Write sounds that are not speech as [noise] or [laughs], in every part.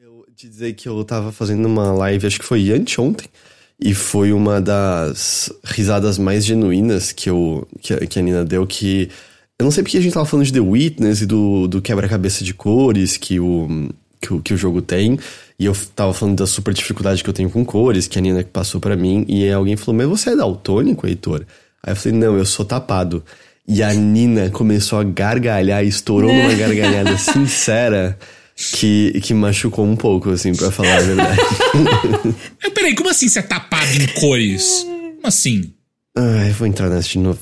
Eu te dizer que eu tava fazendo uma live, acho que foi anteontem, e foi uma das risadas mais genuínas que, eu, que, a, que a Nina deu, que... Eu não sei porque a gente tava falando de The Witness e do, do quebra-cabeça de cores que o, que, o, que o jogo tem, e eu tava falando da super dificuldade que eu tenho com cores, que a Nina passou para mim, e alguém falou, mas você é daltônico, Heitor? Aí eu falei, não, eu sou tapado. E a Nina começou a gargalhar, estourou numa gargalhada [laughs] sincera que, que machucou um pouco, assim, pra falar a verdade. [laughs] Mas peraí, como assim você é tapado em cores? Como assim? Ai, vou entrar nessa de novo.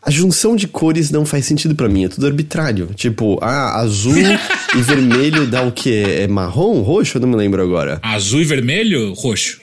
A junção de cores não faz sentido para mim, é tudo arbitrário. Tipo, ah, azul [laughs] e vermelho dá o quê? É marrom? Roxo? Eu não me lembro agora. Azul e vermelho? Roxo.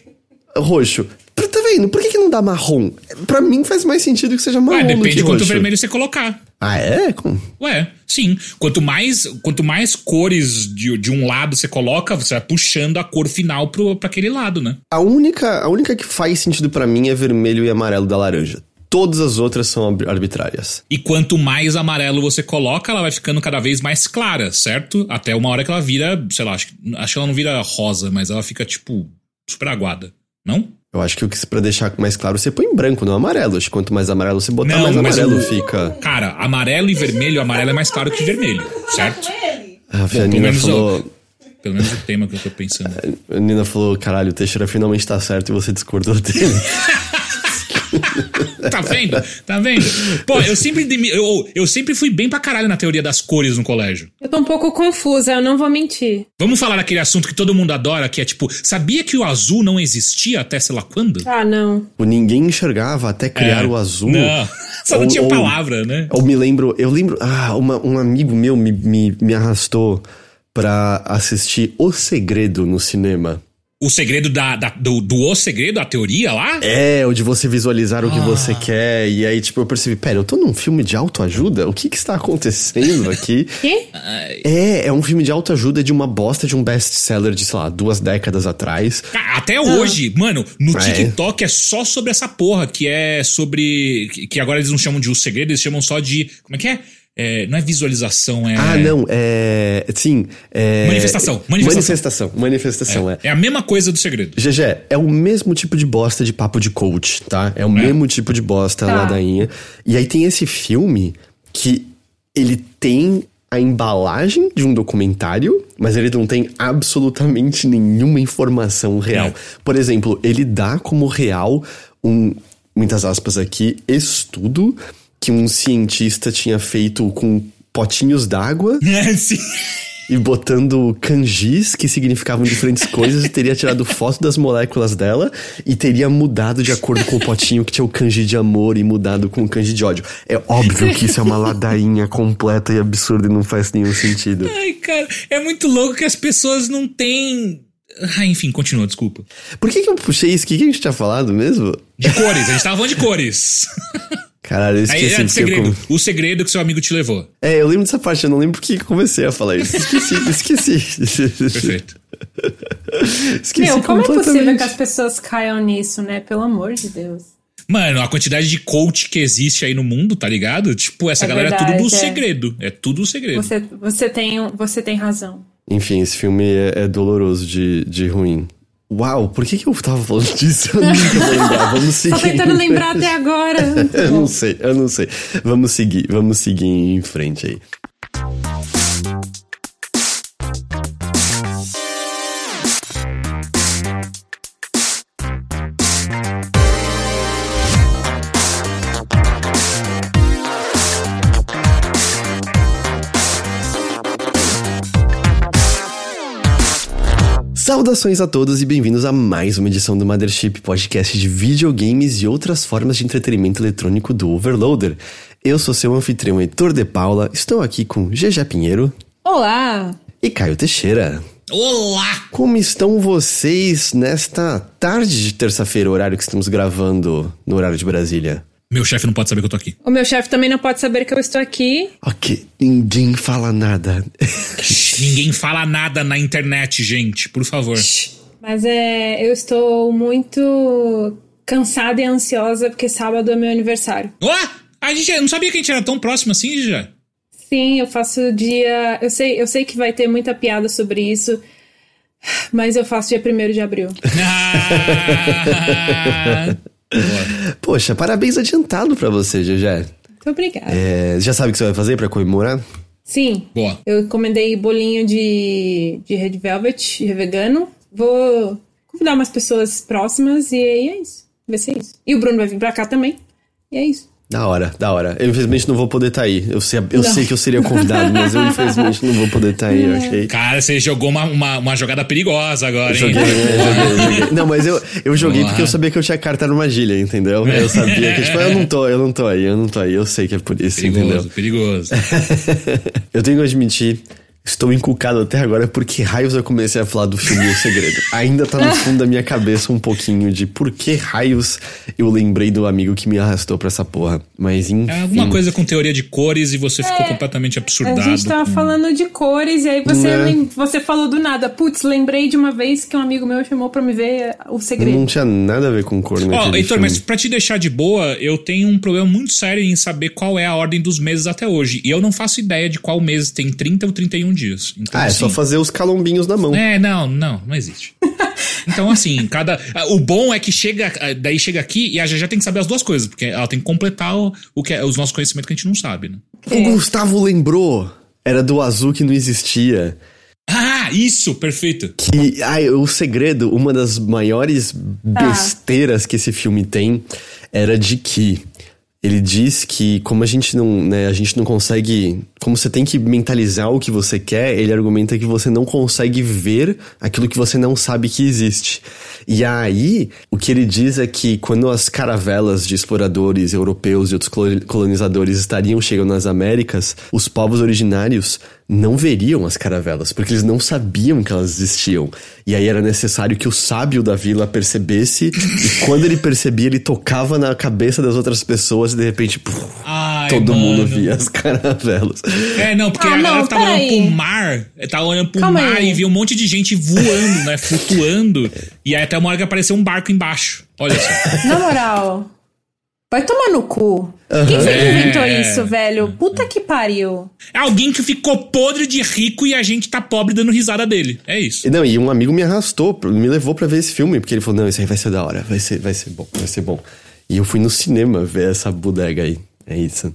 Roxo. Tá vendo? Por que, que não dá marrom? Pra mim faz mais sentido que seja marrom. Ué, depende de quanto vermelho você colocar. Ah, é? Como? Ué, sim. Quanto mais, quanto mais cores de, de um lado você coloca, você vai puxando a cor final pro, pra aquele lado, né? A única, a única que faz sentido para mim é vermelho e amarelo da laranja. Todas as outras são arbitrárias. E quanto mais amarelo você coloca, ela vai ficando cada vez mais clara, certo? Até uma hora que ela vira, sei lá, acho, acho que ela não vira rosa, mas ela fica, tipo, super aguada. Não? Eu acho que o que pra deixar mais claro, você põe em branco, não amarelo. Acho que quanto mais amarelo você botar, não, mais amarelo fica. Cara, amarelo e vermelho, amarelo é mais claro que vermelho, certo? Ah, a Bom, Nina falou. O, pelo menos o tema que eu tô pensando. [laughs] A Nina falou: caralho, o Teixeira finalmente tá certo e você discordou dele. [laughs] [laughs] tá vendo? Tá vendo? Pô, eu sempre, eu, eu sempre fui bem pra caralho na teoria das cores no colégio. Eu tô um pouco confusa, eu não vou mentir. Vamos falar daquele assunto que todo mundo adora, que é tipo, sabia que o azul não existia até sei lá quando? Ah, não. O ninguém enxergava até criar é, o azul. Não, [laughs] só ou, não tinha ou, palavra, né? Ou me lembro, eu lembro, ah, uma, um amigo meu me, me, me arrastou pra assistir O Segredo no cinema. O segredo da, da do, do, O Segredo, a teoria lá? É, o de você visualizar o que ah. você quer. E aí, tipo, eu percebi, pera, eu tô num filme de autoajuda? O que que está acontecendo [laughs] aqui? Quê? É, é um filme de autoajuda de uma bosta de um best-seller de, sei lá, duas décadas atrás. Até ah. hoje, mano, no é. TikTok é só sobre essa porra, que é sobre... Que agora eles não chamam de O Segredo, eles chamam só de... Como é que é? É, não é visualização, é. Ah, não, é. Sim. É... Manifestação, manifestação. Manifestação, manifestação, é. é. É a mesma coisa do segredo. GG, é o mesmo tipo de bosta de papo de coach, tá? É o é. mesmo tipo de bosta tá. ladainha. E aí tem esse filme que ele tem a embalagem de um documentário, mas ele não tem absolutamente nenhuma informação real. É. Por exemplo, ele dá como real um, muitas aspas aqui, estudo que um cientista tinha feito com potinhos d'água. [laughs] É, sim. E botando kanjis que significavam diferentes coisas e teria tirado foto das moléculas dela e teria mudado de acordo com o potinho que tinha o kanji de amor e mudado com o kanji de ódio. É óbvio que isso é uma ladainha completa e absurda e não faz nenhum sentido. Ai, cara, é muito louco que as pessoas não têm ah, enfim, continua, desculpa. Por que, que eu puxei isso? O que, que a gente tinha falado mesmo? De cores, a gente tava falando de cores. [laughs] Caralho, eu esqueci. Aí, é, segredo, eu... O segredo que seu amigo te levou. É, eu lembro dessa parte, eu não lembro porque que comecei a falar isso. Esqueci, [laughs] esqueci. Perfeito. esqueci Meu, como é possível que as pessoas caiam nisso, né? Pelo amor de Deus. Mano, a quantidade de coach que existe aí no mundo, tá ligado? Tipo, essa é galera verdade, é tudo do é. segredo. É tudo segredo. Você, você, tem, você tem razão. Enfim, esse filme é, é doloroso de, de ruim. Uau, por que, que eu tava falando disso? Eu nunca vou lembrar. [laughs] Vamos seguir. Tô tentando lembrar até agora. [laughs] eu não sei, eu não sei. Vamos seguir, vamos seguir em frente aí. Saudações a todos e bem-vindos a mais uma edição do Mothership, podcast de videogames e outras formas de entretenimento eletrônico do Overloader. Eu sou seu anfitrião Heitor de Paula, estou aqui com GG Pinheiro. Olá! E Caio Teixeira. Olá! Como estão vocês nesta tarde de terça-feira, horário que estamos gravando no horário de Brasília? Meu chefe não pode saber que eu tô aqui. O meu chefe também não pode saber que eu estou aqui. Ok, ninguém fala nada. ninguém fala nada na internet, gente, por favor. Mas é, eu estou muito cansada e ansiosa porque sábado é meu aniversário. Ué? A gente eu não sabia que a gente era tão próximo assim, já. Sim, eu faço dia. Eu sei, eu sei que vai ter muita piada sobre isso. Mas eu faço dia 1 de abril. Ah. [laughs] [laughs] Poxa, parabéns adiantado pra você, Gegé. Muito obrigada. É, já sabe o que você vai fazer pra comemorar? Sim, Boa. eu encomendei bolinho de, de Red Velvet vegano. Vou convidar umas pessoas próximas e aí é isso. Vai ser isso. E o Bruno vai vir pra cá também. E é isso. Da hora, da hora. Eu infelizmente não vou poder estar aí. Eu, sei, eu Não. sei que eu seria convidado, mas eu [laughs] infelizmente não vou poder estar aí, ok? Cara, você jogou uma, uma, uma jogada perigosa agora, hein? Joguei, joguei, joguei. [laughs] Não, mas eu, eu joguei Boa. porque eu sabia que eu tinha carta armadilha, entendeu? Eu sabia que, tipo, eu não tô, eu não tô aí, eu não tô aí. Eu sei que é por isso, entendeu? Perigoso, perigoso. [laughs] eu tenho que admitir, estou encucado até agora porque raios eu comecei a falar do filme O Segredo. [laughs] Ainda tá no fundo da minha cabeça um pouquinho de por que raios eu lembrei do amigo que me arrastou pra essa porra. Mas enfim. É alguma coisa com teoria de cores e você ficou completamente A absurdado. gente tava com- falando de cores e aí você, Né? lem- você falou do nada. Putz, lembrei de uma vez que um amigo meu chamou pra me ver o segredo. Não tinha nada a ver com cor Ó, naquele Heitor, mas pra te deixar de boa, eu tenho um problema muito sério em saber qual é a ordem dos meses até hoje. E eu não faço ideia de qual mês tem 30 ou 31 dias. Então, Ah, é assim, só fazer os calombinhos na mão. É, não, não, não existe. [laughs] Então, assim, cada. O bom é que chega. Daí chega aqui e a já tem que saber as duas coisas, porque ela tem que completar o, o que é, os nossos conhecimentos que a gente não sabe, né? O Gustavo lembrou. Era do azul que não existia. Ah, isso, perfeito. Que, ai, o segredo, uma das maiores besteiras que esse filme tem era de que ele diz que como a gente não, né, a gente não consegue, como você tem que mentalizar o que você quer, ele argumenta que você não consegue ver aquilo que você não sabe que existe. E aí, o que ele diz é que quando as caravelas de exploradores europeus e outros colo- colonizadores estariam chegando nas Américas, os povos originários não veriam as caravelas, porque eles não sabiam que elas existiam. E aí era necessário que o sábio da vila percebesse, e [laughs] quando ele percebia, ele tocava na cabeça das outras pessoas e de repente, puf, Ai, todo mundo mano. via as caravelas. É, não, porque Ah, a galera tava olhando pro mar, tava olhando pro Calma mar aí. e via um monte de gente voando, né? Flutuando. E aí até uma hora que apareceu um barco embaixo. Olha só. Na moral, vai tomar no cu. Quem foi que É. inventou isso, velho? Puta que pariu. É alguém que ficou podre de rico e a gente tá pobre dando risada dele. É isso. E Não, e um amigo me arrastou, me levou pra ver esse filme, porque ele falou: não, isso aí vai ser da hora, vai ser, vai ser bom, vai ser bom. E eu fui no cinema ver essa bodega aí. É isso.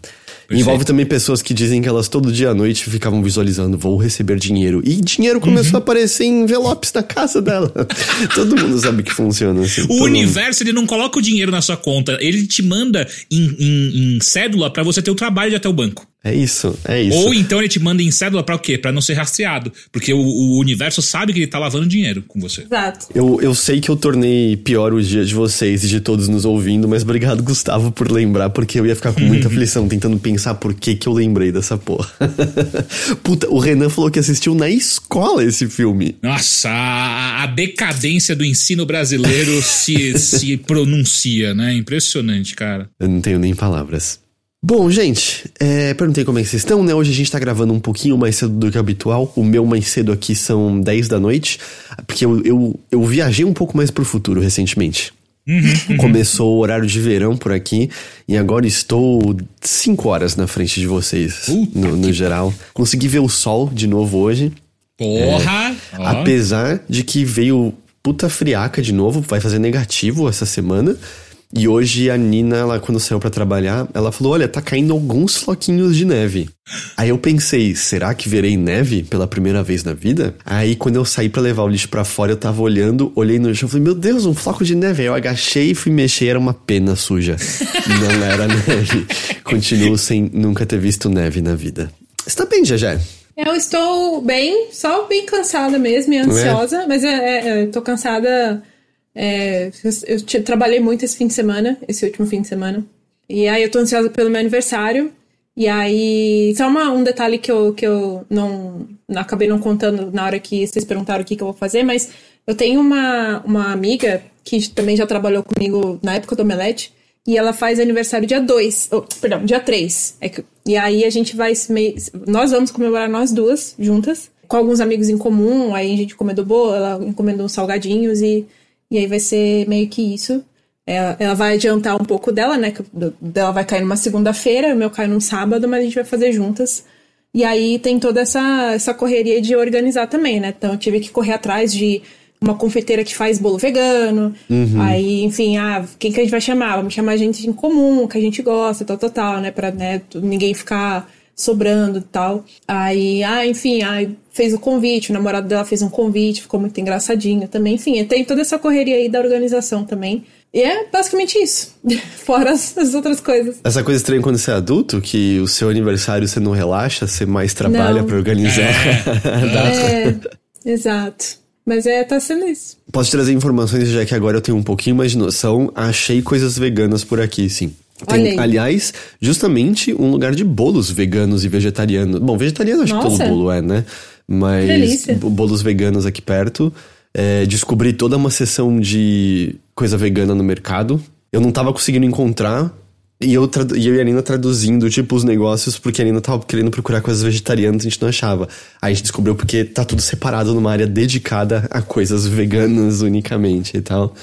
Envolve também pessoas que dizem que elas todo dia à noite ficavam visualizando, vou receber dinheiro. E dinheiro começou a aparecer em envelopes na casa dela. [laughs] todo mundo sabe que funciona assim. O todo mundo- universo, ele não coloca o dinheiro na sua conta, ele te manda em, em- em cédula pra você ter o trabalho de até o banco. É isso, é isso. Ou então ele te manda em cédula pra o quê? Pra não ser rastreado. Porque o, o universo sabe que ele tá lavando dinheiro com você. Exato. Eu, eu sei que eu tornei pior o dia de vocês e de todos nos ouvindo, mas obrigado, Gustavo, por lembrar, porque eu ia ficar com muita [laughs] aflição tentando pensar por que que eu lembrei dessa porra. [laughs] Puta, o Renan falou que assistiu na escola esse filme. Nossa, a, a decadência do ensino brasileiro se, [laughs] se pronuncia, né? Impressionante, cara. Eu não tenho nem palavras. Bom, gente, é, perguntei como é que vocês estão, né? Hoje a gente tá gravando um pouquinho mais cedo do que o habitual. O meu mais cedo aqui são 10 da noite, porque eu, eu, eu viajei um pouco mais pro futuro recentemente. Começou o horário de verão por aqui e agora estou 5 horas na frente de vocês, Puta no, no geral. Consegui ver o sol de novo hoje, Porra! ó. apesar de que veio puta friaca de novo, vai fazer negativo essa semana. E hoje a Nina, ela, quando saiu pra trabalhar, ela falou: Olha, tá caindo alguns floquinhos de neve. Aí eu pensei: será que verei neve pela primeira vez na vida? Aí quando eu saí pra levar o lixo pra fora, eu tava olhando, olhei no chão e falei: Meu Deus, um floco de neve. Aí eu agachei e fui mexer, era uma pena suja. [laughs] Não era neve. Continuo sem nunca ter visto neve na vida. Você tá bem, Jajé? Eu estou bem, só bem cansada mesmo e ansiosa, mas é, é, eu tô cansada. É, eu trabalhei muito esse fim de semana, esse último fim de semana. E aí eu tô ansiosa pelo meu aniversário. E aí, só uma, um detalhe que eu, que eu não, não- acabei não contando na hora que vocês perguntaram o que, que eu vou fazer, mas eu tenho uma, uma amiga que também já trabalhou comigo na época do Omelete, e ela faz aniversário dia 2, oh, perdão, dia 3. É e aí a gente vai. Nós vamos comemorar nós duas juntas, com alguns amigos em comum, aí a gente encomendou bolo, ela encomendou uns salgadinhos e, e aí vai ser meio que isso. Ela, ela vai adiantar um pouco dela, né? Que dela vai cair numa segunda-feira, o meu cai num sábado, mas a gente vai fazer juntas. E aí tem toda essa, essa correria de organizar também, né? Então eu tive que correr atrás de uma confeiteira que faz bolo vegano. Uhum. Aí, enfim, ah, quem que a gente vai chamar? Vamos chamar gente em comum, que a gente gosta, tal, tal, tal, né? Pra né, ninguém ficar sobrando e tal. Aí, ah, enfim, aí fez o convite, o namorado dela fez um convite, ficou muito engraçadinho também. Enfim, tem toda essa correria aí da organização também. E é basicamente isso. [laughs] Fora as, as, outras coisas. Essa coisa estranha quando você é adulto, que o seu aniversário você não relaxa, você mais trabalha para organizar é. [laughs] é, exato. Mas é, tá sendo isso. Posso trazer informações, já que agora eu tenho um pouquinho mais de noção. Achei coisas veganas por aqui, sim. Tem, aliás, justamente um lugar de bolos veganos e vegetarianos. Bom, vegetariano acho Nossa. que todo bolo é, né? Mas Delícia. bolos veganos aqui perto. É, descobri toda uma seção de coisa vegana no mercado. Eu não tava conseguindo encontrar. E eu, e eu e a Nina traduzindo, tipo, os negócios, porque a Nina tava querendo procurar coisas vegetarianas e a gente não achava. Aí a gente descobriu porque tá tudo separado numa área dedicada a coisas veganas unicamente e tal.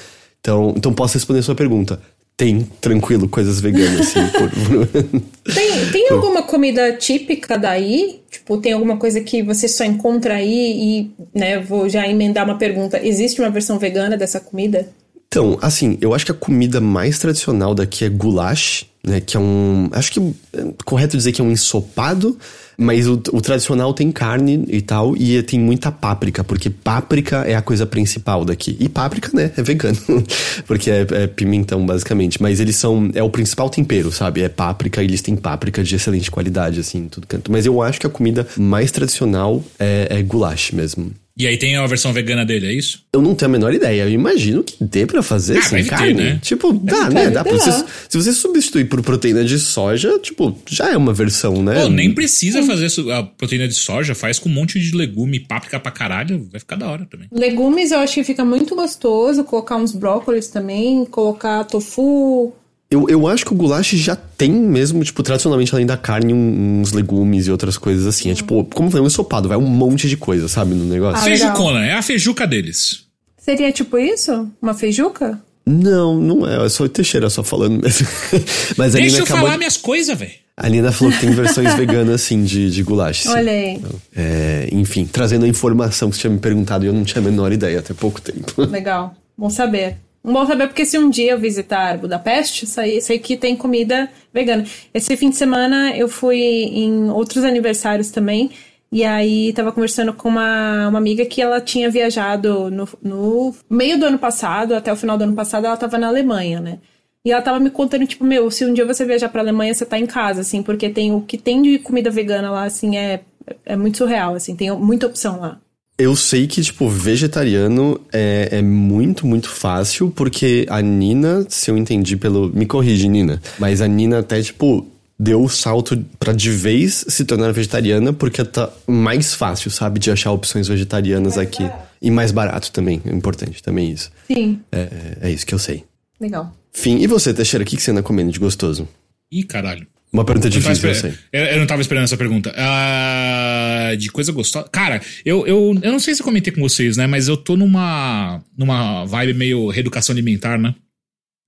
Então, então posso responder a sua pergunta tem, tranquilo, coisas veganas, assim. [laughs] por. Tem, tem alguma comida típica daí? Tipo, tem alguma coisa que você só encontra aí e, né, vou já emendar uma pergunta. Existe uma versão vegana dessa comida? Então, assim, eu acho que a comida mais tradicional daqui é goulash, né? Que é um. Acho que é correto dizer que é um ensopado mas o, o, tradicional tem carne e tal, e tem muita páprica, porque páprica é a coisa principal daqui. E páprica, né, é vegano, [laughs] porque é, é, pimentão, basicamente. Mas eles são. É o principal tempero, sabe? É páprica, e eles têm páprica de excelente qualidade, assim, tudo canto. Mas eu acho que a comida mais tradicional é, é goulash mesmo. E aí tem a versão vegana dele, é isso? Eu não tenho a menor ideia. Eu imagino que dê pra fazer ah, sem carne. Ter, né? Tipo, dá, né? Dá pra você, se você substituir por proteína de soja, tipo, já é uma versão, né? Pô, nem precisa fazer a proteína de soja, faz com um monte de legume, páprica pra caralho, vai ficar da hora também. Legumes eu acho que fica muito gostoso, colocar uns brócolis também, colocar tofu, eu, eu acho que o goulash já tem mesmo, tipo, tradicionalmente, além da carne, uns legumes e outras coisas assim. É tipo, como foi um ensopado, vai um monte de coisa, sabe, no negócio. Ah, Feijucona, é a feijuca deles. Seria tipo isso? Uma feijuca? Não, não é. É só o Teixeira só falando mesmo. [laughs] Mas Deixa eu falar de... minhas coisas, velho. A Nina falou que tem versões veganas, assim, de, de goulash. Olha aí. Então, é, enfim, trazendo a informação que você tinha me perguntado e eu não tinha a menor ideia até pouco tempo. Legal. Bom saber. Bom saber porque se um dia eu visitar Budapeste, sei, sei que tem comida vegana. Esse fim de semana eu fui em outros aniversários também. E aí tava conversando com uma, uma amiga que ela tinha viajado no, no meio do ano passado, até o final do ano passado, ela tava na Alemanha, né? E ela tava me contando, tipo, meu, se um dia você viajar pra Alemanha, você tá em casa, assim, porque tem o que tem de comida vegana lá, assim, é, é muito surreal, assim, tem muita opção lá. Eu sei que, tipo, vegetariano é, é muito, muito fácil, porque a Nina, se eu entendi pelo. Me corrige, Nina. Mas a Nina até, tipo, deu o salto pra de vez se tornar vegetariana, porque tá mais fácil, sabe, de achar opções vegetarianas mais aqui. Barato. E mais barato também, é importante também isso. Sim. É, é, é isso que eu sei. Legal. Fim. E você, Teixeira, o que você anda comendo de gostoso? Ih, caralho. Uma pergunta difícil, eu sei. Eu, não tava esperando essa pergunta. Uh, de coisa gostosa. Cara, eu, eu, eu não sei se eu comentei com vocês, né? Mas eu tô numa, numa vibe meio reeducação alimentar, né?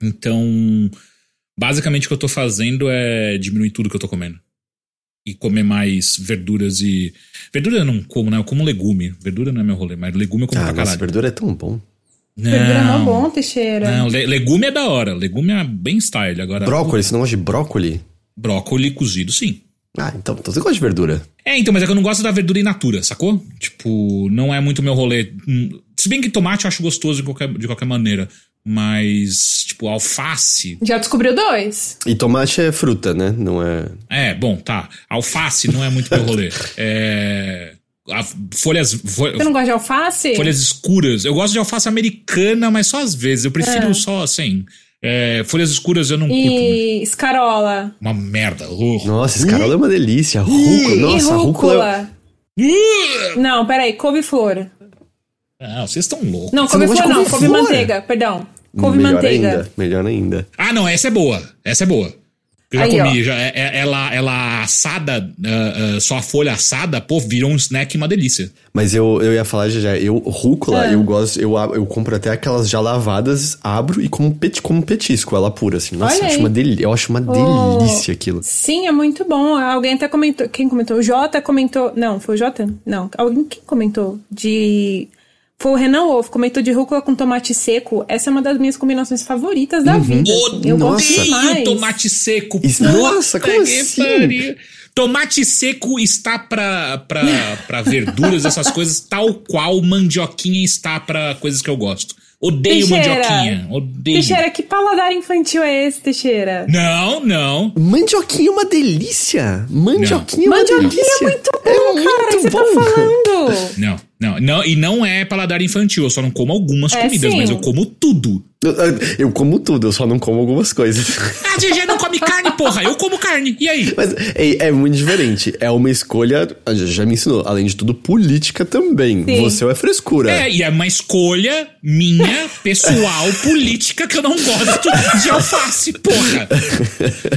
Então, basicamente o que eu tô fazendo é diminuir tudo que eu tô comendo. E comer mais verduras e. Verdura eu não como, né? Eu como legume. Verdura não é meu rolê, mas legume eu como ah, pra caralho. verdura é tão bom. Não, verdura é mó bom, Teixeira. Não, legume é da hora. Legume é bem style. Agora, brócolis, você não gosta de brócolis? Brócoli cozido, sim. Ah, então, então você gosta de verdura. É, então, mas é que eu não gosto da verdura in natura, sacou? Tipo, não é muito meu rolê. Hum, se bem que tomate eu acho gostoso de qualquer, de qualquer maneira. Mas, tipo, alface. Já descobriu dois. E tomate é fruta, né? Não é. É, bom, tá. Alface não é muito meu rolê. É. Folhas. Você não gosta de alface? Folhas escuras. Eu gosto de alface americana, mas só às vezes. Eu prefiro é. só assim. É, folhas escuras eu não e curto. E escarola. Uma merda. Uh. Nossa, escarola uh. é uma delícia. Rúcula. Nossa, rúcula. Uh. Não, peraí, couve-flor. Ah, vocês estão loucos. Não, couve-flor não, couve-manteiga, perdão. Couve-manteiga. Melhor ainda. Ah, não, essa é boa. Essa é boa. Eu já Aí, comi, ó. já, é- é- ela, ela assada, ah, ah, só a folha assada, pô, virou um snack uma delícia. Mas eu, eu ia falar já, já, eu, rúcula, Ah. eu gosto, eu, eu compro até aquelas já lavadas, abro e como, pet, como petisco, ela pura, assim. Nossa, eu acho, uma deli eu acho uma Oh. delícia aquilo. Sim, é muito bom. Alguém até comentou. Quem comentou? O Jota comentou. Não, foi o Jota? Não. Alguém que comentou de. Foi o Renan Wolf, comentou de rúcula com tomate seco. Essa é uma das minhas combinações favoritas da vida. assim. Eu nossa. gosto demais. tomate seco. Isso- nossa, como que assim? Tomate seco está pra, pra, [laughs] pra verduras, essas coisas, tal qual mandioquinha está pra coisas que eu gosto. Odeio Teixeira. mandioquinha. Odeio. Teixeira, que paladar infantil é esse, Teixeira? Não, não. Mandioquinha é uma delícia! Mandioquinha é uma Mandioquinha delícia! é muito bom, cara. muito Você tá falando. Não, não, não. E não é paladar infantil. Eu só não como algumas É, comidas, sim. mas eu como tudo. Eu, eu como tudo, eu só não como algumas coisas. [laughs] Ah, GG não come carne, porra. Eu como carne. E aí? Mas é, é muito diferente. É uma escolha, a gente já me ensinou, além de tudo, política também. Sim. Você é frescura. É, e é uma escolha minha, pessoal, [laughs] política, que eu não gosto de alface, porra.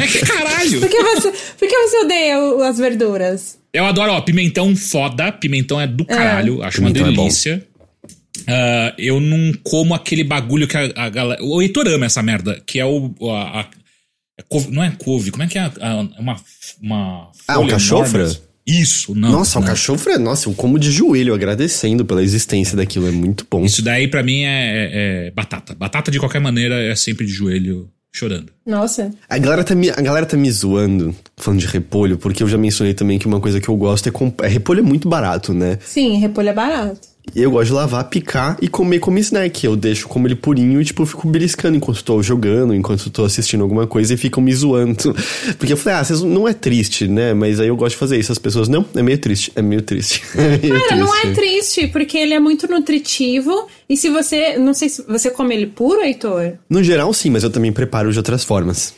É que caralho. Por que você, por que você odeia as verduras? Eu adoro, ó, pimentão foda. Pimentão é do caralho. Acho uma Pimentão é bom. delícia. Ah, eu não como aquele bagulho que a, a galera. O Heitor ama essa merda, que é o. A, a- é couve- não é couve, como é que é? Uma. uma Ah, o cachofra? enorme. Isso, não. Nossa, não. o cachorro é. Nossa, eu como de joelho agradecendo pela existência daquilo. É muito bom. Isso daí pra mim é, é- é batata. Batata de qualquer maneira é sempre de joelho chorando. Nossa. A galera, tá me, a galera tá me zoando falando de repolho, porque eu já mencionei também que uma coisa que eu gosto é comprar. Repolho é muito barato, né? Sim, repolho é barato. E eu gosto de lavar, picar e comer como snack. Eu deixo como ele purinho e, tipo, fico beliscando enquanto tô jogando, enquanto tô assistindo alguma coisa e ficam me zoando. [laughs] Porque eu falei, ah, vocês não é triste, né? Mas aí eu gosto de fazer isso. As pessoas, não, é meio triste. É meio triste. [laughs] É meio Cara, não é triste. triste, porque ele é muito nutritivo. E se você. Não sei se você come ele puro, Heitor. No geral, sim, mas eu também preparo de outras formas.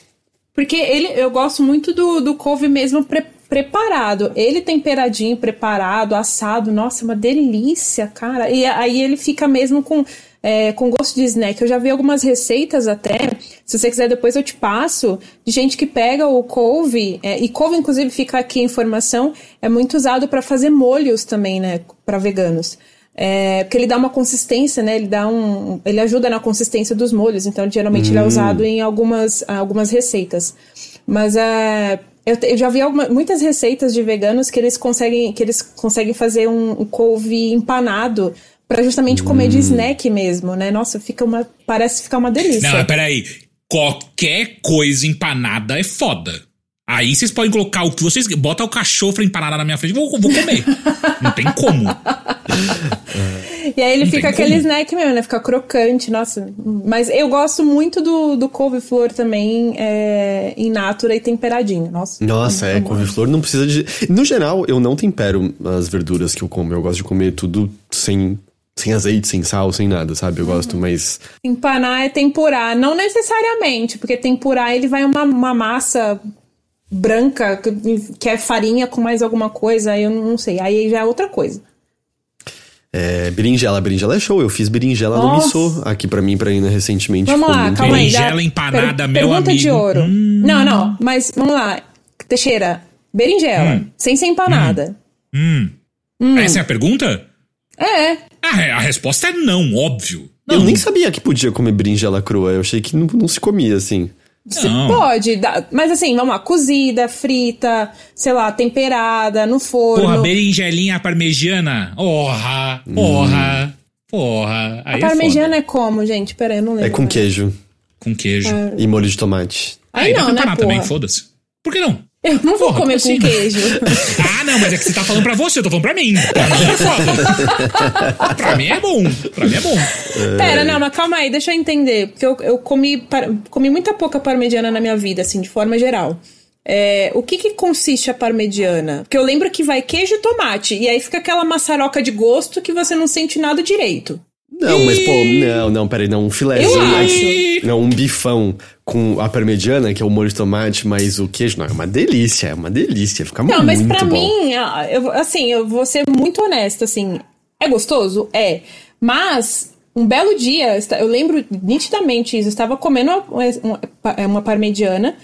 Porque ele, eu gosto muito do, do couve mesmo pre- preparado. Ele temperadinho, preparado, assado. Nossa, é uma delícia, cara. E aí ele fica mesmo com, é, com gosto de snack. Eu já vi algumas receitas até. Se você quiser, depois eu te passo. De gente que pega o couve. é, e couve, inclusive, fica aqui a informação. É muito usado para fazer molhos também, né? Para veganos. É, porque ele dá uma consistência, né? Ele dá um. Ele ajuda na consistência dos molhos, então geralmente ele é usado em algumas, algumas receitas. Mas é. Eu, eu já vi alguma- muitas receitas de veganos que eles conseguem, que eles conseguem fazer um, um couve empanado pra justamente comer de snack mesmo, né? Nossa, fica uma. Parece ficar uma delícia. Não, mas peraí. Qualquer coisa empanada é foda. Aí vocês podem colocar o que vocês. Bota o cachorro empanada na minha frente, eu vou, vou comer. [laughs] Não tem como. [laughs] E aí ele Não fica aquele como. snack mesmo, né? Fica crocante, nossa. Mas eu gosto muito do, do couve-flor também é, em natura e temperadinho. Nossa. Nossa, é, couve-flor não precisa de. No geral, eu não tempero as verduras que eu como. Eu gosto de comer tudo sem, sem azeite, sem sal, sem nada, sabe? Eu gosto, mas. Empanar é tempurar. Não necessariamente, porque tempurar ele vai uma, uma massa branca que, que é farinha com mais alguma coisa, aí eu não sei. Aí já é outra coisa. É, berinjela. Berinjela é show. Eu fiz berinjela no Nossa. missô aqui pra mim, pra Ina, recentemente. Vamos lá, muito calma bom. aí. Berinjela empanada, meu pergunta de amigo. ouro. Hum. Não, não, mas vamos lá. Teixeira, berinjela, sem ser empanada. Hum. Essa é a pergunta? É, é, a resposta é não, óbvio. Eu Não. nem sabia que podia comer berinjela crua. Eu achei que não, não se comia assim. Você pode, dar- mas assim, vamos lá, cozida, frita, sei lá, temperada, no forno. Porra, berinjelinha parmegiana. Porra, porra, porra. Aí a é parmegiana foda. é como, gente? Pera aí, eu não lembro. É com queijo Com queijo. e molho de tomate. Aí dá não, pra né, também, foda-se. Por que não? Eu não vou Porra, comer com queijo. [laughs] Ah, não, mas é que você tá falando pra você, eu tô falando pra mim. Pra mim é foda. pra mim é bom. Pra mim é bom. Pera, não, mas calma aí, deixa eu entender. Porque eu, eu comi, par- comi muita pouca parmegiana na minha vida, assim, de forma geral. É, o que que consiste a parmegiana? Porque eu lembro que vai queijo e tomate, e aí fica aquela maçaroca de gosto que você não sente nada direito. Não, mas pô, não, não, peraí, não, um filézinho. Eu mas- acho. Não, um bifão com a parmegiana, que é o molho de tomate, mais o queijo. Não, é uma delícia, é uma delícia. Fica Não, muito mas pra bom. mim, ah, eu, assim, eu vou ser muito honesta, assim, é gostoso? É. Mas, um belo dia, eu lembro nitidamente isso, eu estava comendo uma, uma, uma parmegiana,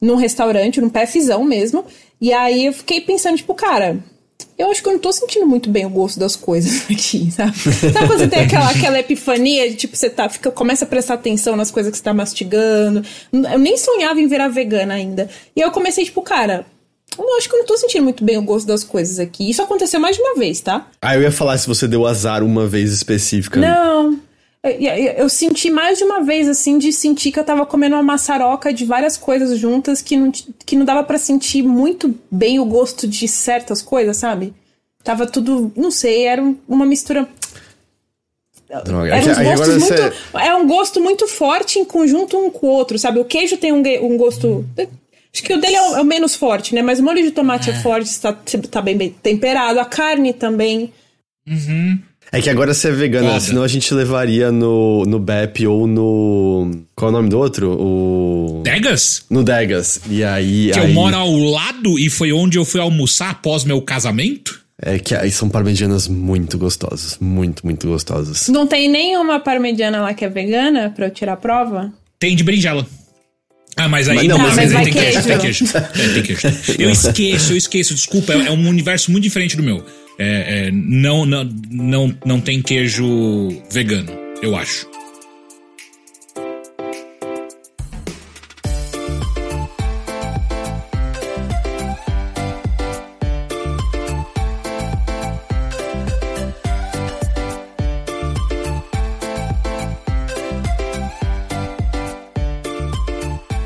num restaurante, num PFzão mesmo. E aí eu fiquei pensando, tipo, cara, eu acho que eu não tô sentindo muito bem o gosto das coisas [laughs] aqui, sabe? Sabe quando você tem aquela, [laughs] aquela epifania de tipo, você tá, fica, começa a prestar atenção nas coisas que você tá mastigando. Eu nem sonhava em virar vegana ainda. E eu comecei, tipo, cara, eu acho que eu não tô sentindo muito bem o gosto das coisas aqui. Isso aconteceu mais de uma vez, tá? Ah, eu ia falar se você deu azar uma vez específica. Não. Eu, senti mais de uma vez, assim, de sentir que eu tava comendo uma maçaroca de várias coisas juntas que não, que não dava para sentir muito bem o gosto de certas coisas, sabe? Tava tudo, não sei, era uma mistura. Droga. Era uns gostos muito, você... É um gosto muito forte em conjunto um com o outro, sabe? O queijo tem um, um gosto. Acho que o dele é o, é o, menos forte, né? Mas o molho de tomate é, é forte, está tá bem, bem temperado. A carne também. Uhum. É que agora você é vegana, Foda. senão a gente levaria no, no BEP ou no. Qual é o nome do outro? O. Degas? No Degas. E aí. Que aí... eu moro ao lado e foi onde eu fui almoçar após meu casamento? É que aí são parmegianas muito gostosas. Muito, muito gostosas. Não tem nenhuma parmegiana lá que é vegana pra eu tirar a prova? Tem de berinjela. Ah, mas aí mas não, mas, mas tem, queijo. tem queijo. É, tem queijo. Eu [laughs] esqueço, eu esqueço, desculpa, é, é um universo muito diferente do meu. É, é, não, não, não, não tem queijo vegano, eu acho.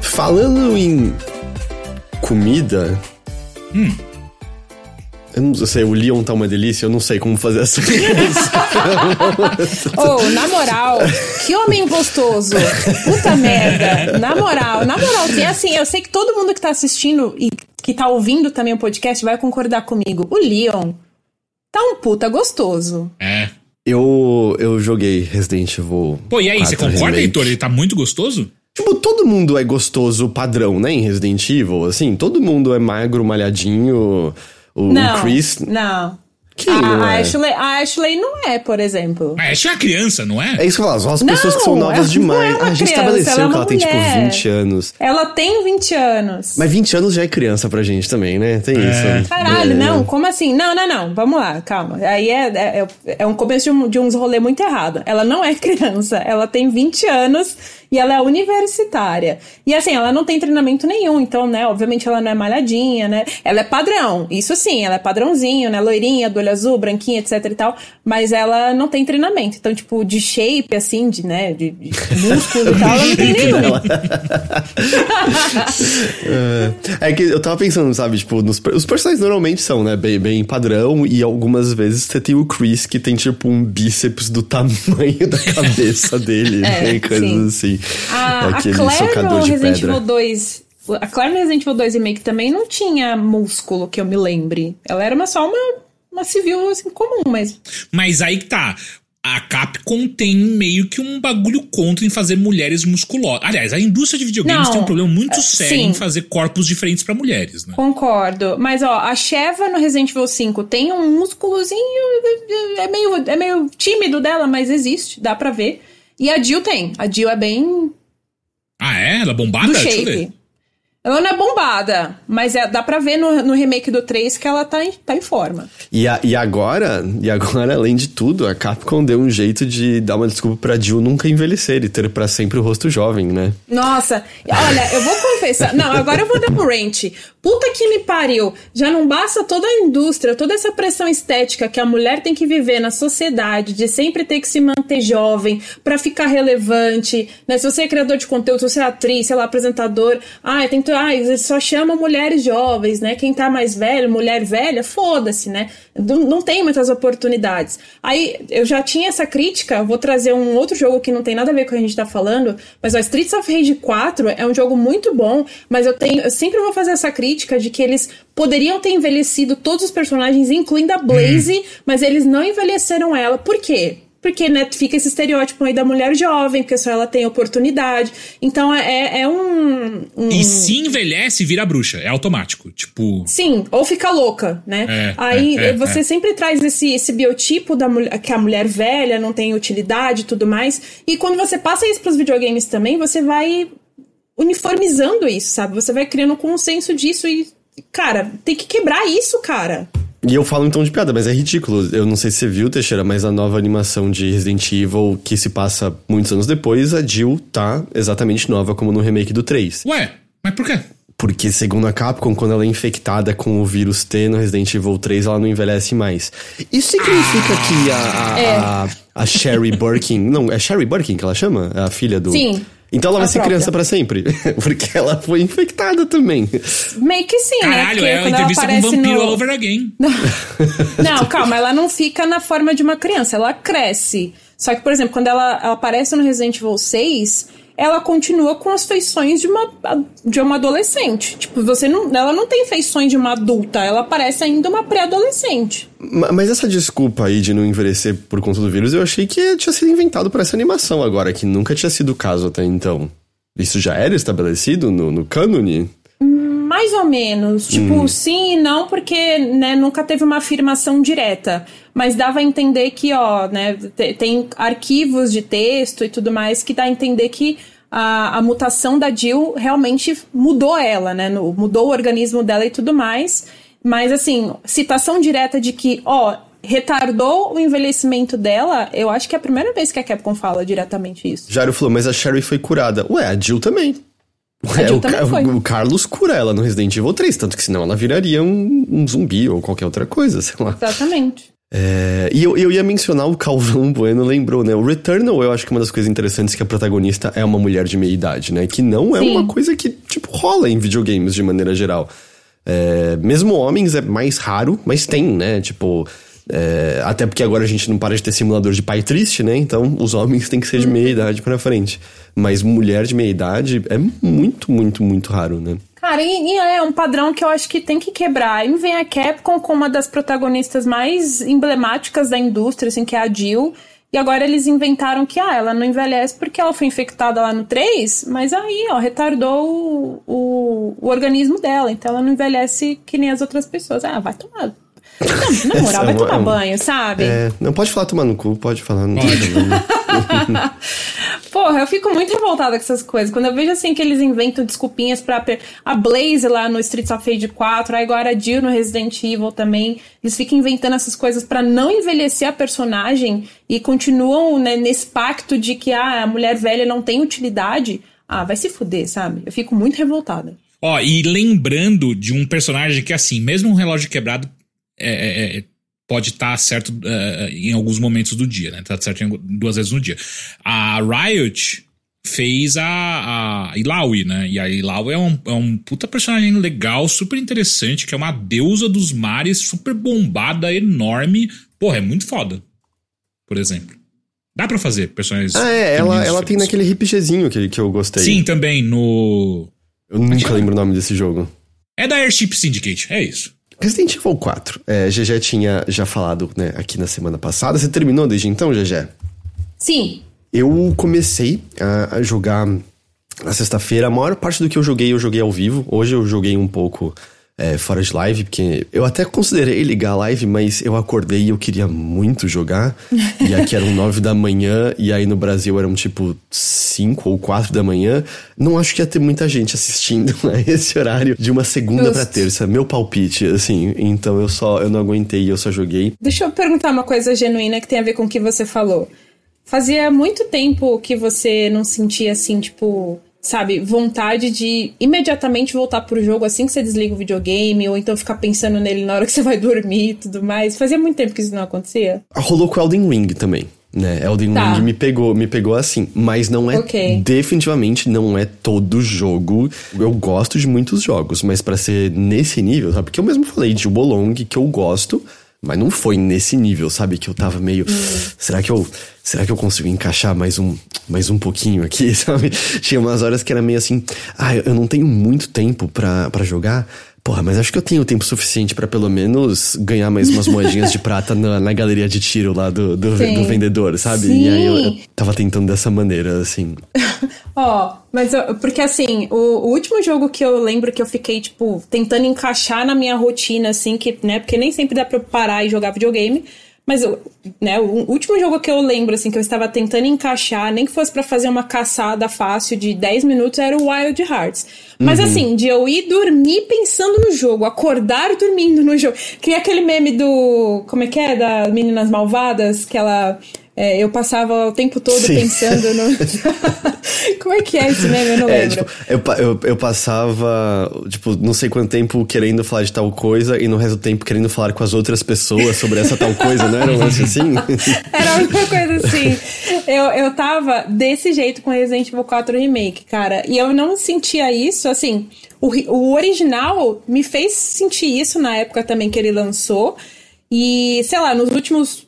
Falando em comida. Hum. Eu não sei, o Leon tá uma delícia, eu não sei como fazer essa [laughs] oh, na moral, que homem gostoso. Puta merda. Na moral, na moral, e assim, eu sei que todo mundo que tá assistindo e que tá ouvindo também o podcast vai concordar comigo. O Leon tá um puta gostoso. É. Eu, eu joguei Resident Evil. Pô, e aí, você concorda, Heitor? Ele tá muito gostoso? Tipo, todo mundo é gostoso padrão, né? Em Resident Evil, assim. Todo mundo é magro, malhadinho. O não, Chris. Não. Quem a, não é? Ashley, a Ashley não é, por exemplo. A Ashley é criança, não é? É isso que eu falo, são as pessoas que são novas demais. É ah, a gente criança, estabeleceu ela é que ela tem, tipo, mulher. 20 anos. Ela tem 20 anos. Mas 20 anos já é criança pra gente também, né? Tem É. isso. Caralho, É. não, como assim? Não, não, não, vamos lá, calma. Aí é, é, é um começo de, um, de uns rolê muito errado. Ela não é [laughs] criança, ela tem 20 anos e ela é universitária. E assim, ela não tem treinamento nenhum, então, né, obviamente ela não é malhadinha, né? Ela é padrão, isso sim, ela é padrãozinho, né? Loirinha, do olho azul, branquinha, etc e tal, mas ela não tem treinamento. Então, tipo, de shape, assim, de, né, de, de músculo e [laughs] tal, ela não tem nenhum. É que eu tava pensando, sabe, tipo, nos, os personagens normalmente são, né, bem, bem padrão, e algumas vezes você tem o Chris que tem, tipo, um bíceps do tamanho [laughs] da cabeça dele, É, né, e coisas sim. assim. A, a Aquele Claire socador no de Resident. Evil 2. A Claire no Resident Evil 2 Remake também não tinha músculo, que eu me lembre. Ela era uma, só uma, uma civil assim, comum, mas. Mas aí que tá. A Capcom tem meio que um bagulho contra em fazer mulheres musculosas. Aliás, a indústria de videogames Não, tem um problema muito é, sério sim. em fazer corpos diferentes pra mulheres, né? Concordo. Mas, ó, a Sheva no Resident Evil 5 tem um músculozinho. É meio, é meio tímido dela, mas existe, dá pra ver. E a Jill tem. A Jill é bem Ah, é? Ela é bombada? do Deixa eu ver. Ela não é bombada, mas é- dá pra ver no, no remake do 3 que ela tá em, tá em forma. E, a- e agora, e agora, além de tudo, a Capcom deu um jeito de dar uma desculpa pra Jill nunca envelhecer e ter pra sempre o rosto jovem, né? Nossa, olha, eu vou confessar. Não, agora eu vou dar um rant. Puta que me pariu. Já não basta toda a indústria, toda essa pressão estética que a mulher tem que viver na sociedade, de sempre ter que se manter jovem pra ficar relevante. Né? Se você é criador de conteúdo, se você é atriz, sei lá, apresentador. Ai, tem que. Ai, só chama mulheres jovens, né? Quem tá mais velho, mulher velha, foda-se, né? Não, não tem muitas oportunidades. Aí eu já tinha essa crítica, vou trazer um outro jogo que não tem nada a ver com o que a gente tá falando, mas o Streets of Rage 4 é um jogo muito bom, mas eu tenho, eu sempre vou fazer essa crítica de que eles poderiam ter envelhecido todos os personagens, incluindo a Blaze, mas eles não envelheceram ela. Por quê? Porque né, fica esse estereótipo aí da mulher jovem, porque só ela tem oportunidade. Então é, é um, um- E se envelhece, vira bruxa. É automático. Tipo. Sim, ou fica louca, né? É, Aí é, é, você é. sempre traz esse, esse biotipo da mulher, que a mulher velha não tem utilidade e tudo mais. E quando você passa isso pros videogames também, você vai uniformizando isso, sabe? Você vai criando um consenso disso e, cara, tem que quebrar isso, cara. E eu falo então de piada, mas é ridículo. Eu não sei se você viu, Teixeira, mas a nova animação de Resident Evil, que se passa muitos anos depois, a Jill tá exatamente nova como no remake do 3. Ué, mas por quê? Porque, segundo a Capcom, quando ela é infectada com o vírus T no Resident Evil 3, ela não envelhece mais. Isso significa que a, a, é. a, a Sherry Birkin. Não, é Sherry Birkin que ela chama? A filha do. Sim. Então ela vai ser criança para sempre. [laughs] Porque ela foi infectada também. Meio que sim, né? Caralho, né? é a entrevista com um vampiro no... all over again. [laughs] não, calma, ela não fica na forma de uma criança, ela cresce. Só que, por exemplo, quando ela, ela aparece no Resident Evil 6, ela continua com as feições de uma, de uma adolescente. Tipo, você não, ela não tem feições de uma adulta, ela parece ainda uma pré-adolescente. Mas essa desculpa aí de não envelhecer por conta do vírus, eu achei que tinha sido inventado para essa animação agora, que nunca tinha sido o caso até então. Isso já era estabelecido no, no cânone? Mais ou menos. Tipo, hum. sim e não, porque né, nunca teve uma afirmação direta. Mas dava a entender que, ó, né, tem arquivos de texto e tudo mais que dá a entender que a, a mutação da Jill realmente mudou ela, né? No, mudou o organismo dela e tudo mais. Mas, assim, citação direta de que, ó, retardou o envelhecimento dela, eu acho que é a primeira vez que a Capcom fala diretamente isso. Jairo falou, mas a Sherry foi curada. Ué, a Jill também. É, o, o, Carlos cura ela no Resident Evil 3, tanto que senão ela viraria um, um zumbi ou qualquer outra coisa, sei lá. Exatamente. É, e eu, eu ia mencionar o Calvão Bueno, lembrou, né? O Returnal, eu acho que uma das coisas interessantes é que a protagonista é uma mulher de meia idade, né? Que não é Sim. uma coisa que, tipo, rola em videogames de maneira geral. É, mesmo homens é mais raro, mas tem, né? Tipo, é, até porque agora a gente não para de ter simulador de pai triste, né? Então os homens têm que ser de meia idade pra frente. Mas mulher de meia idade é muito, muito, muito raro, né? Cara, e, e, é um padrão que eu acho que tem que quebrar. E vem a Capcom com uma das protagonistas mais emblemáticas da indústria, assim, que é a Jill. E agora eles inventaram que, ah, ela não envelhece porque ela foi infectada lá no 3, mas aí, ó, retardou o, o, o organismo dela. Então ela não envelhece que nem as outras pessoas. Ah, vai tomar não, na moral, vai tomar banho, sabe? É, não pode falar tomar no cu, pode falar, não tem [laughs] Porra, eu fico muito revoltada com essas coisas. Quando eu vejo assim que eles inventam desculpinhas pra. A Blaze lá no Streets of Rage 4, agora a Jill no Resident Evil também. Eles ficam inventando essas coisas para não envelhecer a personagem e continuam né, nesse pacto de que ah, a mulher velha não tem utilidade. Ah, vai se fuder, sabe? Eu fico muito revoltada. Ó, e lembrando de um personagem que, assim, mesmo um relógio quebrado é, é, é, pode estar tá certo uh, em alguns momentos do dia, né? Tá certo em, duas vezes no dia. A Riot fez a, a Ilaoi, né? E a Ilaoi é um, é um puta personagem legal, super interessante, que é uma deusa dos mares, super bombada, enorme. Porra, é muito foda. Por exemplo. Dá pra fazer personagens. Ah, é, ela, ela tem naquele RPGzinho que, que eu gostei. Sim, também, no. Eu nunca lembro o nome desse jogo. É da Airship Syndicate, é isso. Resident Evil 4. É, GG tinha já falado, né, aqui na semana passada. Você terminou desde então, GG? Sim. Eu comecei a, a jogar na sexta-feira. A maior parte do que eu joguei, eu joguei ao vivo. Hoje eu joguei um pouco é, fora de live, porque eu até considerei ligar a live, mas eu acordei e eu queria muito jogar. e aqui eram [laughs] nove da manhã, e aí no Brasil eram tipo cinco ou quatro da manhã. Não acho que ia ter muita gente assistindo [laughs] a esse horário de uma segunda para terça. Meu palpite, assim. Então eu só eu não aguentei, eu só joguei. Deixa eu perguntar uma coisa genuína que tem a ver com o que você falou. Fazia muito tempo que você não sentia assim, tipo, sabe, vontade de imediatamente voltar pro jogo assim que você desliga o videogame, ou então ficar pensando nele na hora que você vai [laughs] dormir e tudo mais. Fazia muito tempo que isso não acontecia. Rolou com Elden Ring também. Né, Elden tá. Ring me pegou, me pegou assim, mas não é okay. definitivamente não é todo jogo. Eu gosto de muitos jogos, mas para ser nesse nível, sabe? Porque eu mesmo falei de Wolong que eu gosto, mas não foi nesse nível, sabe? Que eu tava meio. Hum. Será que eu. Será que eu consigo encaixar mais um, mais um pouquinho aqui, [laughs] sabe? Tinha umas horas que era meio assim. Ah, eu não tenho muito tempo para jogar. Porra, mas acho que eu tenho tempo suficiente para pelo menos ganhar mais umas moedinhas de prata na, na, galeria de tiro lá do, do, do vendedor, sabe? Sim. E aí eu, eu tava tentando dessa maneira, assim. [laughs] Ó, oh, mas eu, porque assim, o, o, último jogo que eu lembro que eu fiquei, tipo, tentando encaixar na minha rotina, assim, que, né, porque nem sempre dá pra parar e jogar videogame, Mas né, o último jogo que eu lembro, assim, que eu estava tentando encaixar, nem que fosse para fazer uma caçada fácil de 10 minutos, era o Wild Hearts. Mas uhum. assim, de eu ir dormir pensando no jogo, acordar dormindo no jogo. Que aquele meme do. Como é que é? Das Meninas Malvadas, que ela é, eu passava o tempo todo Sim. pensando no. [laughs] Como é que é esse meme? Eu não é, lembro. Tipo, eu, eu, eu, passava, tipo, não sei quanto tempo querendo falar de tal coisa e no resto do tempo querendo falar com as outras pessoas sobre essa tal coisa, não era um lance assim? [laughs] era uma coisa assim. Eu, eu tava desse jeito com Resident Evil 4 Remake, cara. E eu não sentia isso, assim. O, o original me fez sentir isso na época também que ele lançou. E, sei lá, nos últimos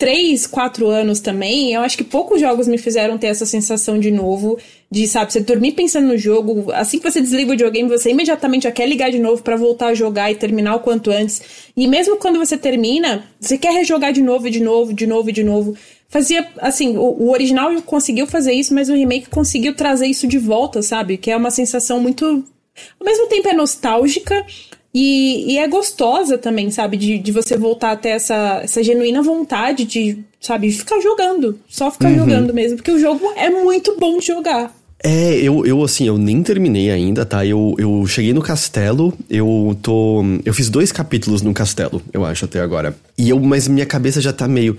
três, quatro anos também, eu acho que poucos jogos me fizeram ter essa sensação de novo, de, sabe, você dormir pensando no jogo, assim que você desliga o videogame, você imediatamente já quer ligar de novo para voltar a jogar e terminar o quanto antes. E mesmo quando você termina, você quer rejogar de novo, de novo, de novo, de novo. Fazia, assim, o, o original conseguiu fazer isso, mas o remake conseguiu trazer isso de volta, sabe? Que é uma sensação muito. Ao mesmo tempo é nostálgica, e, e, é gostosa também, sabe? De, de você voltar até essa, essa genuína vontade de, sabe, ficar jogando. Só ficar uhum. jogando mesmo. Porque o jogo é muito bom de jogar. É, eu, eu assim, eu nem terminei ainda, tá? Eu, eu cheguei no castelo, eu tô. Eu fiz dois capítulos no castelo, eu acho, até agora. E eu, mas minha cabeça já tá meio.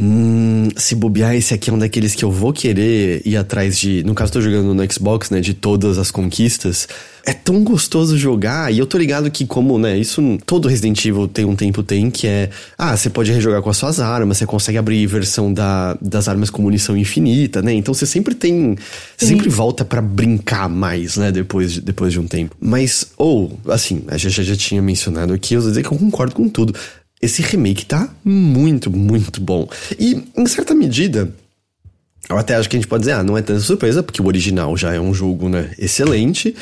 Hum, se bobear, esse aqui é um daqueles que eu vou querer ir atrás de. No caso, tô jogando no Xbox, né? De todas as conquistas. É tão gostoso jogar, e eu tô ligado que, como, né? Isso todo Resident Evil tem um tempo tem, que é. Ah, você pode rejogar com as suas armas, você consegue abrir versão da, das armas com munição infinita, né? Então você sempre tem. Você sempre volta para brincar mais, né? Depois de, depois de um tempo. Mas, ou, assim, a gente já, já tinha mencionado aqui, eu vou dizer que eu concordo com tudo esse remake tá muito, muito bom. E, em certa medida, eu até acho que a gente pode dizer, ah, não é tanta surpresa, porque o original já é um jogo, né, excelente,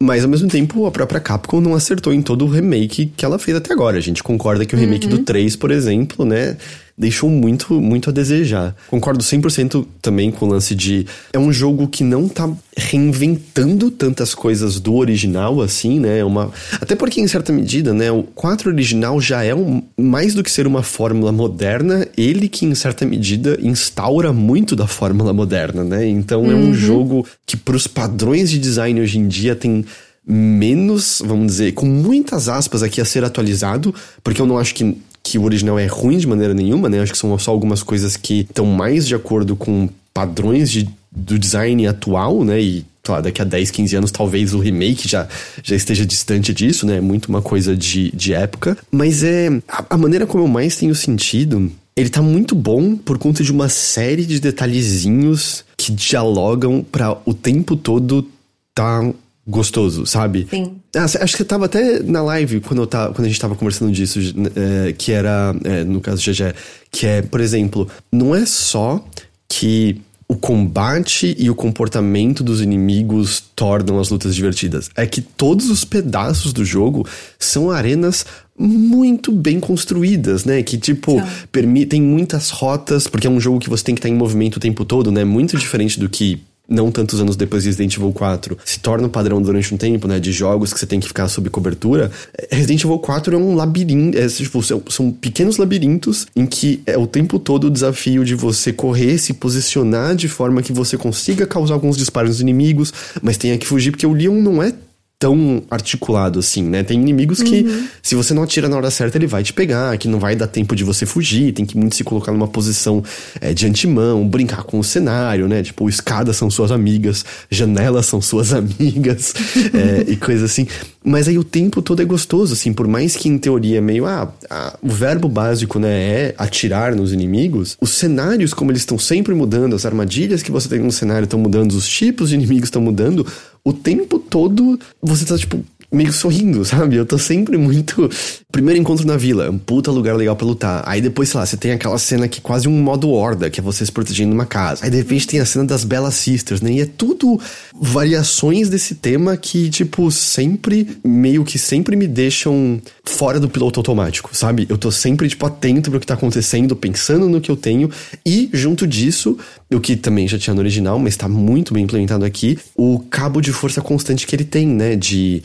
mas ao mesmo tempo a própria Capcom não acertou em todo o remake que ela fez até agora. A gente concorda que o remake uhum. do 3, por exemplo, né, deixou muito, muito a desejar. Concordo 100% também com o lance de. É um jogo que não tá reinventando tantas coisas do original, assim, né? É uma, até porque, em certa medida, né? O 4 original já é um, mais do que ser uma fórmula moderna, ele que, em certa medida, instaura muito da fórmula moderna, né? Então uhum. é um uhum. jogo que, pros padrões de design hoje em dia, tem menos, vamos dizer, com muitas aspas aqui a ser atualizado, porque eu não acho que que o original é ruim de maneira nenhuma, né? Acho que são só algumas coisas que estão mais de acordo com padrões de, do design atual, né? E lá, daqui a 10, 15 anos talvez o remake já, já esteja distante disso, né? É muito uma coisa de, de época. Mas é. A, a maneira como eu mais tenho sentido ele tá muito bom por conta de uma série de detalhezinhos que dialogam para o tempo todo tá gostoso, sabe? Sim. Ah, acho que eu tava até na live quando, eu tava, quando a gente tava conversando disso, é, que era, é, no caso do GG, que é, por exemplo, não é só que o combate e o comportamento dos inimigos tornam as lutas divertidas. É que todos os pedaços do jogo são arenas muito bem construídas, né? Que, tipo, permitem muitas rotas, porque é um jogo que você tem que estar em movimento o tempo todo, né? Muito diferente do que não tantos anos depois de Resident Evil 4, se torna um padrão durante um tempo, né? De jogos que você tem que ficar sob cobertura. Resident Evil 4 é um labirinto. É, tipo, são, são pequenos labirintos em que é o tempo todo o desafio de você correr, se posicionar de forma que você consiga causar alguns disparos nos inimigos, mas tenha que fugir, porque o Leon não é tão articulado assim, né? Tem inimigos que, uhum. se você não atira na hora certa, ele vai te pegar, que não vai dar tempo de você fugir, tem que muito se colocar numa posição é, de antemão, brincar com o cenário, né? Tipo, escadas são suas amigas, janelas são suas [laughs] amigas, é, e coisa assim. Mas aí o tempo todo é gostoso, assim, por mais que em teoria meio, ah, ah, o verbo básico, né, é atirar nos inimigos, os cenários, como eles estão sempre mudando, as armadilhas que você tem no cenário estão mudando, os tipos de inimigos estão mudando, o tempo todo você tá, tipo, meio sorrindo, [laughs] sabe? Eu tô sempre muito. Primeiro encontro na vila, um puta lugar legal pra lutar. Aí depois, sei lá, você tem aquela cena que é quase um modo horda, que é você se protegendo numa casa. Aí de repente tem a cena das Bella Sisters, né? E é tudo variações desse tema que, tipo, sempre, meio que sempre me deixam fora do piloto automático, sabe? Eu tô sempre, tipo, atento pro que tá acontecendo, pensando no que eu tenho. E, junto disso, o que também já tinha no original, mas tá muito bem implementado aqui, o cabo de força constante que ele tem, né? De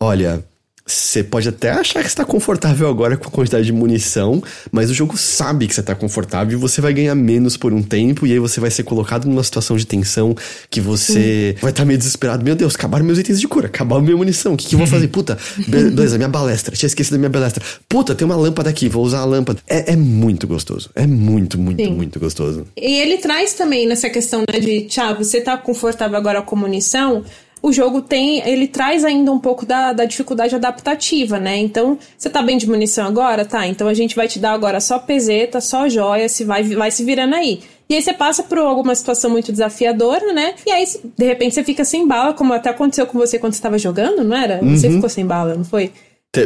olha, você pode até achar que está confortável agora com a quantidade de munição, mas o jogo sabe que você está confortável e você vai ganhar menos por um tempo, e aí você vai ser colocado numa situação de tensão que você vai estar tá meio desesperado. Meu Deus, acabaram meus itens de cura, acabaram minha munição, o que, que eu vou fazer? [laughs] Puta, beleza, minha balestra, tinha esquecido da minha balestra. Puta, tem uma lâmpada aqui, vou usar a lâmpada. É, é muito gostoso, é muito, muito, Sim. muito gostoso. E ele traz também nessa questão né, de, tchau, você tá confortável agora com munição, o jogo tem, ele traz ainda um pouco da, da dificuldade adaptativa, né? Então, você tá bem de munição agora? Tá, então a gente vai te dar agora só peseta, só joia, se vai, vai se virando aí. E aí você passa por alguma situação muito desafiadora, né? E aí, de repente, você fica sem bala, como até aconteceu com você quando você estava jogando, não era? Uhum. Você ficou sem bala, não foi?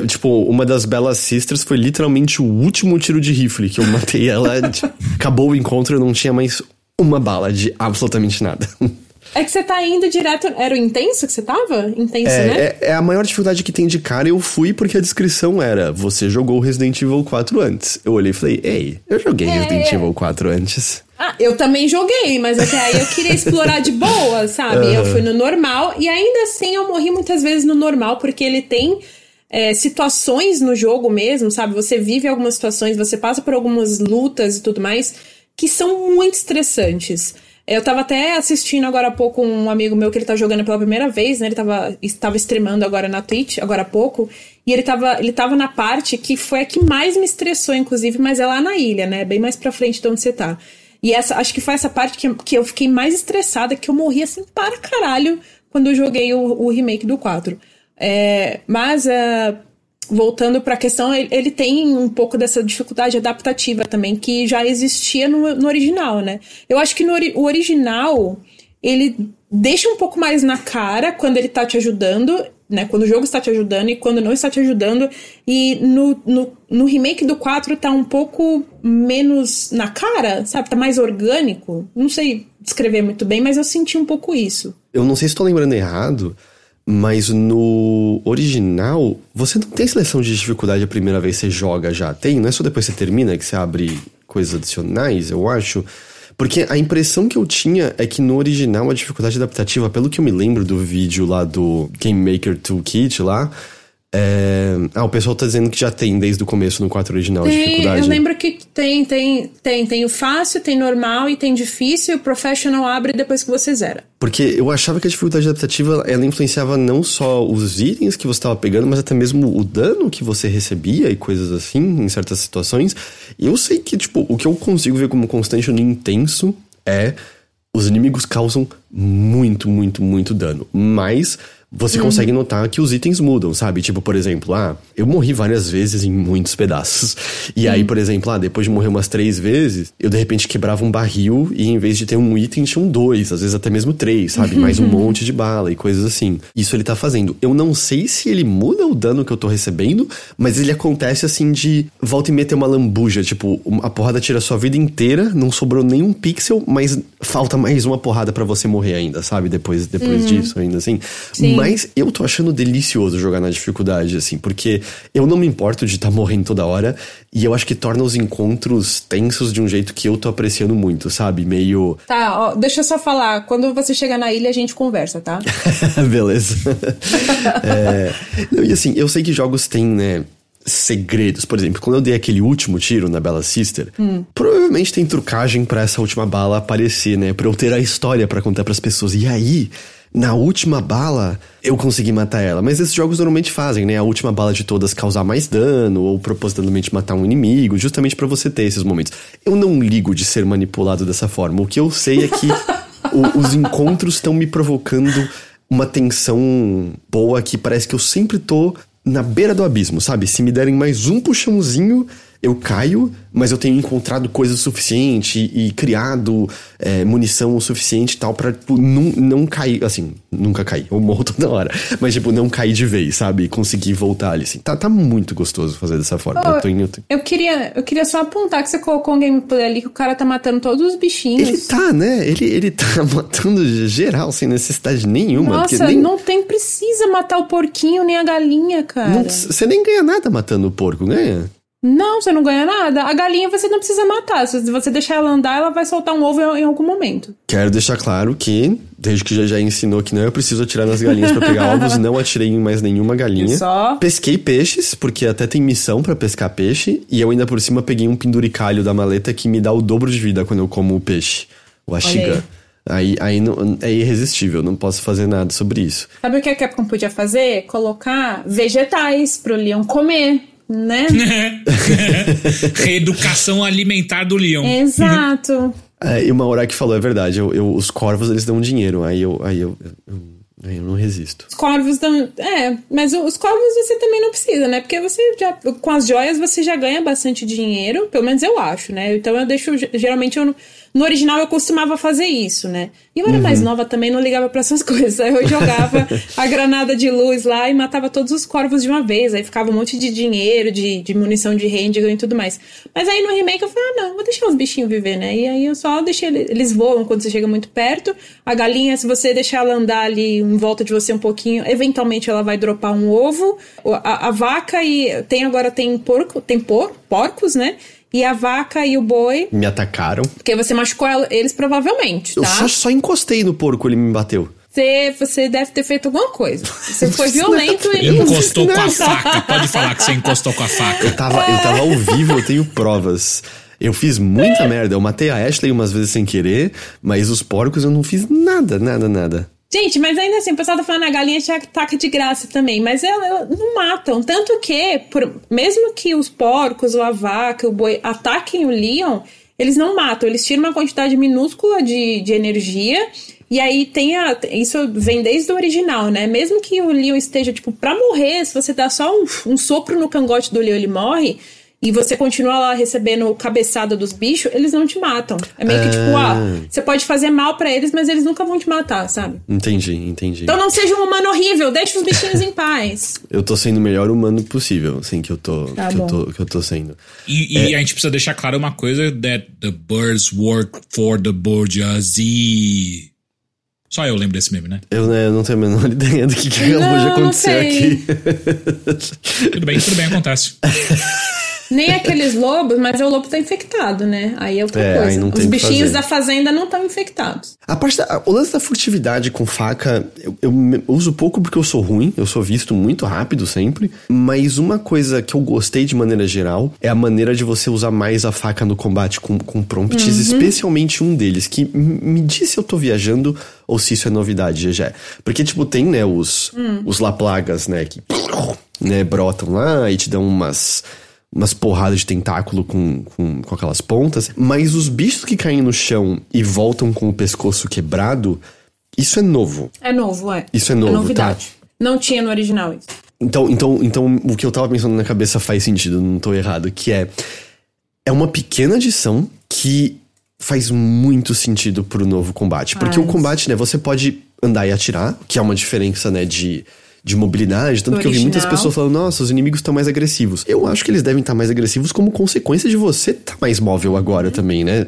Tipo, uma das Belas Sisters foi literalmente o último tiro de rifle que eu matei ela. tipo, [laughs] acabou o encontro, eu não tinha mais uma bala de absolutamente nada. [laughs] É que você tá indo direto. Era o intenso que você tava? Intenso, é, né? É, é, a maior dificuldade que tem de cara. Eu fui porque a descrição era: você jogou Resident Evil 4 antes. Eu olhei e falei: ei, eu joguei é, Resident Evil 4 antes. Ah, eu também joguei, mas até aí eu queria explorar de boa, [laughs] sabe? Uhum. Eu fui no normal e ainda assim eu morri muitas vezes no normal porque ele tem. É, situações no jogo mesmo, sabe? Você vive algumas situações, você passa por algumas lutas e tudo mais que são muito estressantes. Eu tava até assistindo agora há pouco um amigo meu que ele tá jogando pela primeira vez, né? Ele tava, estava streamando agora na Twitch, agora há pouco. E ele tava, ele tava na parte que foi a que mais me estressou, inclusive, mas é lá na ilha, né? Bem mais pra frente de onde você tá. E essa, acho que foi essa parte que, que eu fiquei mais estressada, que eu morri assim para caralho quando eu joguei o, o remake do 4. É, mas uh, voltando para a questão, ele, ele, tem um pouco dessa dificuldade adaptativa também, que já existia no, no original, né? Eu acho que no o original, ele deixa um pouco mais na cara quando ele tá te ajudando, né? Quando o jogo está te ajudando e quando não está te ajudando. E no, no, no remake do 4 tá um pouco menos na cara, sabe? Tá mais orgânico. Não sei descrever muito bem, mas eu senti um pouco isso. Eu não sei se estou lembrando errado, mas no original, você não tem seleção de dificuldade a primeira vez que você joga já. Tem? Não é só depois que você termina que você abre coisas adicionais, eu acho. Porque a impressão que eu tinha é que no original a dificuldade adaptativa, pelo que eu me lembro do vídeo lá do Game Maker Toolkit lá, é... Ah, o pessoal tá dizendo que já tem desde o começo no 4 original tem, dificuldade. Eu lembro que tem, tem, tem, tem o fácil, tem normal e tem difícil, e o professional abre depois que você zera. Porque eu achava que a dificuldade adaptativa ela influenciava não só os itens que você estava pegando, mas até mesmo o dano que você recebia e coisas assim, em certas situações. E eu sei que, tipo, o que eu consigo ver como constante no intenso é os inimigos causam muito, muito, muito dano. Mas você uhum. consegue notar que os itens mudam, sabe? Tipo, por exemplo, ah, eu morri várias vezes em muitos pedaços. E uhum. aí, por exemplo, ah, depois de morrer umas três vezes, eu de repente quebrava um barril e em vez de ter um item, tinha um dois, às vezes até mesmo três, sabe? Mais um monte de bala e coisas assim. Isso ele tá fazendo. Eu não sei se ele muda o dano que eu tô recebendo, mas ele acontece assim de volta e meia ter uma lambuja. Tipo, a porrada tira a sua vida inteira, não sobrou nenhum pixel, mas falta mais uma porrada para você morrer ainda, sabe? Depois, depois uhum. disso, ainda assim. Sim. Mas eu tô achando delicioso jogar na dificuldade, assim, porque eu não me importo de estar tá morrendo toda hora, e eu acho que torna os encontros tensos de um jeito que eu tô apreciando muito, sabe? Meio. Tá, ó, deixa eu só falar. Quando você chegar na ilha, a gente conversa, tá? [laughs] Beleza. é... Não, e assim, eu sei que jogos têm, né? segredos. Por exemplo, quando eu dei aquele último tiro na Bella Sister, hum. provavelmente tem trucagem para essa última bala aparecer, né? Pra eu ter a história para contar para as pessoas. E aí, na última bala, eu consegui matar ela. Mas esses jogos normalmente fazem, né? A última bala de todas causar mais dano, ou propositalmente matar um inimigo, justamente para você ter esses momentos. Eu não ligo de ser manipulado dessa forma. O que eu sei é que [laughs] o, os encontros estão me provocando uma tensão boa que parece que eu sempre tô na beira do abismo, sabe? Se me derem mais um puxãozinho, eu caio, mas eu tenho encontrado coisa suficiente e, e criado é, munição o suficiente e tal pra tipo, não, não cair, assim, nunca cair, eu morro [laughs] toda hora, mas tipo, não cair de vez, sabe? Conseguir voltar ali, assim. Tá, tá muito gostoso fazer dessa forma. Oh, eu, tô em, eu, tô... eu, queria, eu queria só apontar que você colocou um gameplay ali que o cara tá matando todos os bichinhos. Ele tá, né? Ele, ele tá [laughs] matando geral, sem necessidade nenhuma. Nossa, nem... não tem, precisa matar o porquinho nem a galinha, cara. Você nem ganha nada matando o porco, ganha? Não, você não ganha nada. A galinha você não precisa matar. Se você deixar ela andar, ela vai soltar um ovo em algum momento. Quero deixar claro que, desde que já já ensinou que não é preciso atirar nas galinhas para pegar [laughs] ovos, não atirei em mais nenhuma galinha. Só. Pesquei peixes, porque até tem missão para pescar peixe, e eu ainda por cima peguei um penduricalho da maleta que me dá o dobro de vida quando eu como o peixe, o ashiga. Aí, aí não, é irresistível, não posso fazer nada sobre isso. Sabe o que a Capcom podia fazer? Colocar vegetais pro leão comer né? [laughs] Reeducação alimentar do leão. Exato. [laughs] É, e uma hora que falou, é verdade, eu, eu, os corvos eles dão dinheiro, aí eu, aí eu, eu, eu não resisto. Os corvos dão. É, mas os corvos você também não precisa, né? Porque você já. Com as joias você já ganha bastante dinheiro, pelo menos eu acho, né? Então eu deixo. Geralmente eu não no original eu costumava fazer isso, né? E eu era uhum. mais nova também, não ligava para essas [laughs] coisas. Aí eu jogava a granada de luz lá e matava todos os corvos de uma vez. Aí ficava um monte de dinheiro, de, de munição de handgun e tudo mais. Mas aí no remake eu falei, ah, não, vou deixar os bichinhos viver, né? E aí eu só deixei eles voam quando você chega muito perto. A galinha, se você deixar ela andar ali em volta de você um pouquinho, eventualmente ela vai dropar um ovo. A, a vaca e tem agora tem porco, tem por, porcos, né? E a vaca e o boi. Me atacaram. Porque você machucou eles provavelmente, tá? Eu só, só encostei no porco, ele me bateu. Você, você deve ter feito alguma coisa. Você foi [laughs] violento e. [laughs] Encostou com a faca. Pode falar que você encostou com a faca. Eu tava, eu tava ao vivo, eu tenho provas. Eu fiz muita merda. Eu matei a Ashley umas vezes sem querer, mas os porcos eu não fiz nada, nada, nada. Gente, mas ainda assim, o pessoal tá falando a galinha já ataca de graça também, mas elas não matam. Tanto que, por, mesmo que os porcos, a vaca, o boi ataquem o leão, eles não matam, eles tiram uma quantidade minúscula de, de energia. E aí tem a. Isso vem desde o original, né? Mesmo que o leão esteja, tipo, pra morrer, se você dá só um, um sopro no cangote do leão, ele morre e você continua lá recebendo cabeçada dos bichos, eles não te matam. É meio que tipo, ah, você pode fazer mal para eles, mas eles nunca vão te matar, sabe? Entendi, entendi. Então não seja um humano horrível, deixe os bichinhos em paz. [laughs] Eu tô sendo o melhor humano possível, assim, que eu tô, tá que, eu tô que eu tô sendo. E, e é... a gente precisa deixar claro uma coisa, that the birds work for the bourgeoisie. Só eu lembro desse meme, né? Eu, né, eu não tenho a menor [laughs] ideia do que, que acabou de acontecer aqui. [laughs] tudo bem, tudo bem, acontece. Nem aqueles lobos, mas o lobo tá infectado, né? Aí é outra é, coisa. Os bichinhos da fazenda não estão infectados. A parte da, o lance da furtividade com faca, eu, eu, uso pouco porque eu sou ruim, eu sou visto muito rápido sempre. Mas uma coisa que eu gostei de maneira geral é a maneira de você usar mais a faca no combate com, com prompts, uhum. especialmente um deles, que me disse se eu tô viajando ou se isso é novidade, já. Porque, tipo, tem, né, os, hum. os laplagas, né, que né, brotam lá e te dão umas umas porradas de tentáculo com, com, com aquelas pontas, mas os bichos que caem no chão e voltam com o pescoço quebrado, isso é novo. É novo, é. Isso é novo, é novidade. Tá? Não tinha no original isso. Então, então, então, o que eu tava pensando na cabeça faz sentido, não tô errado, que é é uma pequena adição que faz muito sentido pro novo combate, porque o combate, né, você pode andar e atirar, que é uma diferença, né, de de mobilidade, tanto que eu vi muitas pessoas falando, nossa, os inimigos estão mais agressivos. Eu acho que eles devem estar mais agressivos como consequência de você estar tá mais móvel agora também, né?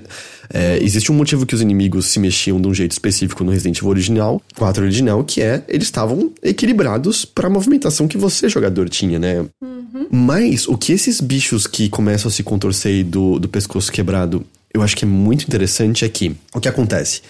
É, existe um motivo que os inimigos se mexiam de um jeito específico no Resident Evil original, 4 original, que é eles estavam equilibrados para a movimentação que você, jogador, tinha, né? Uhum. Mas o que esses bichos que começam a se contorcer do, do pescoço quebrado, eu acho que é muito interessante é que o que acontece?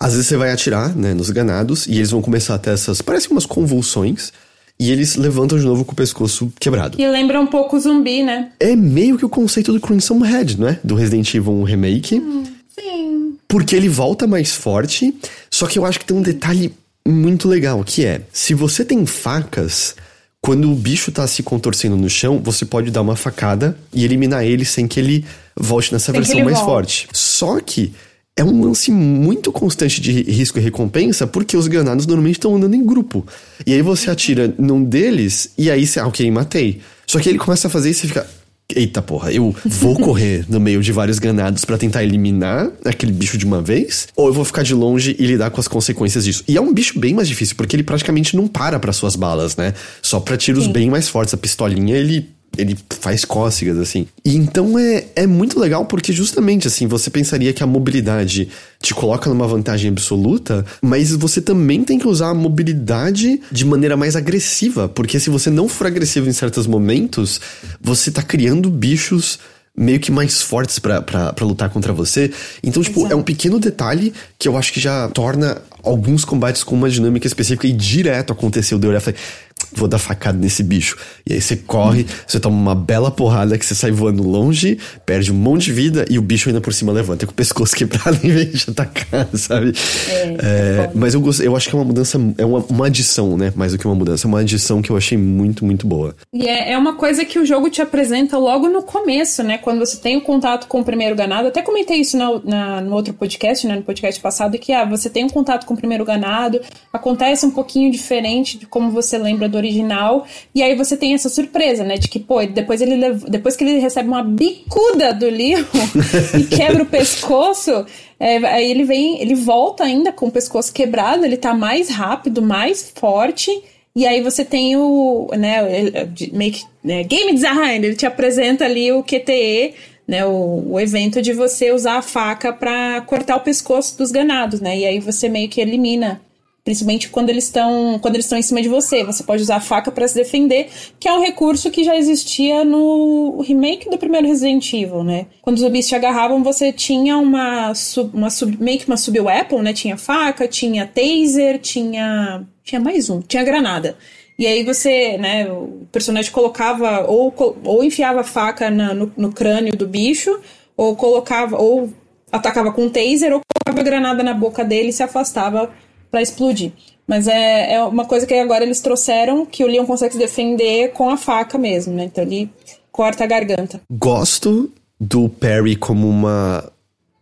Às vezes você vai atirar, né, nos ganados, e eles vão começar a ter essas. parecem umas convulsões. E eles levantam de novo com o pescoço quebrado. E lembra um pouco zumbi, né? É meio que o conceito do Crimson Head, não é? Do Resident Evil Remake. Hum, sim. Porque ele volta mais forte. Só que eu acho que tem um detalhe muito legal, que é: se você tem facas, quando o bicho tá se contorcendo no chão, você pode dar uma facada e eliminar ele sem que ele volte nessa sem versão mais volte. forte. Só que é um lance muito constante de risco e recompensa, porque os granados normalmente estão andando em grupo. E aí você atira num deles, e aí você, ah, ok, matei. Só que ele começa a fazer isso e fica. Eita porra, eu vou [laughs] correr no meio de vários granados para tentar eliminar aquele bicho de uma vez? Ou eu vou ficar de longe e lidar com as consequências disso? E é um bicho bem mais difícil, porque ele praticamente não para para suas balas, né? Só pra tiros Sim. bem mais fortes. A pistolinha, ele ele faz cócegas, assim. E então é, é muito legal porque justamente, assim, você pensaria que a mobilidade te coloca numa vantagem absoluta, mas você também tem que usar a mobilidade de maneira mais agressiva, porque se você não for agressivo em certos momentos, você tá criando bichos meio que mais fortes para lutar contra você. Então, tipo, Exato. é um pequeno detalhe que eu acho que já torna alguns combates com uma dinâmica específica e direto aconteceu de eu falei, vou dar facada nesse bicho. E aí você corre, você toma uma bela porrada que você sai voando longe, perde um monte de vida e o bicho ainda por cima levanta com o pescoço [laughs] quebrado em vez de atacar, sabe? É, é, mas eu, gost, eu acho que é uma mudança, é uma, uma adição, né? Mais do que uma mudança, é uma adição que eu achei muito, muito boa. E é, é uma coisa que o jogo te apresenta logo no começo, né? Quando você tem o contato com o primeiro ganado. Até comentei isso na, na, no outro podcast, né? No podcast passado, que ah, você tem um contato com o primeiro ganado, acontece um pouquinho diferente de como você lembra do original. E aí você tem essa surpresa, né? De que, pô, depois ele depois que ele recebe uma bicuda do Leon [laughs] e quebra o pescoço, é, aí ele vem, ele volta ainda com o pescoço quebrado, ele tá mais rápido, mais forte. E aí você tem o, né, né, game design, ele te apresenta ali o QTE, né, o, o evento de você usar a faca para cortar o pescoço dos ganados, né? E aí você meio que elimina principalmente quando eles estão quando eles estão em cima de você. Você pode usar a faca para se defender, que é um recurso que já existia no remake do primeiro Resident Evil, né? Quando os zumbis te agarravam, você tinha uma sub, uma sub, meio que uma sub-weapon, né? Tinha faca, tinha taser, tinha tinha mais um, tinha granada. E aí você, né, o personagem colocava ou, ou enfiava a faca na, no, no crânio do bicho, ou colocava ou atacava com taser ou colocava a granada na boca dele e se afastava para explodir. Mas é, é uma coisa que agora eles trouxeram que o Leon consegue se defender com a faca mesmo, né? Então ele corta a garganta. Gosto do Perry como uma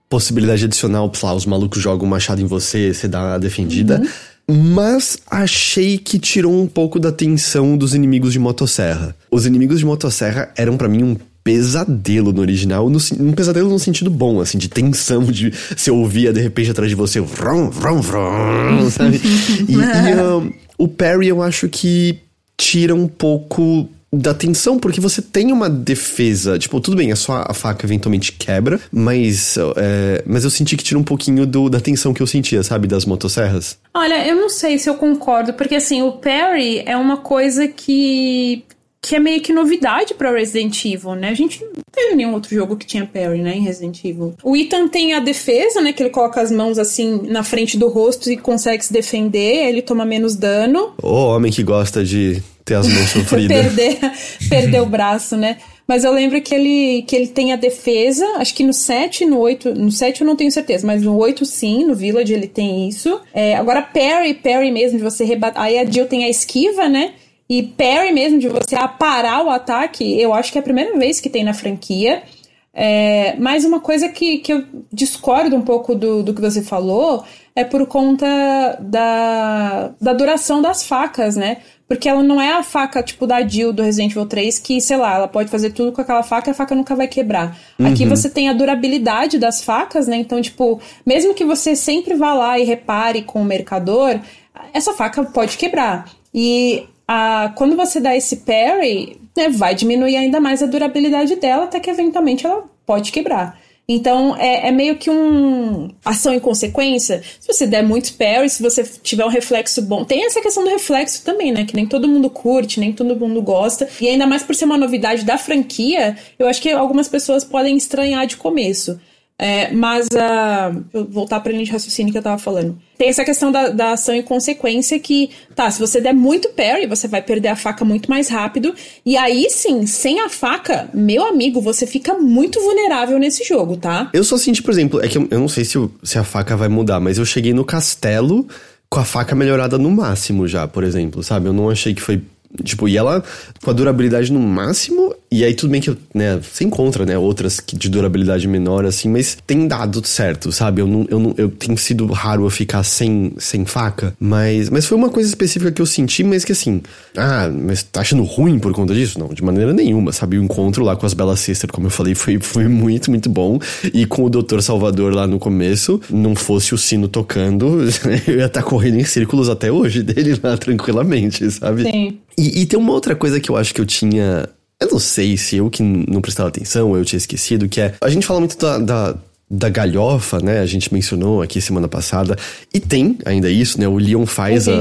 possibilidade adicional, sei lá, os malucos jogam um machado em você, você dá a defendida. Uhum. Mas achei que tirou um pouco da tensão dos inimigos de motosserra. Os inimigos de motosserra eram para mim um pesadelo no original, no, um pesadelo no sentido bom, assim, de tensão, de você ouvia de repente atrás de você, vrum, vrum, vrum, [laughs] sabe? E, e [laughs] um, o Perry eu acho que tira um pouco da tensão, porque você tem uma defesa. Tipo, tudo bem, a sua a faca eventualmente quebra, mas, é, mas eu senti que tira um pouquinho do, da tensão que eu sentia, sabe, das motosserras. Olha, eu não sei se eu concordo, porque assim, o Perry é uma coisa que que é meio que novidade para Resident Evil, né? A gente não teve nenhum outro jogo que tinha parry, né, em Resident Evil. O Ethan tem a defesa, né, que ele coloca as mãos assim na frente do rosto e consegue se defender, ele toma menos dano. O homem que gosta de ter as mãos [laughs] sofridas. perder, perder o braço, né? Mas eu lembro que ele, que ele tem a defesa, acho que no 7 no 8, no 7 eu não tenho certeza, mas no 8 sim, no Village ele tem isso. É, agora parry, parry mesmo, de você rebater. Aí a Jill tem a esquiva, né? E parry mesmo, de você parar o ataque, eu acho que é a primeira vez que tem na franquia. É, mas uma coisa que, que eu discordo um pouco do, do que você falou é por conta da, da duração das facas, né? Porque ela não é a faca tipo da Jill do Resident Evil 3, que, sei lá, ela pode fazer tudo com aquela faca e a faca nunca vai quebrar. Uhum. Aqui você tem a durabilidade das facas, né? Então, tipo, mesmo que você sempre vá lá e repare com o mercador, essa faca pode quebrar. E a, quando você dá esse parry, né, vai diminuir ainda mais a durabilidade dela, até que eventualmente ela pode quebrar. Então é, é, meio que um ação em consequência. Se você der muito parry, se você tiver um reflexo bom. Tem essa questão do reflexo também, né? Que nem todo mundo curte, nem todo mundo gosta. E ainda mais por ser uma novidade da franquia, eu acho que algumas pessoas podem estranhar de começo. É, mas a. Uh, voltar pra linha de raciocínio que eu tava falando. Tem essa questão da, da ação e consequência que, tá, se você der muito parry, você vai perder a faca muito mais rápido. E aí sim, sem a faca, meu amigo, você fica muito vulnerável nesse jogo, tá? Eu só senti, por exemplo, é que eu, eu não sei se, se a faca vai mudar, mas eu cheguei no castelo com a faca melhorada no máximo já, por exemplo, sabe? Eu não achei que foi Tipo, e ela com a durabilidade no máximo, e aí tudo bem que, né, você encontra, né, outras de durabilidade menor, assim, mas tem dado certo, sabe? Eu não, eu não, eu tenho sido raro eu ficar sem, sem faca, mas, mas foi uma coisa específica que eu senti, mas que assim, ah, mas tá achando ruim por conta disso? Não, de maneira nenhuma, sabe? O encontro lá com as Bella Sister, como eu falei, foi, foi muito, muito bom, e com o Dr. Salvador lá no começo, não fosse o sino tocando, [laughs] eu ia estar tá correndo em círculos até hoje dele lá tranquilamente, sabe? Sim. E, e, tem uma outra coisa que eu acho que eu tinha Eu não sei se eu que não prestava atenção, eu tinha esquecido, que é. A gente fala muito da, da, da galhofa, né? A gente mencionou aqui semana passada. E tem ainda isso, né? O Leon faz a,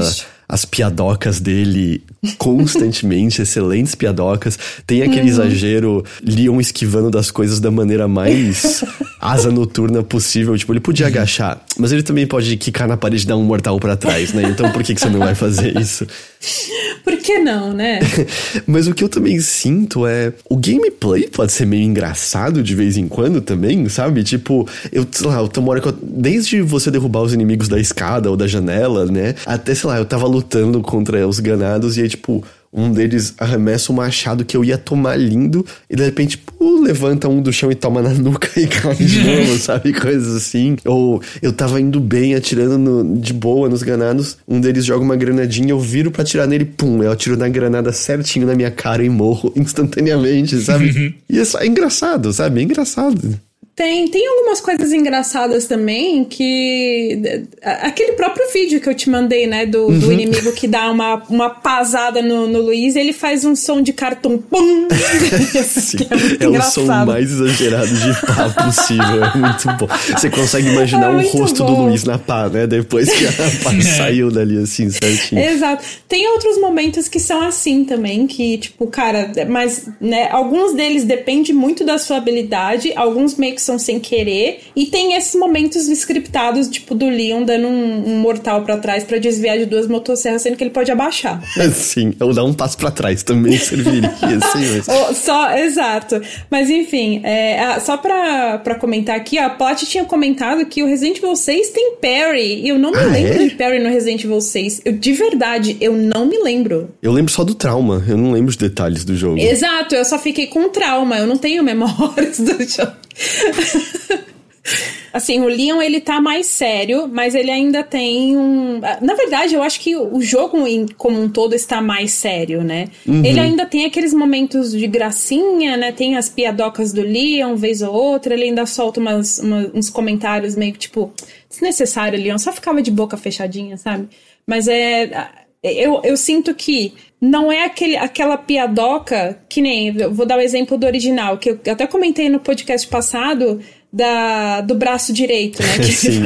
as piadocas dele constantemente, [laughs] excelentes piadocas. Tem aquele uhum. exagero, Leon esquivando das coisas da maneira mais [laughs] asa noturna possível. Tipo, ele podia agachar, mas ele também pode quicar na parede e dar um mortal para trás, né? Então por que, que você não vai fazer isso? [laughs] Por que não, né? [laughs] mas o que eu também sinto é. O gameplay pode ser meio engraçado de vez em quando também, sabe? Tipo, eu, sei lá, eu que eu, Desde você derrubar os inimigos da escada ou da janela, né? Até, sei lá, eu tava lutando contra os ganados e aí, tipo, um deles arremessa um machado que eu ia tomar lindo e de repente, pô, levanta um do chão e toma na nuca e cai de [laughs] novo, sabe? Coisas assim. Ou eu tava indo bem, atirando no, de boa nos granados, um deles joga uma granadinha, eu viro para atirar nele, pum, eu atiro na granada certinho na minha cara e morro [laughs] instantaneamente, sabe? e é, só, é engraçado, sabe? É engraçado. Tem, tem algumas coisas engraçadas também que. Aquele próprio vídeo que eu te mandei, né? Do, uhum. do inimigo que dá uma, uma pasada no, no Luiz ele faz um som de cartão. Pum! [laughs] [laughs] Sim, é, é o som mais exagerado de pá possível. É muito bom. Você consegue imaginar é o rosto bom. do Luiz na pá, né? Depois que a [laughs] pá é. saiu dali assim, certinho. Exato. Tem outros momentos que são assim também, que, tipo, cara, mas, né? Alguns deles dependem muito da sua habilidade, alguns meio que são sem querer. E tem esses momentos scriptados, tipo, do Leon dando um, um mortal para trás para desviar de duas motosserras, sendo que ele pode abaixar. [laughs] Sim, ou dar um passo para trás também serviria, [laughs] assim, mas... só, exato. Mas enfim, é, só pra, pra comentar aqui, ó, a Plot tinha comentado que o Resident Evil 6 tem parry. E eu não me ah, lembro é? de parry no Resident Evil 6. Eu, de verdade, eu não me lembro. Eu lembro só do trauma, eu não lembro os detalhes do jogo. Exato, eu só fiquei com trauma, eu não tenho [laughs] memórias do jogo. [laughs] Assim, o Leon ele tá mais sério, mas ele ainda tem um. Na verdade, eu acho que o jogo como um todo está mais sério, né? Uhum. Ele ainda tem aqueles momentos de gracinha, né? Tem as piadocas do Leon, vez ou outra. Ele ainda solta umas, uma, uns comentários meio tipo, desnecessário, Leon. Só ficava de boca fechadinha, sabe? Mas é. Eu, eu sinto que não é aquele, aquela piadoca que nem. Eu vou dar o exemplo do original, que eu até comentei no podcast passado da, do braço direito, né? [laughs] Que Sim.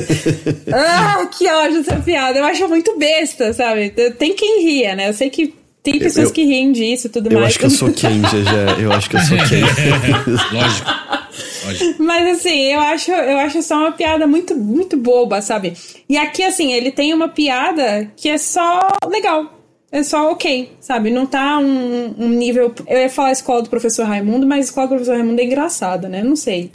[laughs] ah, que ódio essa piada. Eu acho muito besta, sabe? Tem quem ria, né? Eu sei que tem pessoas eu, que riem disso e tudo eu mais. [laughs] Eu acho que eu sou quem, já, Eu acho que eu sou quem. Lógico. Lógico. Mas assim, eu acho, eu acho só uma piada muito, muito boba, sabe? E aqui, assim, ele tem uma piada que é só legal é só ok, sabe? Não tá um, um, nível. Eu ia falar escola do professor Raimundo, mas escola do professor Raimundo é engraçada, né? Não sei.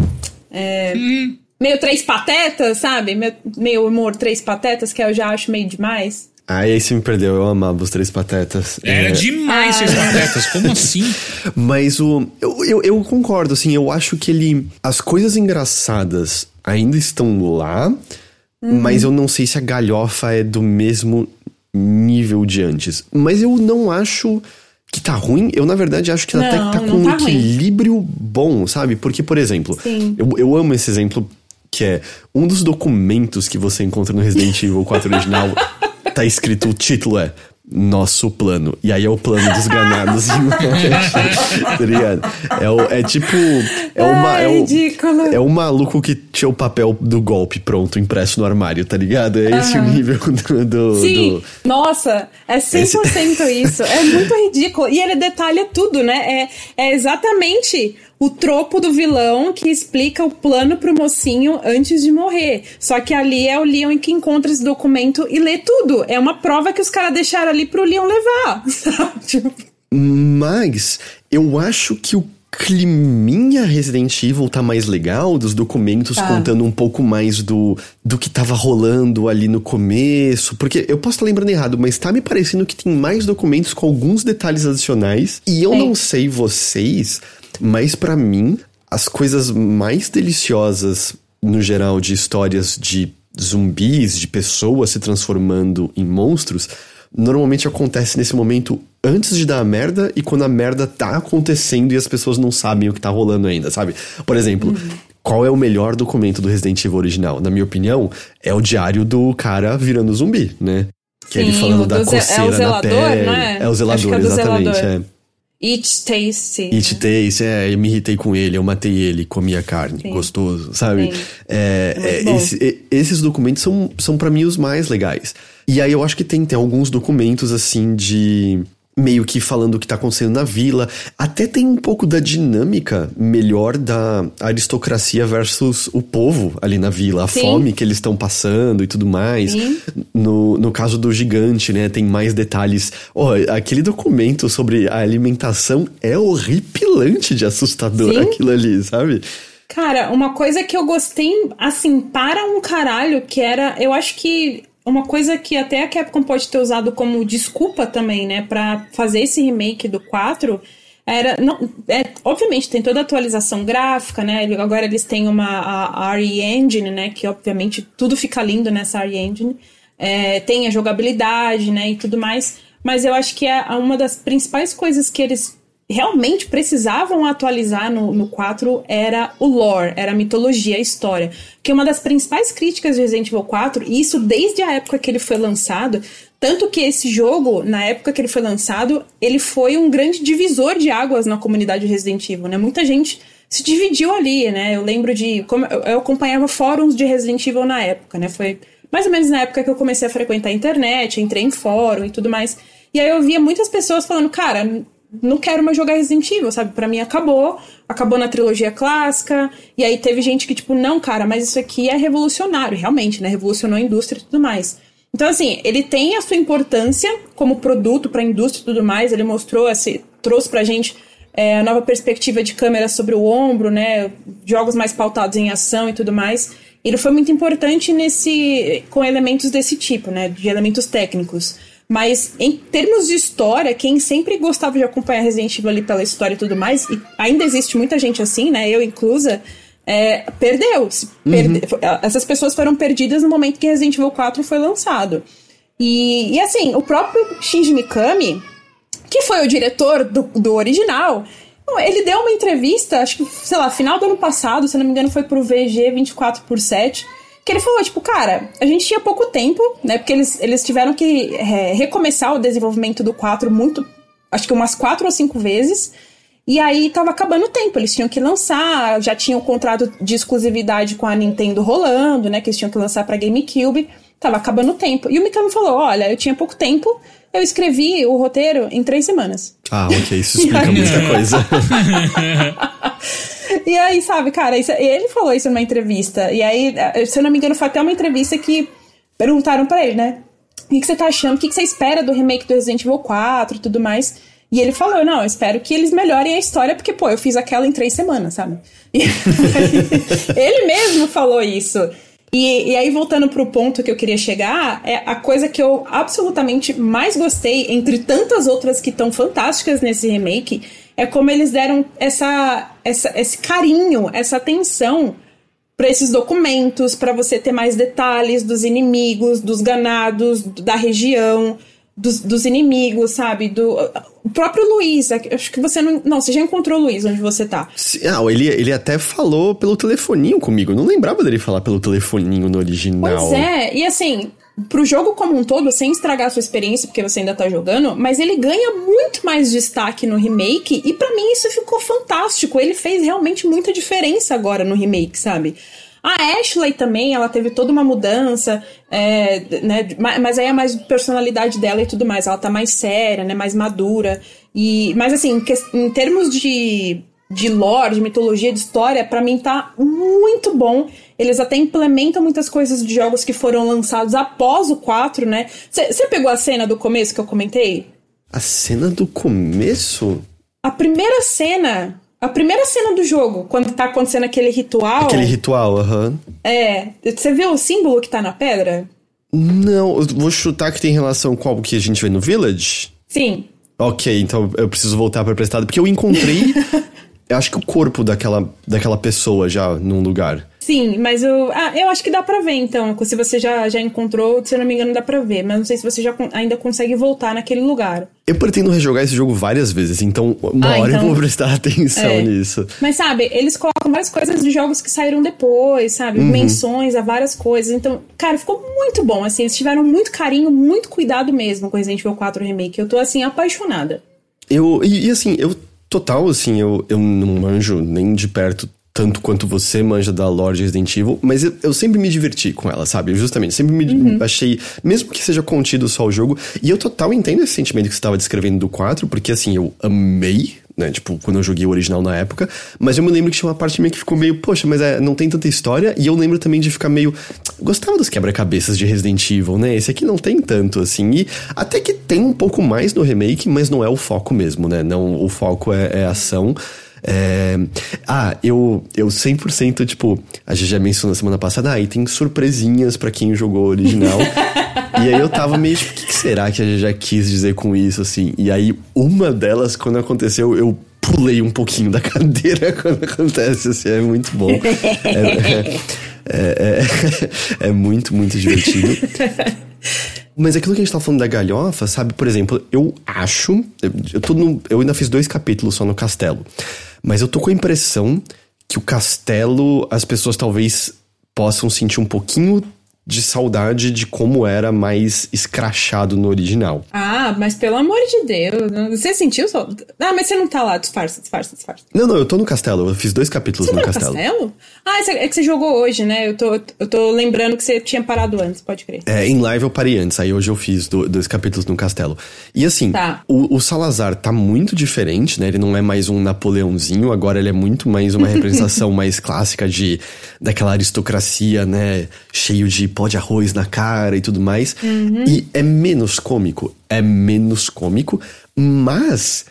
É. Hum. Meio três patetas, sabe? Meio, meio humor três patetas, que eu já acho meio demais. Ah, aí você me perdeu, eu amava os Três Patetas. Era é... demais ah. Três Patetas, como assim? [laughs] Mas o. Eu, eu, eu, concordo, assim, eu acho que ele. As coisas engraçadas ainda estão lá, uhum. mas eu não sei se a galhofa é do mesmo nível de antes. Mas eu não acho que tá ruim. Eu, na verdade, acho que não, até tá com um tá equilíbrio ruim. bom, sabe? Porque, por exemplo, eu, eu amo esse exemplo que é um dos documentos que você encontra no Resident Evil 4 original. [laughs] tá escrito, o título é nosso plano. E aí é o plano dos ganados [laughs] tá ligado? É, o, é tipo. É, uma, é, o, é o maluco que tinha o papel do golpe pronto, impresso no armário, tá ligado? É esse uhum. o nível do. do Sim, do... nossa, é 100% esse... isso. É muito ridículo. E ele detalha tudo, né? É, é exatamente o tropo do vilão que explica o plano pro mocinho antes de morrer. Só que ali é o Leon que encontra esse documento e lê tudo. É uma prova que os caras deixaram ali pro Leon levar. [laughs] Mas eu acho que o climinha Resident Evil tá mais legal, dos documentos tá. contando um pouco mais do, do que tava rolando ali no começo. Porque eu posso estar lembrando errado, mas tá me parecendo que tem mais documentos com alguns detalhes adicionais. E eu é. não sei vocês, mas para mim, as coisas mais deliciosas, no geral, de histórias de zumbis, de pessoas se transformando em monstros, normalmente acontece nesse momento antes de dar a merda e quando a merda tá acontecendo e as pessoas não sabem o que tá rolando ainda, sabe? Por exemplo, uhum. qual é o melhor documento do Resident Evil original? Na minha opinião, é o diário do cara virando zumbi, né? Que Sim, é ele falando da coceira é o zelador, na pele. É? é o zelador, é exatamente. Zelador. É. It Tasty. It né? Tasty, é, eu me irritei com ele, eu matei ele, comi a carne, Sim. gostoso, sabe? É, É é, esse- esses documentos são, são para mim os mais legais. E aí eu acho que tem, tem alguns documentos assim de. Meio que falando o que tá acontecendo na vila. Até tem um pouco da dinâmica melhor da aristocracia versus o povo ali na vila. A Sim. fome que eles estão passando e tudo mais. Sim. No, no caso do gigante, né? Tem mais detalhes. Ó, aquele documento sobre a alimentação é horripilante de assustador Sim. aquilo ali, sabe? Cara, uma coisa que eu gostei, assim, para um caralho, que era. Eu acho que uma coisa que até a Capcom pode ter usado como desculpa também, né, pra fazer esse remake do 4. Era, não, é, obviamente tem toda a atualização gráfica, né? Agora eles têm uma a RE Engine, né? Que obviamente tudo fica lindo nessa RE Engine. É, tem a jogabilidade, né? E tudo mais. Mas eu acho que é uma das principais coisas que eles realmente precisavam atualizar no, no 4 era o lore, era a mitologia, a história. Que uma das principais críticas de Resident Evil 4, e isso desde a época que ele foi lançado, tanto que esse jogo, na época que ele foi lançado, ele foi um grande divisor de águas na comunidade Resident Evil, né? Muita gente se dividiu ali, né? Eu lembro de. Como eu acompanhava fóruns de Resident Evil na época, né? Foi mais ou menos na época que eu comecei a frequentar a internet, entrei em fórum e tudo mais. E aí eu via muitas pessoas falando, cara, não quero mais jogar Resident Evil, sabe? Pra mim acabou, acabou na trilogia clássica. E aí teve gente que, tipo, não, cara, mas isso aqui é revolucionário, realmente, né? Revolucionou a indústria e tudo mais. Então, assim, ele tem a sua importância como produto pra indústria e tudo mais. Ele mostrou, assim, trouxe pra gente é, a nova perspectiva de câmera sobre o ombro, né? Jogos mais pautados em ação e tudo mais. Ele foi muito importante nesse com elementos desse tipo, né? De elementos técnicos. Mas em termos de história, quem sempre gostava de acompanhar Resident Evil ali pela história e tudo mais, e ainda existe muita gente assim, né? Eu inclusa, é, perdeu. se perde- Essas pessoas foram perdidas no momento que Resident Evil 4 foi lançado. E, e assim, o próprio Shinji Mikami, que foi o diretor do, do original, ele deu uma entrevista, acho que, sei lá, final do ano passado, se não me engano, foi pro VG 24 por 7 que ele falou, tipo, cara, a gente tinha pouco tempo, né? Porque eles, eles tiveram que é, recomeçar o desenvolvimento do 4 muito, acho que umas quatro ou cinco vezes. E aí tava acabando o tempo, eles tinham que lançar, já tinham o contrato de exclusividade com a Nintendo rolando, né? Que eles tinham que lançar pra GameCube. Tava acabando o tempo. E o Mikami falou: olha, eu tinha pouco tempo, eu escrevi o roteiro em três semanas. Ah, ok, isso [laughs] explica muita coisa. [laughs] [laughs] E aí, sabe, cara, isso- ele falou isso numa entrevista. E aí, eh, se eu não me engano, foi até uma entrevista que perguntaram pra ele, né? O que, que você tá achando? O que, que você espera do remake do Resident Evil 4 e tudo mais? E ele falou, não, eu espero que eles melhorem a história, porque, pô, eu fiz aquela em três semanas, sabe? [laughs] E ele mesmo falou isso. E, e aí, voltando pro ponto que eu queria chegar, é a coisa que eu absolutamente mais gostei, entre tantas outras que estão fantásticas nesse remake, é como eles deram essa, essa, esse carinho, essa atenção para esses documentos, para você ter mais detalhes dos inimigos, dos ganados, da região, dos, dos inimigos, sabe? Do o próprio Luiz, é acho que você não, não, você já encontrou o Luiz onde você tá. Se- Ah, ele, ele até falou pelo telefoninho comigo. Eu não lembrava dele falar pelo telefoninho no original. Pois é, e assim, pro jogo como um todo, sem estragar a sua experiência, porque você ainda tá jogando, mas ele ganha muito mais destaque no remake, e pra mim isso ficou fantástico. Ele fez realmente muita diferença agora no remake, sabe? A Ashley também, ela teve toda uma mudança, é, né? ma- Mas aí é mais personalidade dela e tudo mais. Ela tá mais séria, né? Mais madura. E, mas assim, em termos de, de lore, de mitologia, de história, pra mim tá muito bom. Eles até implementam muitas coisas de jogos que foram lançados após o 4, né? Você pegou a cena do começo que eu comentei? A cena do começo? A primeira cena. A primeira cena do jogo, quando tá acontecendo aquele ritual. Aquele ritual, aham. É. Você vê o símbolo que tá na pedra? Não, eu vou chutar que tem relação com algo que a gente vê no Village. Sim. Ok, então eu preciso voltar pra prestado, porque eu encontrei. [laughs] eu acho que o corpo daquela, daquela pessoa já num lugar. Sim, mas eu. Ah, eu acho que dá pra ver, então. Se você já, já encontrou, se eu não me engano, dá pra ver. Mas não sei se você já ainda consegue voltar naquele lugar. Eu pretendo rejogar esse jogo várias vezes, então uma Ah, hora eu então- vou prestar [laughs] atenção É. nisso. Mas sabe, eles colocam várias coisas de jogos que saíram depois, sabe? Menções a várias coisas. Então, cara, ficou muito bom. Assim, eles tiveram muito carinho, muito cuidado mesmo com Resident Evil 4 Remake. Eu tô, assim, apaixonada. Eu, e, e, assim, eu total, assim, eu, eu não manjo nem de perto tanto quanto você manja da lore Resident Evil, mas eu, eu, sempre me diverti com ela, sabe? Justamente, sempre me uhum. achei, mesmo que seja contido só o jogo, e eu total entendo esse sentimento que você estava descrevendo do 4, porque assim, eu amei né? Tipo, quando eu joguei o original na época. Mas eu me lembro que tinha uma parte minha que ficou meio, poxa, mas é, não tem tanta história. E eu lembro também de ficar meio. Gostava dos quebra-cabeças de Resident Evil, né? Esse aqui não tem tanto, assim. E até que tem um pouco mais no remake, mas não é o foco mesmo, né? Não, o foco é, é ação. É... Ah, eu, eu 100%, tipo, a gente já mencionou semana passada, ah, e tem surpresinhas para quem jogou o original. [laughs] e aí eu tava meio tipo, o que, que, será que a gente já quis dizer com isso, assim? E aí, uma delas, quando aconteceu, eu pulei um pouquinho da [laughs] cadeira quando acontece, assim, é muito bom. É, é, é, é, [laughs] é muito, muito divertido. Mas aquilo que a gente tá falando da galhofa, sabe? Por exemplo, eu acho. Eu, no, eu ainda fiz dois capítulos só no castelo. Mas eu tô com a impressão que o castelo, as pessoas talvez possam sentir um pouquinho de saudade de como era mais escrachado no original. Ah, mas pelo amor de Deus. Você sentiu só. Ah, mas você não tá lá, disfarça, disfarça, disfarça. Não, não, eu tô no castelo. Eu fiz dois capítulos você no tá castelo. no castelo. Ah, é que você jogou hoje, né? Eu tô, eu tô lembrando que você tinha parado antes, pode crer. É, em live eu parei antes, aí hoje eu fiz dois capítulos no castelo. E assim, tá. o, o Salazar tá muito diferente, né? Ele não é mais um Napoleãozinho, agora ele é muito mais uma representação [laughs] mais clássica de daquela aristocracia, né? Cheio de pó de arroz na cara e tudo mais. Uhum. E é menos cômico. É menos cômico, mas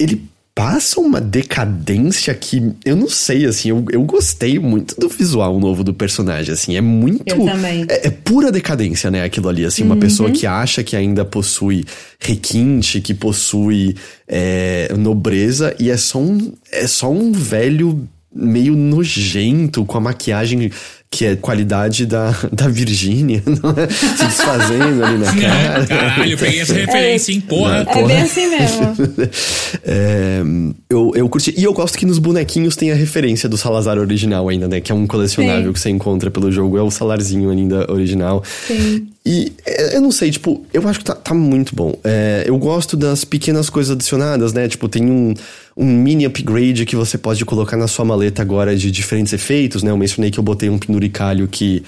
ele passa uma decadência que eu não sei, assim, eu, eu gostei muito do visual novo do personagem, assim, é muito. Eu também. É, é pura decadência, né, aquilo ali, assim, uma uhum. pessoa que acha que ainda possui requinte, que possui é, nobreza e é só um, é só um velho meio nojento, com a maquiagem que é qualidade da, [laughs] da Virgínia, [laughs] é? se desfazendo ali na cara. Caralho, eu peguei essa referência, é, hein, porra. É, porra. bem assim mesmo. [laughs] é, eu, eu curti. E eu gosto que nos bonequinhos tem a referência do Salazar original ainda, né? Que é um colecionável Sim. que você encontra pelo jogo. É o Salarzinho ainda original. Sim. E é, eu não sei, tipo, eu acho que tá, tá muito bom. É, eu gosto das pequenas coisas adicionadas, né? Tipo, tem um, um mini upgrade que você pode colocar na sua maleta agora de diferentes efeitos, né? Eu mencionei que eu botei um penduricalho que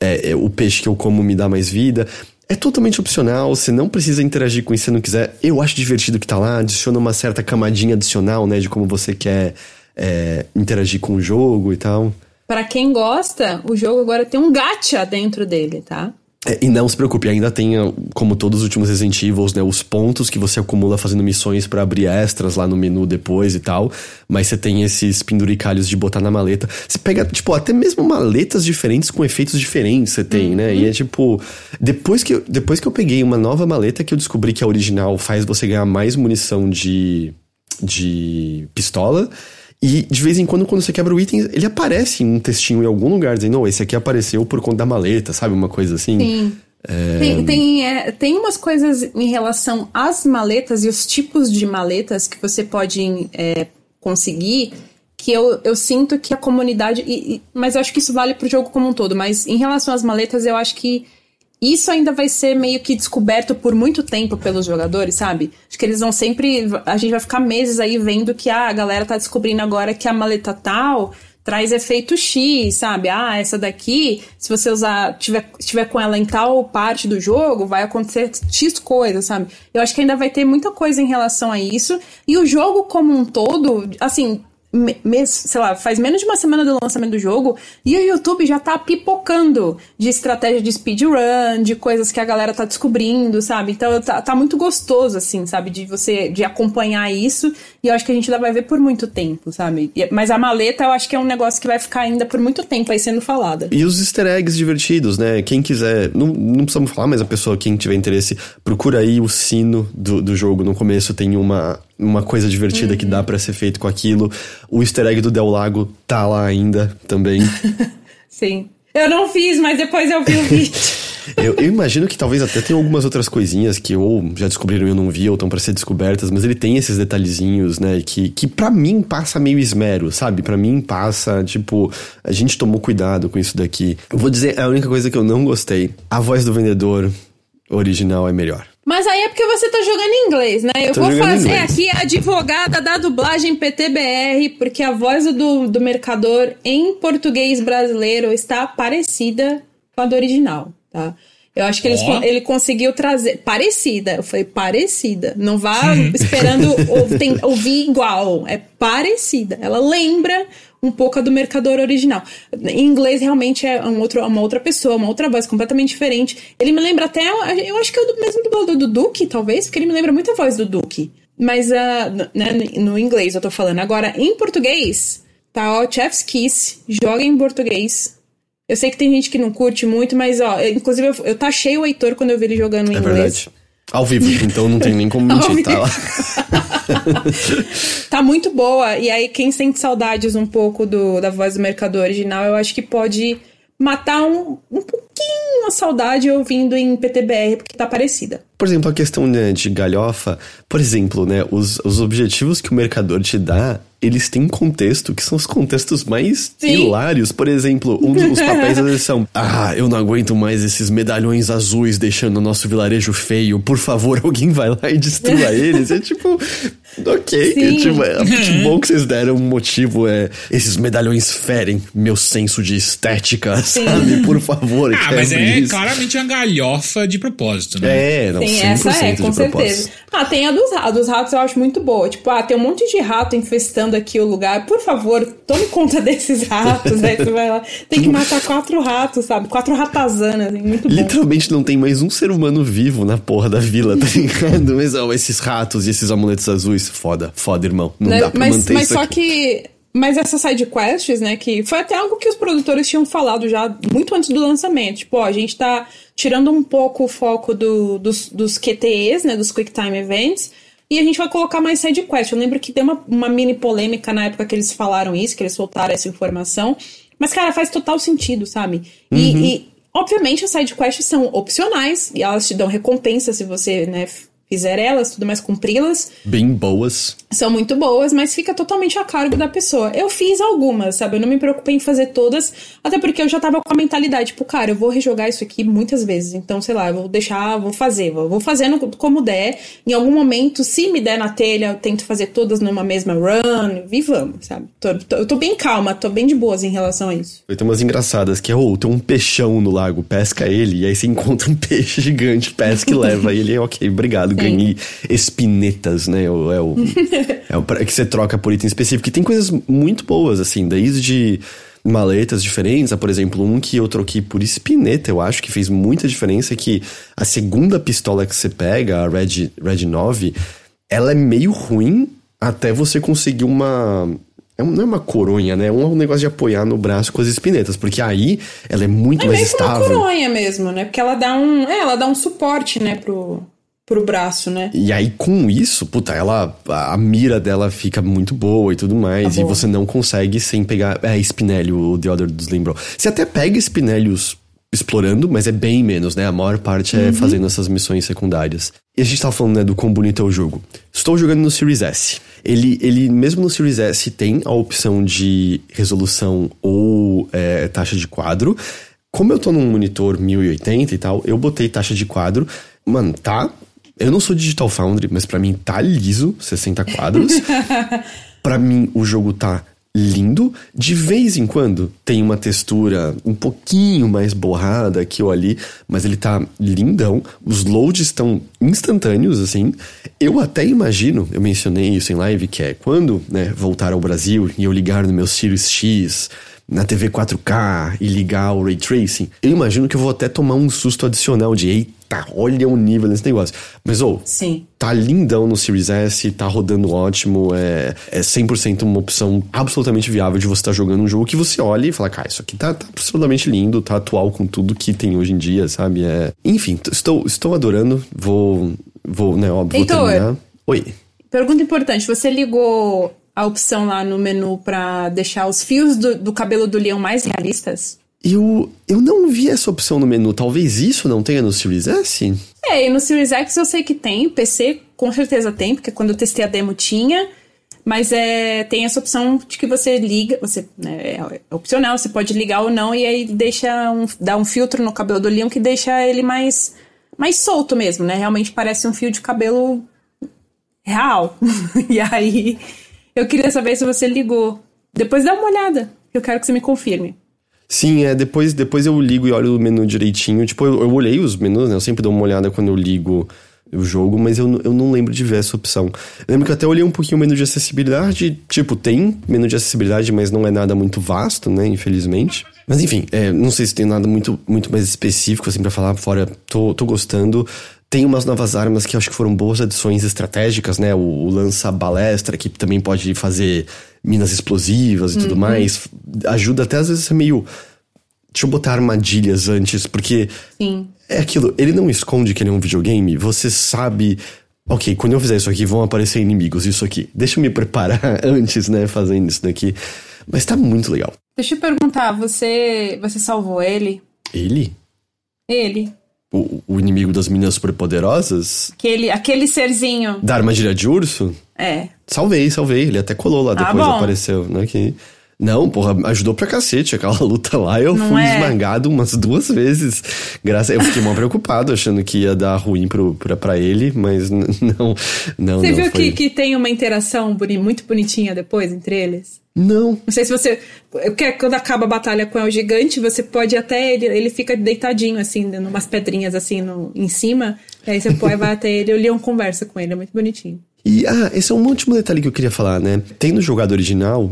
é, é, o peixe que eu como me dá mais vida. É totalmente opcional, você não precisa interagir com isso se não quiser. Eu acho divertido que tá lá, adiciona uma certa camadinha adicional, né? De como você quer é, interagir com o jogo e tal. Para quem gosta, o jogo agora tem um gacha dentro dele, tá? É, e não se preocupe, ainda tem, como todos os últimos Resident Evil, né, os pontos que você acumula fazendo missões para abrir extras lá no menu depois e tal. Mas você tem esses penduricalhos de botar na maleta. Você pega, tipo, até mesmo maletas diferentes com efeitos diferentes você tem, uhum. né? E é tipo. Depois que, eu, depois que eu peguei uma nova maleta que eu descobri que a original faz você ganhar mais munição de, de pistola. E de vez em quando, quando você quebra o item, ele aparece um textinho em algum lugar dizendo, não, esse aqui apareceu por conta da maleta, sabe? Uma coisa assim. Sim. É... Tem, tem, é, tem umas coisas em relação às maletas e os tipos de maletas que você pode é, conseguir que eu, eu sinto que a comunidade. E, e, mas eu acho que isso vale pro jogo como um todo. Mas em relação às maletas, eu acho que isso ainda vai ser meio que descoberto por muito tempo pelos jogadores, sabe? Acho que eles vão sempre. A gente vai ficar meses aí vendo que ah, a galera tá descobrindo agora que a maleta tal traz efeito X, sabe? Ah, essa daqui, se você usar, tiver, tiver com ela em tal parte do jogo, vai acontecer X coisa, sabe? Eu acho que ainda vai ter muita coisa em relação a isso. E o jogo como um todo, assim, mês, sei lá, faz menos de uma semana do lançamento do jogo e o YouTube já tá pipocando de estratégia de speedrun, de coisas que a galera tá descobrindo, sabe? Então tá, tá muito gostoso, assim, sabe? De você de acompanhar isso e eu acho que a gente ainda vai ver por muito tempo, sabe? Mas a maleta eu acho que é um negócio que vai ficar ainda por muito tempo aí sendo falada. E os easter eggs divertidos, né? Quem quiser, não, não precisamos falar, mas a pessoa, quem tiver interesse, procura aí o sino do, do jogo. No começo tem uma uma coisa divertida uhum. que dá para ser feito com aquilo. O easter egg do Del Lago tá lá ainda também. [laughs] Sim. Eu não fiz, mas depois eu vi o vídeo. eu, [laughs] eu, imagino que talvez até tenha algumas outras coisinhas que ou já descobriram e eu não vi, ou estão pra ser descobertas, mas ele tem esses detalhezinhos, né, que, que para mim passa meio esmero, sabe? para mim passa, tipo, a gente tomou cuidado com isso daqui. Eu vou dizer, a única coisa que eu não gostei, a voz do vendedor original é melhor. Mas aí é porque você tá jogando em inglês, né? Eu Tô vou fazer aqui a advogada da dublagem PTBR, porque a voz do, do mercador em português brasileiro está parecida com a do original, tá? Eu acho que eles, ele conseguiu trazer. Parecida. Eu falei parecida. Não vá esperando ou- tem- ouvir igual. É parecida. Ela lembra um pouco a do mercador original. Em inglês, realmente é um outro, uma outra pessoa, uma outra voz completamente diferente. Ele me lembra até. Eu acho que é o mesmo dublador do Duke, talvez, porque ele me lembra muito a voz do Duke. Mas n- né, no inglês eu tô falando. Agora, em português, tá? Ó, Chef's Kiss, joga em português. Eu sei que tem gente que não curte muito, mas ó, inclusive eu, eu taxei o Heitor quando eu vi ele jogando em É inglês. verdade. Ao vivo, então não tem nem como mentir, tá lá. [laughs] Tá muito boa. E aí, quem sente saudades um pouco do, da voz do mercador original, eu acho que pode matar um, um pouquinho a saudade ouvindo em PTBR, porque tá parecida. Por exemplo, a questão né, de galhofa, por exemplo, né, os, os objetivos que o mercador te dá, eles têm contexto que são os contextos mais Sim. hilários. Por exemplo, um dos papéis às vezes são: Ah, eu não aguento mais esses medalhões azuis deixando o nosso vilarejo feio. Por favor, [laughs] alguém vai lá e destrua eles. É tipo, ok, Sim. tipo, é, [laughs] que bom que vocês deram um motivo. É, esses medalhões ferem meu senso de estética, sabe? Por favor, Ah, mas é isso. claramente uma galhofa de propósito, né? É, não, Tem 100% essa é, com certeza. propósito. Ah, tem a dos ratos. A dos ratos eu acho muito boa. Tipo, ah, tem um monte de rato infestando aqui o lugar. Por favor, tome conta [laughs] desses ratos. Aí você vai lá. Tem que matar quatro ratos, sabe? Quatro ratazanas. assim, Muito bom. Literalmente não tem mais um ser humano vivo na porra da vila, tá ligado? Mas ó, esses ratos e esses amuletos azuis, foda, foda, irmão. Não Né? dá pra mas manter mas isso só aqui. que. Mas essas side quests, né, que foi até algo que os produtores tinham falado já muito antes do lançamento. Tipo, ó, a gente tá tirando um pouco o foco do- dos, dos QTEs, né, dos Quick Time Events, e a gente vai colocar mais side quest. Eu lembro que deu uma, uma mini polêmica na época que eles falaram isso, que eles soltaram essa informação. Mas, cara, faz total sentido, sabe? E, Uhum. e, obviamente, as side quests são opcionais, e elas te dão recompensa se você, né, fizer elas, tudo mais, cumpri-las Bem boas. são muito boas, mas fica totalmente a cargo da pessoa. Eu fiz algumas, sabe? Eu não me preocupei em fazer todas, até porque eu já tava com a mentalidade, tipo, cara, eu vou rejogar isso aqui muitas vezes. Então, sei lá, eu vou deixar, vou fazer, vou vou fazendo como der. Em algum momento, se me der na telha, eu tento fazer todas numa mesma run, e vamos, sabe? Tô- tô- eu tô bem calma, tô bem de boas em relação a isso. Ter umas engraçadas, que é, ô, tem um peixão no lago, pesca ele, e aí você encontra um [laughs] peixe gigante, pesca e leva ele, ok, obrigado, ganhei espinetas, né? o- É o, [laughs] é o pra- que você troca por item específico. E tem coisas muito boas, assim, desde maletas diferentes, por exemplo, um que eu troquei por espineta, eu acho que fez muita diferença, é que a segunda pistola que você pega, a Red, Red 9, ela é meio ruim até você conseguir uma... é um- Não é uma coronha, né? É um negócio de apoiar no braço com as espinetas, porque aí ela é muito É mais meio que uma estável. coronha mesmo, né? Porque ela dá um. É, ela dá um suporte, né, pro, pro braço, né? E aí, com isso, puta, ela. A, mira dela fica muito boa e tudo mais. Tá e você não consegue sem pegar. É, Spinelli, o The Other dos lembrou. Você até pega Spinellios explorando, mas é bem menos, né? A maior parte Uhum. é fazendo essas missões secundárias. E a gente tava falando, né, do quão bonito é o jogo. Estou jogando no Series S. Ele, ele mesmo no Series S, tem a opção de resolução ou é, taxa de quadro. Como eu tô num monitor 1080 e tal, eu botei taxa de quadro. Mano, tá. Eu não sou Digital Foundry, mas pra mim tá liso, 60 quadros. [laughs] Pra mim o jogo tá lindo. De vez em quando tem uma textura um pouquinho mais borrada aqui ou ali, mas ele tá lindão. Os loads estão instantâneos, assim. Eu até imagino, eu mencionei isso em live, que é quando né, voltar ao Brasil e eu ligar no meu Sirius X na TV 4K e ligar o Ray Tracing, eu imagino que eu vou até tomar um susto adicional de eita, olha o nível desse negócio. Mas, ô, Sim. tá lindão no Series S, tá rodando ótimo, é, é 100% uma opção absolutamente viável de você estar jogando um jogo que você olha e fala, cara, isso aqui tá, tá absolutamente lindo, tá atual com tudo que tem hoje em dia, sabe? É... Enfim, estou, estou adorando, vou, vou, né, óbvio, vou Heitor. terminar. Oi. Pergunta importante: você ligou a opção lá no menu pra deixar os fios do, do cabelo do leão mais realistas? Eu, eu não vi essa opção no menu, talvez isso não tenha no Series S? É, e no Series X eu sei que tem, PC com certeza tem, porque quando eu testei a demo tinha. Mas é, tem essa opção de que você liga, você né, é opcional, você pode ligar ou não, e aí deixa um, dá um filtro no cabelo do leão que deixa ele mais mais solto mesmo, né? Realmente parece um fio de cabelo real. [laughs] e aí, eu queria saber se você ligou. Depois dá uma olhada, eu quero que você me confirme. Sim, é, depois, depois eu ligo e olho o menu direitinho. Tipo, eu, eu olhei os menus, né? Eu sempre dou uma olhada quando eu ligo o jogo, mas eu, eu não lembro de ver essa opção. Eu lembro que eu até olhei um pouquinho o menu de acessibilidade. Tipo, tem menu de acessibilidade, mas não é nada muito vasto, né? Infelizmente. Mas enfim, é, não sei se tem nada muito, muito mais específico assim pra falar, fora tô, tô gostando. Tem umas novas armas que acho que foram boas adições estratégicas, né? O, o lança-balestra, que também pode fazer minas explosivas e uhum. tudo mais. Ajuda até às vezes a ser meio. Deixa eu botar armadilhas antes, porque. Sim. É aquilo, ele não esconde que ele é um videogame, você sabe. Ok, quando eu fizer isso aqui, vão aparecer inimigos, isso aqui. Deixa eu me preparar [laughs] antes, né, fazendo isso daqui. Mas tá muito legal. Deixa eu perguntar, você você salvou ele? Ele? Ele. O, o inimigo das meninas superpoderosas? Aquele, aquele serzinho. Da armadilha de urso? É. Salvei, salvei. Ele até colou lá ah, depois, ah, apareceu, né? Que... Não, porra, ajudou pra cacete. Aquela [laughs] luta lá, eu Não fui é? esmagado umas duas vezes. Graças Eu fiquei mal preocupado, achando que ia dar ruim pro, pra, pra ele, mas [laughs] não, não. Você não, viu foi... que, que tem uma interação muito bonitinha depois entre eles? Não. Não sei se você. Porque quando acaba a batalha com o gigante, você pode até. Ele, ele fica deitadinho, assim, numas pedrinhas assim no, em cima. E aí você pode, vai até ele e o Leon conversa com ele. É muito bonitinho. E, ah, esse é um último detalhe que eu queria falar, né? Tem no jogado original,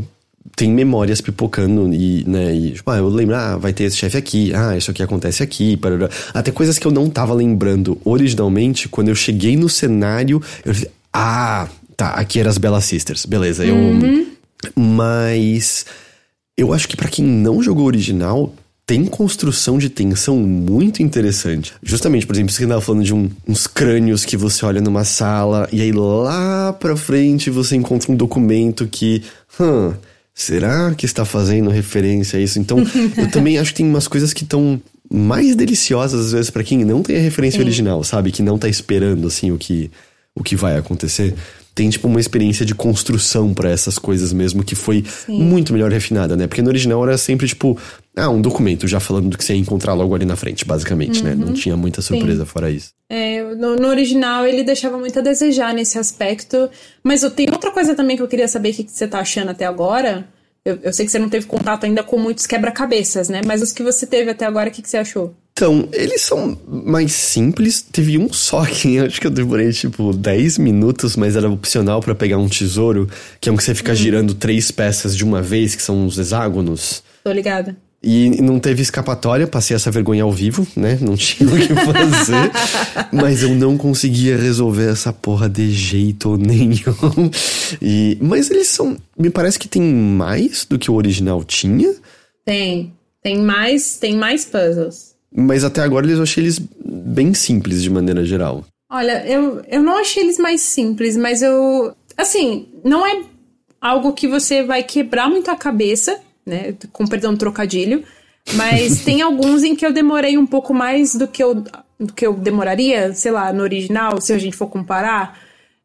tem memórias pipocando e, né, e, tipo, ah, eu lembro, ah, vai ter esse chefe aqui, ah, isso aqui acontece aqui, parará. até coisas que eu não tava lembrando originalmente, quando eu cheguei no cenário, eu falei, ah, tá, aqui eram as Bella Sisters, beleza, eu... Uhum. Mas eu acho que para quem não jogou original, tem construção de tensão muito interessante. Justamente, por exemplo, você estava falando de um, uns crânios que você olha numa sala e aí lá pra frente você encontra um documento que, hum, será que está fazendo referência a isso? Então, [laughs] eu também acho que tem umas coisas que estão mais deliciosas às vezes para quem não tem a referência Sim. original, sabe? Que não tá esperando assim o que o que vai acontecer tem tipo uma experiência de construção para essas coisas mesmo que foi Sim. muito melhor refinada, né? Porque no original era sempre tipo, ah, um documento já falando do que você ia encontrar logo ali na frente, basicamente, uhum. né? Não uhum. tinha muita surpresa Sim. fora isso. É, no, no, original ele deixava muito a desejar nesse aspecto, mas eu tenho outra coisa também que eu queria saber o que, que você tá achando até agora. Eu, eu, sei que você não teve contato ainda com muitos quebra-cabeças, né? Mas os que você teve até agora, o que, que você achou? Então, eles são mais simples. Teve um só [laughs] que acho que eu demorei tipo 10 minutos, mas era opcional para pegar um tesouro, que é um que você fica uhum. girando três peças de uma vez, que são os hexágonos. Tô ligada. E não teve escapatória, passei essa vergonha ao vivo, né? Não [laughs] tinha o que fazer. mas eu não conseguia resolver essa porra de jeito nenhum. E, mas eles são. Me parece que tem mais do que o original tinha. Tem. Tem mais, tem mais puzzles. Mas até agora eu achei eles bem simples de maneira geral. Olha, eu, eu não achei eles mais simples, mas eu. Assim, não é algo que você vai quebrar muito a cabeça, né? Com perdão, trocadilho. Mas tem alguns em que eu demorei um pouco mais do que eu, do que eu demoraria, sei lá, no original, se a gente for comparar.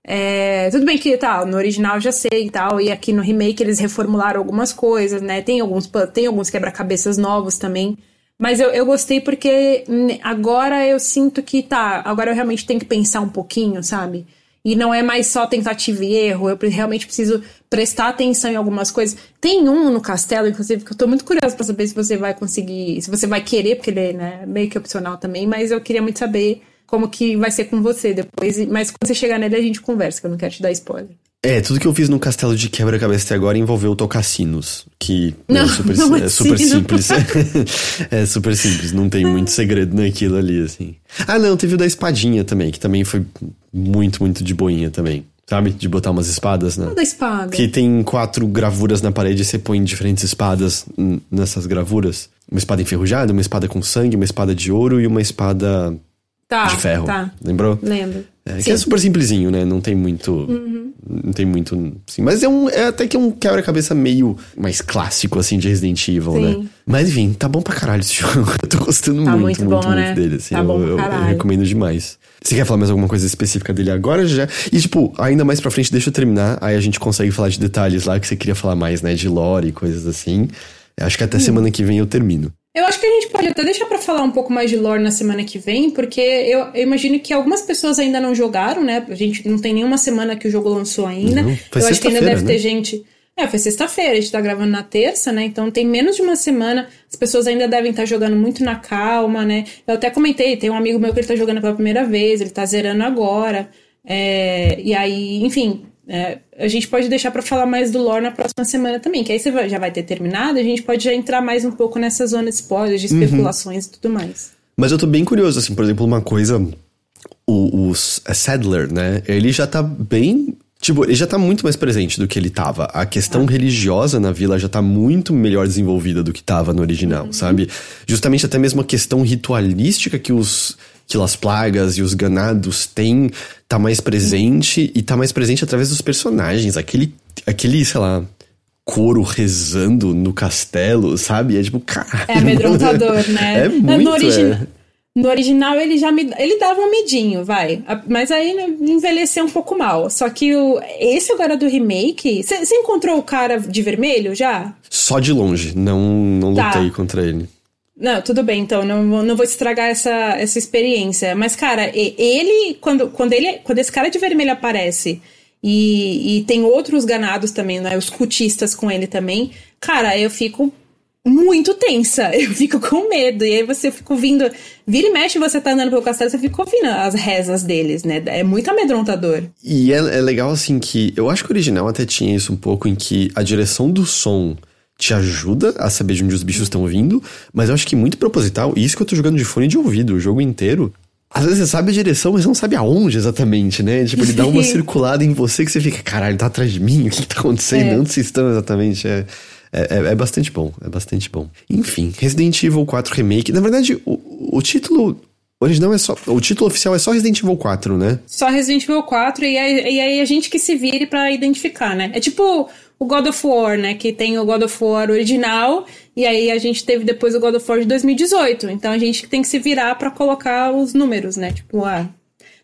É, tudo bem que tá, no original já sei e tal, e aqui no remake eles reformularam algumas coisas, né? Tem alguns, tem alguns quebra-cabeças novos também. Mas eu, eu gostei porque agora eu sinto que tá, agora eu realmente tenho que pensar um pouquinho, sabe? E não é mais só tentativa e erro, eu realmente preciso prestar atenção em algumas coisas. Tem um no castelo, inclusive, que eu tô muito curiosa para saber se você vai conseguir, se você vai querer, porque ele é né, meio que opcional também, mas eu queria muito saber como que vai ser com você depois. Mas quando você chegar nele, a gente conversa, que eu não quero te dar spoiler. É, tudo que eu fiz no castelo de quebra-cabeça até agora envolveu tocar sinos, que não, é, super, não é, é super simples. [laughs] é super simples, não tem muito segredo naquilo ali, assim. Ah, não, teve o da espadinha também, que também foi muito, muito de boinha também. Sabe? De botar umas espadas, né? Da espada. Que tem quatro gravuras na parede e você põe diferentes espadas nessas gravuras. Uma espada enferrujada, uma espada com sangue, uma espada de ouro e uma espada tá, de ferro. Tá. Lembrou? Lembro. É, que é super simplesinho, né? Não tem muito. Uhum. Não tem muito. Sim, mas é, um, é até que um quebra-cabeça meio mais clássico, assim, de Resident Evil, né? Sim. né? Mas enfim, tá bom pra caralho esse [laughs] jogo. Eu tô gostando tá muito, muito, muito, bom, muito, né? dele, assim. Tá eu, eu, eu, recomendo demais. Você quer falar mais alguma coisa específica dele agora já? E, tipo, ainda mais pra frente, deixa eu terminar. Aí a gente consegue falar de detalhes lá que você queria falar mais, né? De lore e coisas assim. Acho que até hum. semana que vem eu termino. Eu acho que a gente pode até deixar para falar um pouco mais de lore na semana que vem, porque eu, eu, imagino que algumas pessoas ainda não jogaram, né? A gente não tem nenhuma semana que o jogo lançou ainda. Não, eu acho que ainda deve né? ter gente. É, foi sexta-feira, a gente tá gravando na terça, né? Então tem menos de uma semana, as pessoas ainda devem estar tá jogando muito na calma, né? Eu até comentei, tem um amigo meu que ele tá jogando pela primeira vez, ele tá zerando agora. É, e aí, enfim, é, a gente pode deixar para falar mais do lore na próxima semana também, que aí você já vai ter terminado, a gente pode já entrar mais um pouco nessa zona de spoilers, de uhum. especulações uhum. e tudo mais. Mas eu tô bem curioso, assim, por exemplo, uma coisa. O, o Sadler, né? Ele já tá bem Tipo, ele já tá muito mais presente do que ele tava. A questão ah. religiosa na vila já tá muito melhor desenvolvida do que tava no original, uhum. sabe? Justamente até mesmo a questão ritualística que os que as plagas e os ganados têm tá mais presente e tá mais presente através dos personagens. Aquele, aquele, sei lá, coro rezando no castelo, sabe? É tipo, caralho. É amedrontador, [laughs] né? É muito, no, origi é. no original ele já me, ele dava um medinho, vai. Mas aí envelheceu um pouco mal. Só que o, esse agora do remake. Você encontrou o cara de vermelho já? Só de longe. Não, não tá. lutei contra ele. Não, tudo bem, então, não, não vou estragar essa, essa experiência. Mas, cara, ele, quando, quando ele, quando esse cara de vermelho aparece e, e tem outros ganados também, né? Os cultistas com ele também, cara, eu fico muito tensa. [laughs] Eu fico com medo. E aí você fica ouvindo. Vira e mexe, você tá andando pelo castelo, você fica ouvindo as rezas deles, né? É muito amedrontador. E é, é legal, assim, que. Eu acho que o original até tinha isso um pouco, em que a direção do som te ajuda a saber de onde os bichos estão vindo, mas eu acho que muito proposital, e isso que eu tô jogando de fone de ouvido o jogo inteiro. Às vezes você sabe a direção, mas não sabe aonde exatamente, né? Tipo, ele dá uma [laughs] circulada em você que você fica, caralho, tá atrás de mim? O que, que tá acontecendo? É. Onde vocês estão exatamente? É, é, é, é, bastante bom, é bastante bom. Enfim, Resident Evil 4 Remake. Na verdade, o, o título original é só. O título oficial é só Resident Evil 4, né? Só Resident Evil 4, e aí, e aí a gente que se vire para identificar, né? É tipo o God of War, né? Que tem o God of War original, e aí a gente teve depois o God of War de 2018. Então a gente tem que se virar para colocar os números, né? Tipo, ah.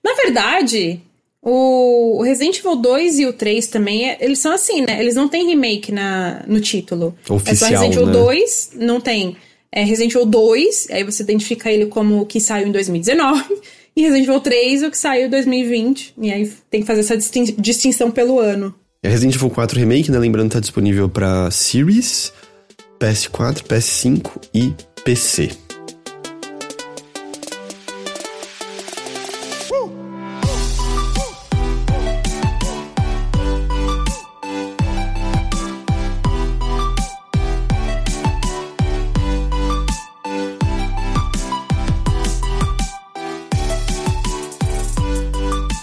Na verdade, o Resident Evil 2 e o 3 também, é, eles são assim, né? Eles não têm remake na, no título. Oficial, é só Resident Evil né? 2, não tem. É Resident Evil 2, aí você identifica ele como o que saiu em 2019. [laughs] E Resident Evil 3, o que saiu em 2020. E aí tem que fazer essa distinção pelo ano. É Resident Evil 4 Remake, né? Lembrando, tá disponível para Series, PS4, PS5 e PC.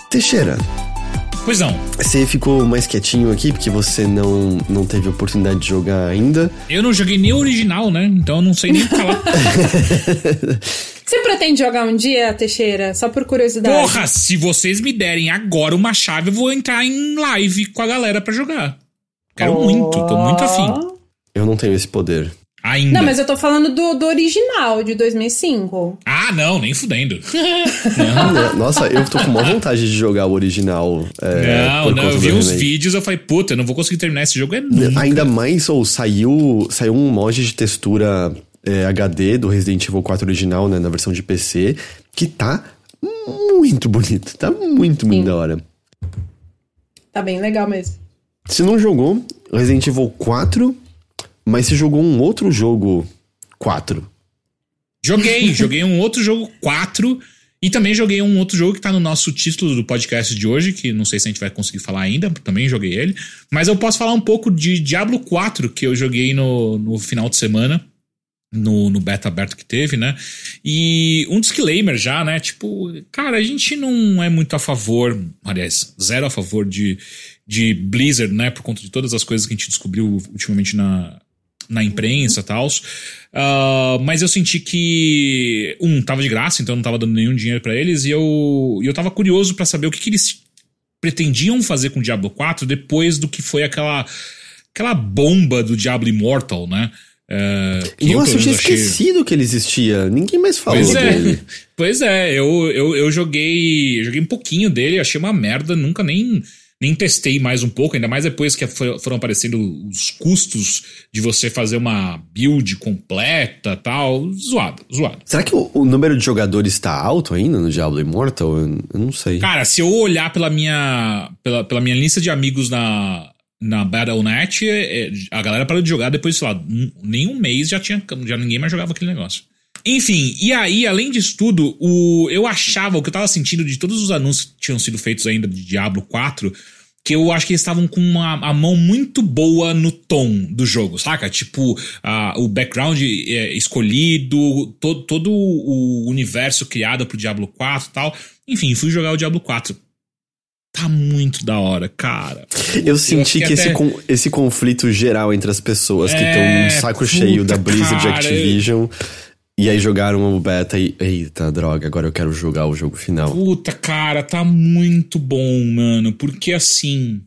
Teixeira, Pois não. Você ficou mais quietinho aqui porque você não, não teve oportunidade de jogar ainda? Eu não joguei nem o original, né? Então eu não sei nem falar. [laughs] Você pretende jogar um dia, Teixeira? Só por curiosidade. Porra, se vocês me derem agora uma chave, eu vou entrar em live com a galera para jogar. Quero oh. muito, tô muito afim. Eu não tenho esse poder. Ainda. Não, mas eu tô falando do, do original, de 2005. Ah, não, nem fudendo. [laughs] não. Nossa, eu tô com uma vontade de jogar o original. É, não, não, eu vi uns vídeos eu falei, puta, eu não vou conseguir terminar esse jogo, é nunca. Ainda mais, ou saiu, saiu um mod de textura é, HD do Resident Evil 4 original, né, na versão de PC, que tá muito bonito, tá muito, muito Sim. da hora. Tá bem legal mesmo. Se não jogou, Resident Evil 4 mas você jogou um outro jogo 4. Joguei, [laughs] joguei um outro jogo 4. E também joguei um outro jogo que tá no nosso título do podcast de hoje, que não sei se a gente vai conseguir falar ainda, também joguei ele. Mas eu posso falar um pouco de Diablo 4, que eu joguei no, no final de semana, no, no beta aberto que teve, né? E um disclaimer já, né? Tipo, cara, a gente não é muito a favor, aliás, zero a favor de, de Blizzard, né? Por conta de todas as coisas que a gente descobriu ultimamente na, na imprensa e tal. Uh, mas eu senti que, um, tava de graça, então não tava dando nenhum dinheiro para eles, e eu, eu tava curioso para saber o que, que eles pretendiam fazer com o Diablo 4 depois do que foi aquela, aquela bomba do Diablo Immortal, né? Uh, Nossa, eu, eu tinha achei... esquecido que ele existia. Ninguém mais falou pois é. dele. Pois é, eu, eu, eu joguei. Eu joguei um pouquinho dele, achei uma merda, nunca nem nem testei mais um pouco, ainda mais depois que foram aparecendo os custos de você fazer uma build completa tal. Zoado, zoado. Será que o, o número de jogadores está alto ainda no Diablo Immortal? Eu, eu, não sei. Cara, se eu olhar pela minha, pela, pela minha lista de amigos na, na Battle.net, é, é, a galera parou de jogar depois, sei lá, um, nem um mês já tinha já ninguém mais jogava aquele negócio. Enfim, e aí, além disso tudo, o, eu achava, o que eu tava sentindo de todos os anúncios que tinham sido feitos ainda de Diablo 4, que eu acho que eles estavam com uma, a mão muito boa no tom do jogo, saca? Tipo, o background é, escolhido, todo, todo o universo criado pro Diablo 4 e tal. Enfim, fui jogar o Diablo 4. Tá muito da hora, cara. Eu senti que, que até... esse, esse conflito geral entre as pessoas é, que estão no saco cheio da Blizzard cara, Activision. Eu e aí jogaram o beta e. Eita, droga, agora eu quero jogar o jogo final. Puta, cara, tá muito bom, mano. Porque assim.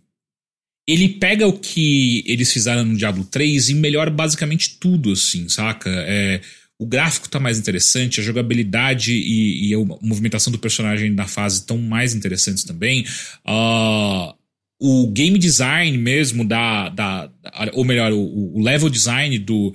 Ele pega o que eles fizeram no Diablo 3 e melhora basicamente tudo, assim, saca? É, o gráfico tá mais interessante, a jogabilidade e, e a movimentação do personagem na fase estão mais interessantes também. Uh, o game design mesmo da. da ou melhor, o, o level design do.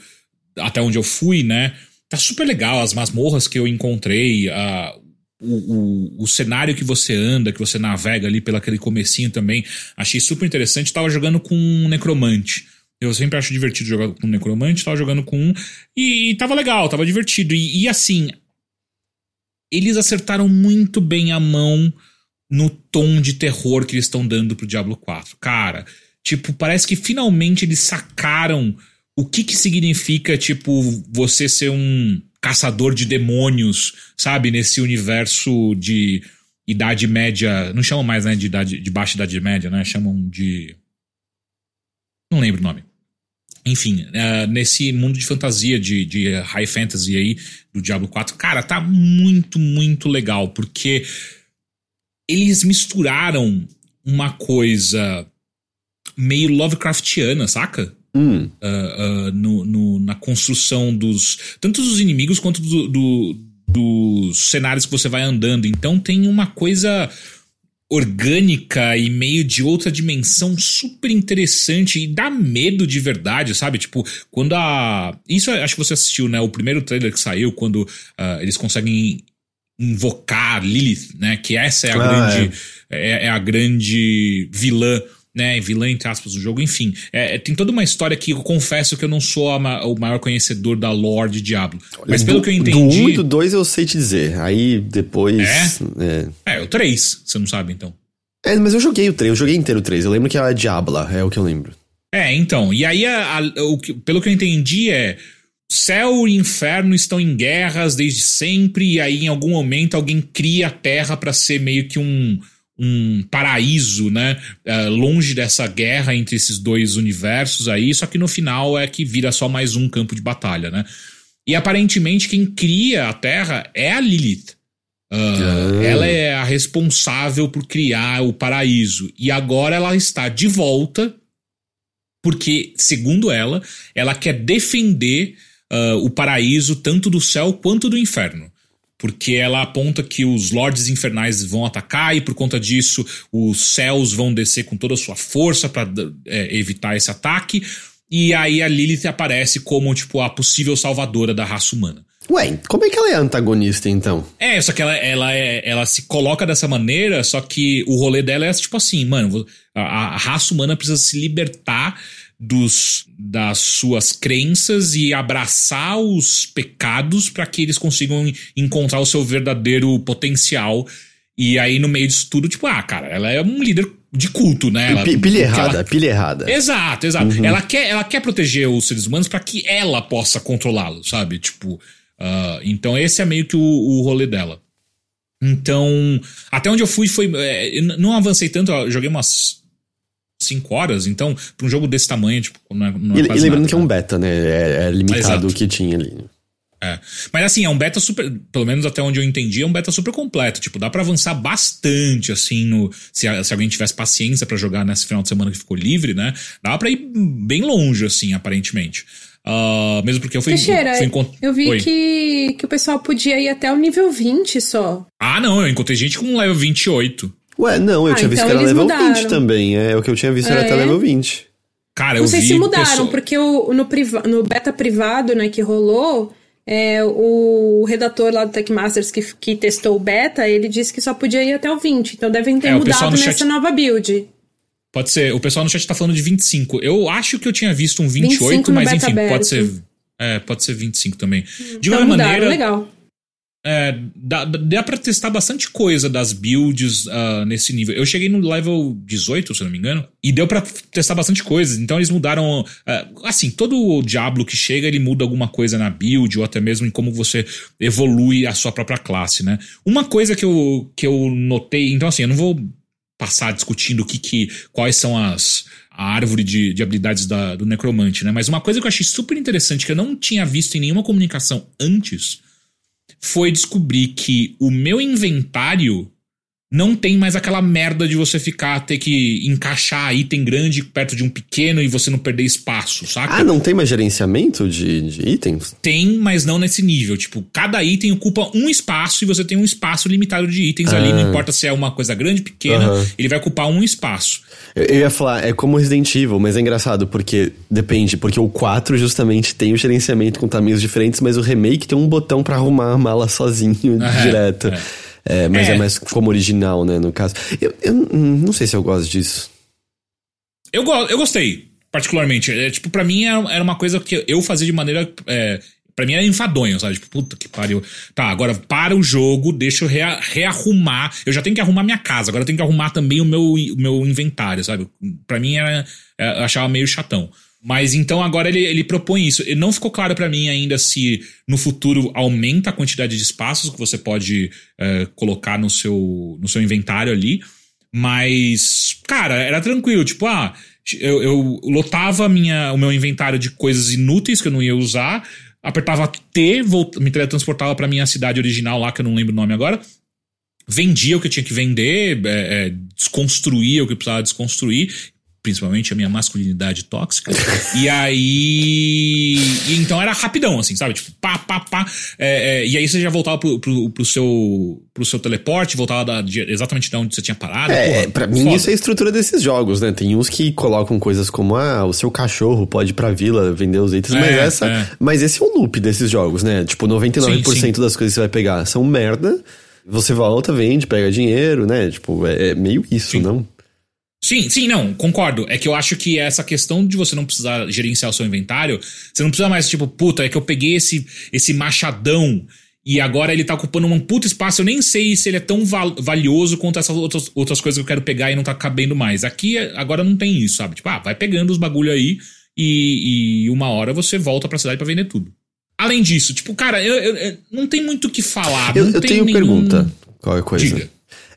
Até onde eu fui, né? Tá super legal as masmorras que eu encontrei, a, o, o, o, cenário que você anda, que você navega ali pelo aquele comecinho também, achei super interessante. Tava jogando com um necromante. Eu sempre acho divertido jogar com um necromante, tava jogando com um e, e tava legal, tava divertido. E, e assim, eles acertaram muito bem a mão no tom de terror que eles estão dando pro Diablo 4. Cara, tipo, parece que finalmente eles sacaram o que que significa, tipo, você ser um caçador de demônios, sabe? Nesse universo de Idade Média. Não chamam mais, né? De, idade, de baixa Idade Média, né? Chamam de. Não lembro o nome. Enfim, uh, nesse mundo de fantasia, de, de high fantasy aí, do Diablo 4, cara, tá muito, muito legal, porque eles misturaram uma coisa meio Lovecraftiana, saca? Hum. Uh, uh, no, no, na construção dos. Tanto dos inimigos quanto do, do, dos cenários que você vai andando. Então tem uma coisa orgânica e meio de outra dimensão super interessante e dá medo de verdade, sabe? Tipo, quando a. Isso acho que você assistiu, né? O primeiro trailer que saiu, quando uh, eles conseguem invocar Lilith, né? Que essa é a ah, grande. É. É, é a grande vilã né, vilã entre aspas do jogo, enfim. É, é, tem toda uma história que eu confesso que eu não sou a, o maior conhecedor da lore de Diablo. Mas pelo do, que eu entendi. Do 1 e do 2 eu sei te dizer. Aí depois. É? É, é o 3, você não sabe então. É, mas eu joguei o 3, eu joguei inteiro o 3. Eu lembro que era Diabla, é o que eu lembro. É, então. E aí, a, a, o que, pelo que eu entendi, é. Céu e inferno estão em guerras desde sempre, e aí em algum momento alguém cria a Terra para ser meio que um um paraíso, né? Uh, longe dessa guerra entre esses dois universos aí, só que no final é que vira só mais um campo de batalha, né? E aparentemente quem cria a Terra é a Lilith. Uh, Ela é a responsável por criar o paraíso. E agora ela está de volta, porque, segundo ela, ela quer defender uh, o paraíso tanto do céu quanto do inferno porque ela aponta que os lords infernais vão atacar e por conta disso os céus vão descer com toda a sua força para é, evitar esse ataque. E aí a Lilith aparece como tipo a possível salvadora da raça humana. Ué, como é que ela é antagonista então? É, só que ela, ela, é, ela se coloca dessa maneira, só que o rolê dela é tipo assim, mano, a, a raça humana precisa se libertar dos, das suas crenças e abraçar os pecados para que eles consigam encontrar o seu verdadeiro potencial. E aí, no meio disso tudo, tipo, ah, cara, ela é um líder de culto, né? Ela, pilha errada, ela... pilha errada. Exato, exato. Uhum. Ela, quer, ela quer proteger os seres humanos para que ela possa controlá-los, sabe? Tipo, uh, então esse é meio que o, o rolê dela. Então, até onde eu fui foi. É, não avancei tanto, eu joguei umas 5 horas, então, pra um jogo desse tamanho, tipo, não é, não é e, e lembrando nada, que é um beta, né? É, é limitado o que tinha ali. É. Mas assim, é um beta super. Pelo menos até onde eu entendi, é um beta super completo. Tipo, dá para avançar bastante, assim, no. Se, se alguém tivesse paciência para jogar nesse final de semana que ficou livre, né? Dá pra ir bem longe, assim, aparentemente. Uh, mesmo porque eu fui. Teixeira, fui encont... eu vi que, que o pessoal podia ir até o nível 20 só. Ah, não, eu encontrei gente com level 28. Ué, não, eu Ah, tinha visto então que era level mudaram. 20 também. É, o que eu tinha visto era Ah, até é? level 20. Cara, eu Não sei vi se mudaram, pessoa- porque o, no, priva, no beta privado, né, que rolou, é, o redator lá do Techmasters que, que testou o beta, ele disse que só podia ir até o 20. Então devem ter É, mudado nessa chat- nova build. Pode ser. O pessoal no chat tá falando de 25. Eu acho que eu tinha visto um 28, 25 no mas enfim, pode aberto. ser. É, pode ser 25 também. De então mudaram, maneira, legal. É, dá, dá, pra testar bastante coisa das builds ah, nesse nível. Eu cheguei no level 18, se não me engano, e deu pra testar bastante coisa. Então eles mudaram. ah, assim, todo o Diablo que chega, ele muda alguma coisa na build, ou até mesmo em como você evolui a sua própria classe, né? Uma coisa que eu, que eu notei. Então, assim, eu não vou passar discutindo o que, que quais são as a árvore de, de habilidades da- do necromante, né? Mas uma coisa que eu achei super interessante que eu não tinha visto em nenhuma comunicação antes foi descobrir que o meu inventário não tem mais aquela merda de você ficar ter que encaixar item grande perto de um pequeno e você não perder espaço, saca? Ah, não tem mais gerenciamento de, de itens? Tem, mas não nesse nível. Tipo, cada item ocupa um espaço e você tem um espaço limitado de itens ali. Não importa se é uma coisa grande, pequena, Aham. ele vai ocupar um espaço. Eu, eu ia falar, é como Resident Evil, mas é engraçado, porque depende, porque o 4 justamente tem o gerenciamento com tamanhos diferentes, mas o remake tem um botão pra arrumar a mala sozinho, [laughs] É, direto. é. É, mas é. É. mais como original, né, no caso. Eu, eu não sei se eu gosto disso. Eu, go eu gostei, particularmente. É, tipo, pra mim era, era uma coisa que eu fazia de maneira. É, pra mim era enfadonho, sabe? Tipo, puta que pariu. Tá, agora para o jogo, deixa eu rea rearrumar. Eu já tenho que arrumar minha casa, agora eu tenho que arrumar também o meu, o meu inventário, sabe? Pra mim era. é, Eu achava meio chatão. Mas então agora ele, ele propõe isso. E não ficou claro pra mim ainda se no futuro aumenta a quantidade de espaços que você pode é, colocar no seu, no seu inventário ali. Mas, cara, era tranquilo. Tipo, ah, eu, eu lotava minha, o meu inventário de coisas inúteis que eu não ia usar, apertava T, volt, me teletransportava pra minha cidade original lá, que eu não lembro o nome agora. Vendia o que eu tinha que vender, é, é, desconstruía o que eu precisava desconstruir, principalmente a minha masculinidade tóxica. e aí. e então era rapidão, assim, sabe? Tipo, pá, pá, pá. É, é, e aí você já voltava pro, pro, pro seu, pro seu teleporte, voltava da- de- exatamente de onde você tinha parado. É, porra, pra mim foda. isso é a estrutura desses jogos, né? Tem uns que colocam coisas como, ah, o seu cachorro pode ir pra vila vender os itens, mas É, essa. é. Mas esse é um loop desses jogos, né? Tipo, 99% Sim, sim. das coisas que você vai pegar são merda. Você volta, vende, pega dinheiro, né? Tipo, é, é meio isso, Sim. não? Sim, sim, não, concordo. É que eu acho que essa questão de você não precisar gerenciar o seu inventário, você não precisa mais, tipo, puta, é que eu peguei esse, esse machadão e agora ele tá ocupando um puto espaço. Eu nem sei se ele é tão val- valioso quanto essas outras, outras coisas que eu quero pegar e não tá cabendo mais. Aqui, agora não tem isso, sabe? Tipo, ah, vai pegando os bagulho aí e, e uma hora você volta pra cidade pra vender tudo. Além disso, tipo, cara, eu, eu- eu- não tem muito o que falar. Eu, não eu tem tenho nenhum- pergunta. Qualquer coisa. Diga.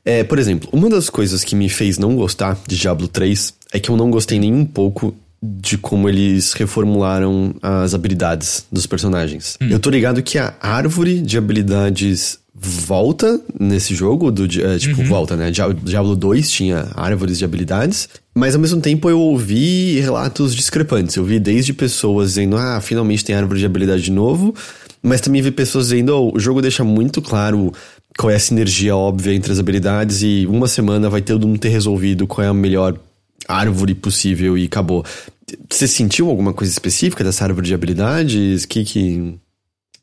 É, por exemplo, uma das coisas que me fez não gostar de Diablo 3 é que eu não gostei nem um pouco de como eles reformularam as habilidades dos personagens. Eu tô ligado que a árvore de habilidades volta nesse jogo, do, é, tipo, volta, né? Dia- Diablo 2 tinha árvores de habilidades, mas ao mesmo tempo eu ouvi relatos discrepantes. Eu vi desde pessoas dizendo, ah, finalmente tem árvore de habilidade de novo, mas também vi pessoas dizendo, oh, o jogo deixa muito claro qual é a sinergia óbvia entre as habilidades e uma semana vai todo mundo ter resolvido qual é a melhor árvore possível e acabou. Você sentiu alguma coisa específica dessa árvore de habilidades? Que que...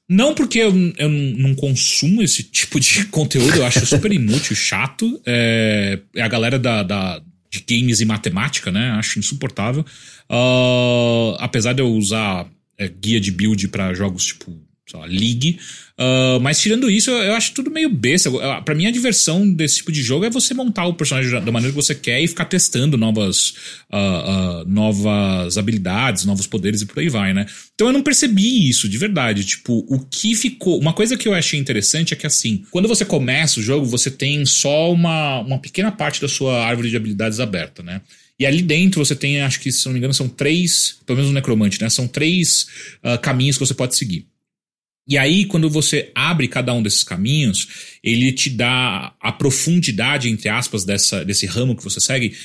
Não porque eu, eu não consumo esse tipo de [laughs] conteúdo, eu acho super inútil, chato. É, é a galera da, da- de games e matemática, né? Acho insuportável. Ah, apesar de eu usar é, guia de build pra jogos tipo, sei lá, League. Ah, mas tirando isso, eu, eu acho tudo meio besta. Pra mim, a diversão desse tipo de jogo é você montar o personagem da- maneira que você quer e ficar testando novas, ah, ah, novas habilidades, novos poderes e por aí vai, né? Então eu não percebi isso de verdade. Tipo, o que ficou. Uma coisa que eu achei interessante é que, assim, quando você começa o jogo, você tem só uma, uma pequena parte da sua árvore de habilidades aberta, né? E ali dentro você tem, acho que, se não me engano, são três, pelo menos no Necromante, né? São três ah, caminhos que você pode seguir. E aí, quando você abre cada um desses caminhos, ele te dá a profundidade, entre aspas, dessa, desse ramo que você segue,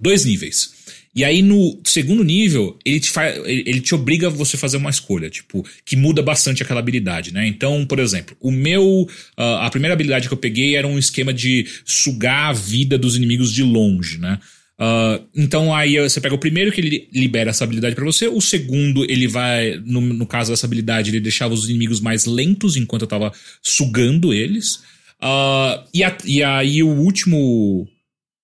dois níveis. E aí no segundo nível, ele te, ele te obriga a você fazer uma escolha, tipo, que muda bastante aquela habilidade, né? Então, por exemplo, o meu. Uh, a primeira habilidade que eu peguei era um esquema de sugar a vida dos inimigos de longe, né? Uh, então aí você pega o primeiro que ele libera essa habilidade para você, o segundo ele vai, no, no, caso dessa habilidade, ele deixava os inimigos mais lentos enquanto eu tava sugando eles. Uh, e, a, e aí o último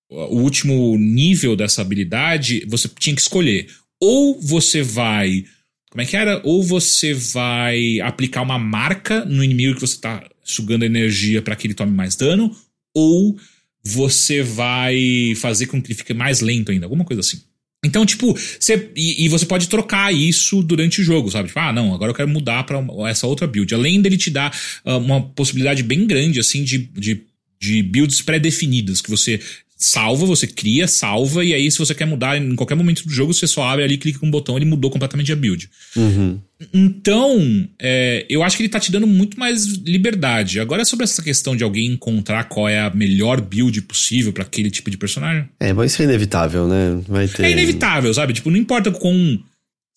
o último nível dessa habilidade, você tinha que escolher. Ou você vai. Como é que era? Ou você vai aplicar uma marca no inimigo que você tá sugando energia para que ele tome mais dano, ou você vai fazer com que ele fique mais lento ainda, alguma coisa assim. Então, tipo, você, e, e, você pode trocar isso durante o jogo, sabe? Tipo, ah, não, agora eu quero mudar para essa outra build. Além dele te dar uh, uma possibilidade bem grande, assim, de, de de builds pré-definidas, que você salva, você cria, salva, e aí se você quer mudar em qualquer momento do jogo, você só abre ali, clica com um botão, ele mudou completamente a build. Uhum. Então, é, eu acho que ele tá te dando muito mais liberdade. Agora, sobre essa questão de alguém encontrar qual é a melhor build possível para aquele tipo de personagem. É, mas isso é inevitável, né? Vai ter... É inevitável, sabe? Tipo, não importa com.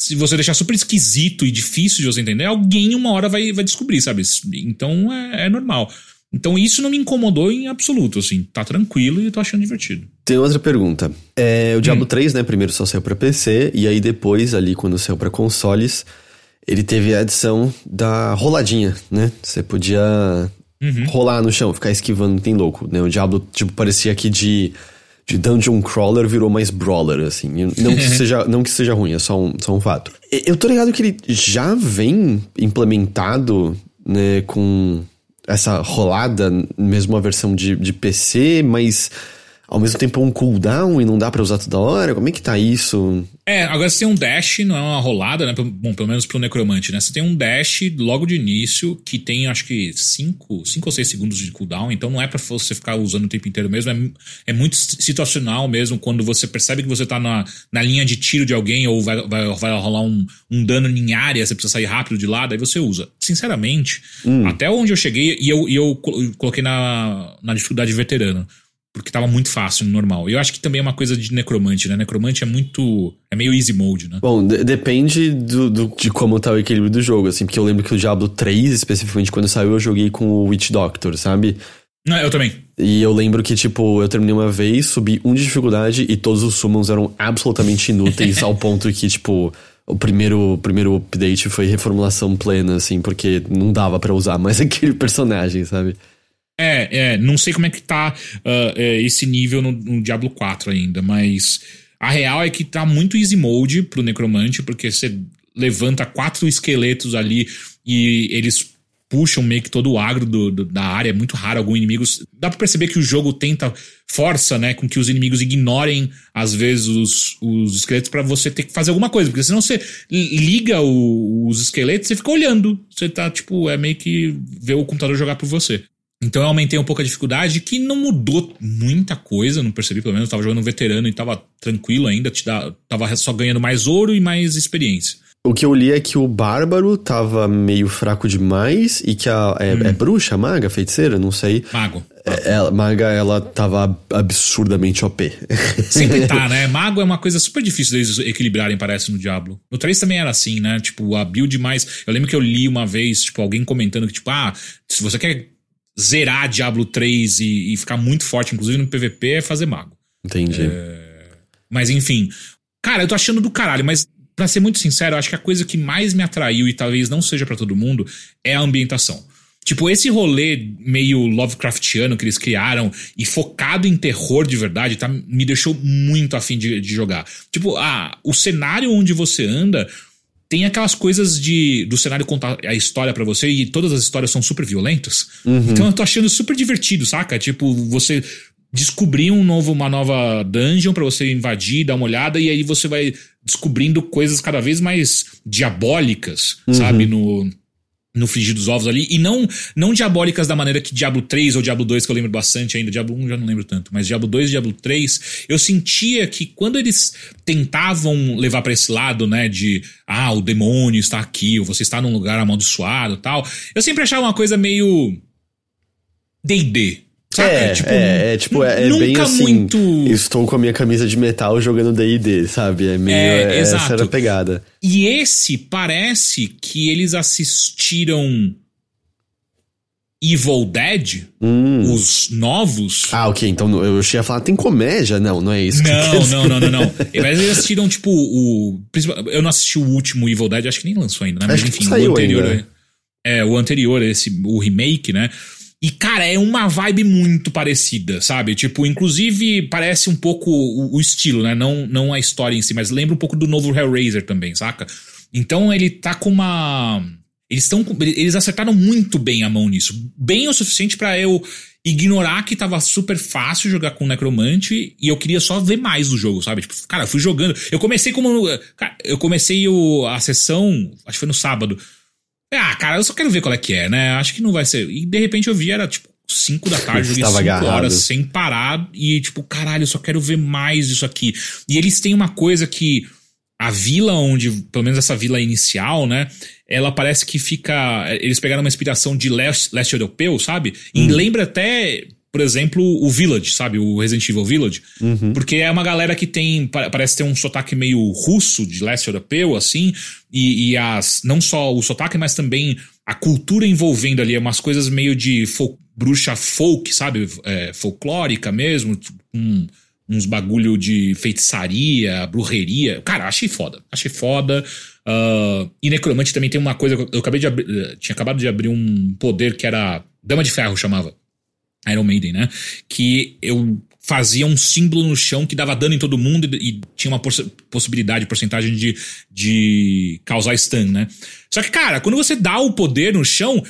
Se você deixar super esquisito e difícil de você entender, alguém uma hora vai, vai descobrir, sabe? Então é, é normal. Então isso não me incomodou em absoluto, assim. Tá tranquilo e eu tô achando divertido. Tem outra pergunta. É, o Diablo hum. 3, né, primeiro só saiu pra PC, e aí depois, ali, quando saiu pra consoles, ele teve a adição da roladinha, né? Você podia uhum. rolar no chão, ficar esquivando, tem louco, né? O Diablo, tipo, parecia que de, de dungeon crawler virou mais brawler, assim. Não que, [laughs] seja, não que seja ruim, é só um, só um fato. Eu tô ligado que ele já vem implementado, né, com essa rolada, mesmo a versão de, de PC, mas ao mesmo tempo é um cooldown e não dá para usar toda hora? Como é que tá isso? É, agora você tem um dash, não é uma rolada, né? Bom, pelo menos pro necromante, né? Você tem um dash logo de início que tem acho que 5 ou 6 segundos de cooldown, então não é para você ficar usando o tempo inteiro mesmo, é, é muito situacional mesmo quando você percebe que você tá na, na linha de tiro de alguém ou vai, vai, vai rolar um, um dano em área, você precisa sair rápido de lá, daí você usa. Sinceramente, hum. até onde eu cheguei, e eu, e eu coloquei na, na dificuldade veterano porque tava muito fácil no normal. E eu acho que também é uma coisa de necromante, né? Necromante é muito. É meio easy mode, né? Bom, de depende do, do, de como tá o equilíbrio do jogo, assim, porque eu lembro que o Diablo 3, especificamente quando saiu, eu joguei com o Witch Doctor, sabe? Não, eu também. E eu lembro que, tipo, eu terminei uma vez, subi um de dificuldade e todos os summons eram absolutamente inúteis, [laughs] ao ponto que, tipo, o primeiro, o primeiro update foi reformulação plena, assim, porque não dava para usar mais [laughs] aquele personagem, sabe? É, é, não sei como é que tá uh, esse nível no, no, Diablo 4 ainda, mas a real é que tá muito easy mode pro necromante, porque você levanta quatro esqueletos ali e eles puxam meio que todo o agro do, do, da área, é muito raro algum inimigo. Dá pra perceber que o jogo tenta, força, né, com que os inimigos ignorem, às vezes, os, os esqueletos para você ter que fazer alguma coisa, porque senão você liga o, os esqueletos e fica olhando. Você tá, tipo, é meio que ver o computador jogar por você. Então eu aumentei um pouco a dificuldade, que não mudou muita coisa, não percebi, pelo menos eu tava jogando um veterano e tava tranquilo ainda, te dá, tava só ganhando mais ouro e mais experiência. O que eu li é que o Bárbaro tava meio fraco demais e que a. É, hum. é bruxa, maga, feiticeira? Não sei. Mago. É, ela, maga, ela tava absurdamente OP. [laughs] Sempre tá, né? Mago é uma coisa super difícil deles equilibrarem, parece, no Diablo. No 3 também era assim, né? Tipo, a build mais. Eu lembro que eu li uma vez, tipo, alguém comentando que, tipo, ah, se você quer zerar Diablo 3 e, e, ficar muito forte, inclusive no PVP, é fazer mago. Entendi. É... Mas enfim. Cara, eu tô achando do caralho, mas para ser muito sincero, eu acho que a coisa que mais me atraiu e talvez não seja para todo mundo é a ambientação. Tipo, esse rolê meio Lovecraftiano que eles criaram e focado em terror de verdade, tá? Me deixou muito afim de, de jogar. Tipo, ah, o cenário onde você anda tem aquelas coisas de do cenário contar a história para você e todas as histórias são super violentas. Uhum. Então eu tô achando super divertido, saca? Tipo, você descobrir um novo, uma nova dungeon para você invadir, dar uma olhada, e aí você vai descobrindo coisas cada vez mais diabólicas, uhum. sabe? No, no frigir dos ovos ali, e não não diabólicas da maneira que Diablo 3 ou Diablo 2, que eu lembro bastante ainda, Diablo 1 já não lembro tanto, mas Diablo 2 e Diablo 3, eu sentia que quando eles tentavam levar para esse lado, né, de ah, o demônio está aqui, ou você está num lugar amaldiçoado tal, eu sempre achava uma coisa meio D&D, Saca? É, tipo, é, é, tipo, é, é bem assim. Muito... Estou com a minha camisa de metal jogando DD, sabe? É meio. É, é, essa era a pegada. E esse parece que eles assistiram Evil Dead, hum. os novos. Ah, ok. Então eu ia falar, tem comédia? Não, não é isso. Não, não, não, não, não. Mas eles assistiram, tipo, o. Eu não assisti o último Evil Dead, acho que nem lançou ainda, né? Mas acho enfim, o anterior. Ainda. É, o anterior, esse, o remake, né? E, cara, é uma vibe muito parecida, sabe? Tipo, inclusive parece um pouco o, o, estilo, né? Não, não a história em si, mas lembra um pouco do novo Hellraiser também, saca? Então ele tá com uma. Eles estão. Eles acertaram muito bem a mão nisso. Bem o suficiente para eu ignorar que tava super fácil jogar com Necromante e eu queria só ver mais do jogo, sabe? Tipo, cara, eu fui jogando. Eu comecei como. Cara, eu comecei o, a sessão, acho que foi no sábado. Ah, cara, eu só quero ver qual é que é, né? Acho que não vai ser. E de repente eu vi, era tipo 5 da tarde, joguei 5 horas sem parar e tipo, caralho, eu só quero ver mais disso aqui. E eles têm uma coisa que a vila onde, pelo menos essa vila inicial, né? Ela parece que fica. Eles pegaram uma inspiração de leste, leste europeu, sabe? E hum. lembra até por exemplo, o Village, sabe? O Resident Evil Village. Uhum. Porque é uma galera que tem. Parece ter um sotaque meio russo, de leste europeu, assim. E, e as. Não só o sotaque, mas também a cultura envolvendo ali. Umas coisas meio de folk, bruxa folk, sabe? É, folclórica mesmo. Um, uns bagulho de feitiçaria, brujeria. Cara, achei foda. Achei foda. Uh, e Necromante também tem uma coisa. Eu acabei de abrir. Eh, tinha acabado de abrir um poder que era. Dama de Ferro chamava. Iron Maiden, né? Que eu fazia um símbolo no chão que dava dano em todo mundo e, e tinha uma poss possibilidade, porcentagem de, de causar stun, né? Só que, cara, quando você dá o poder no chão,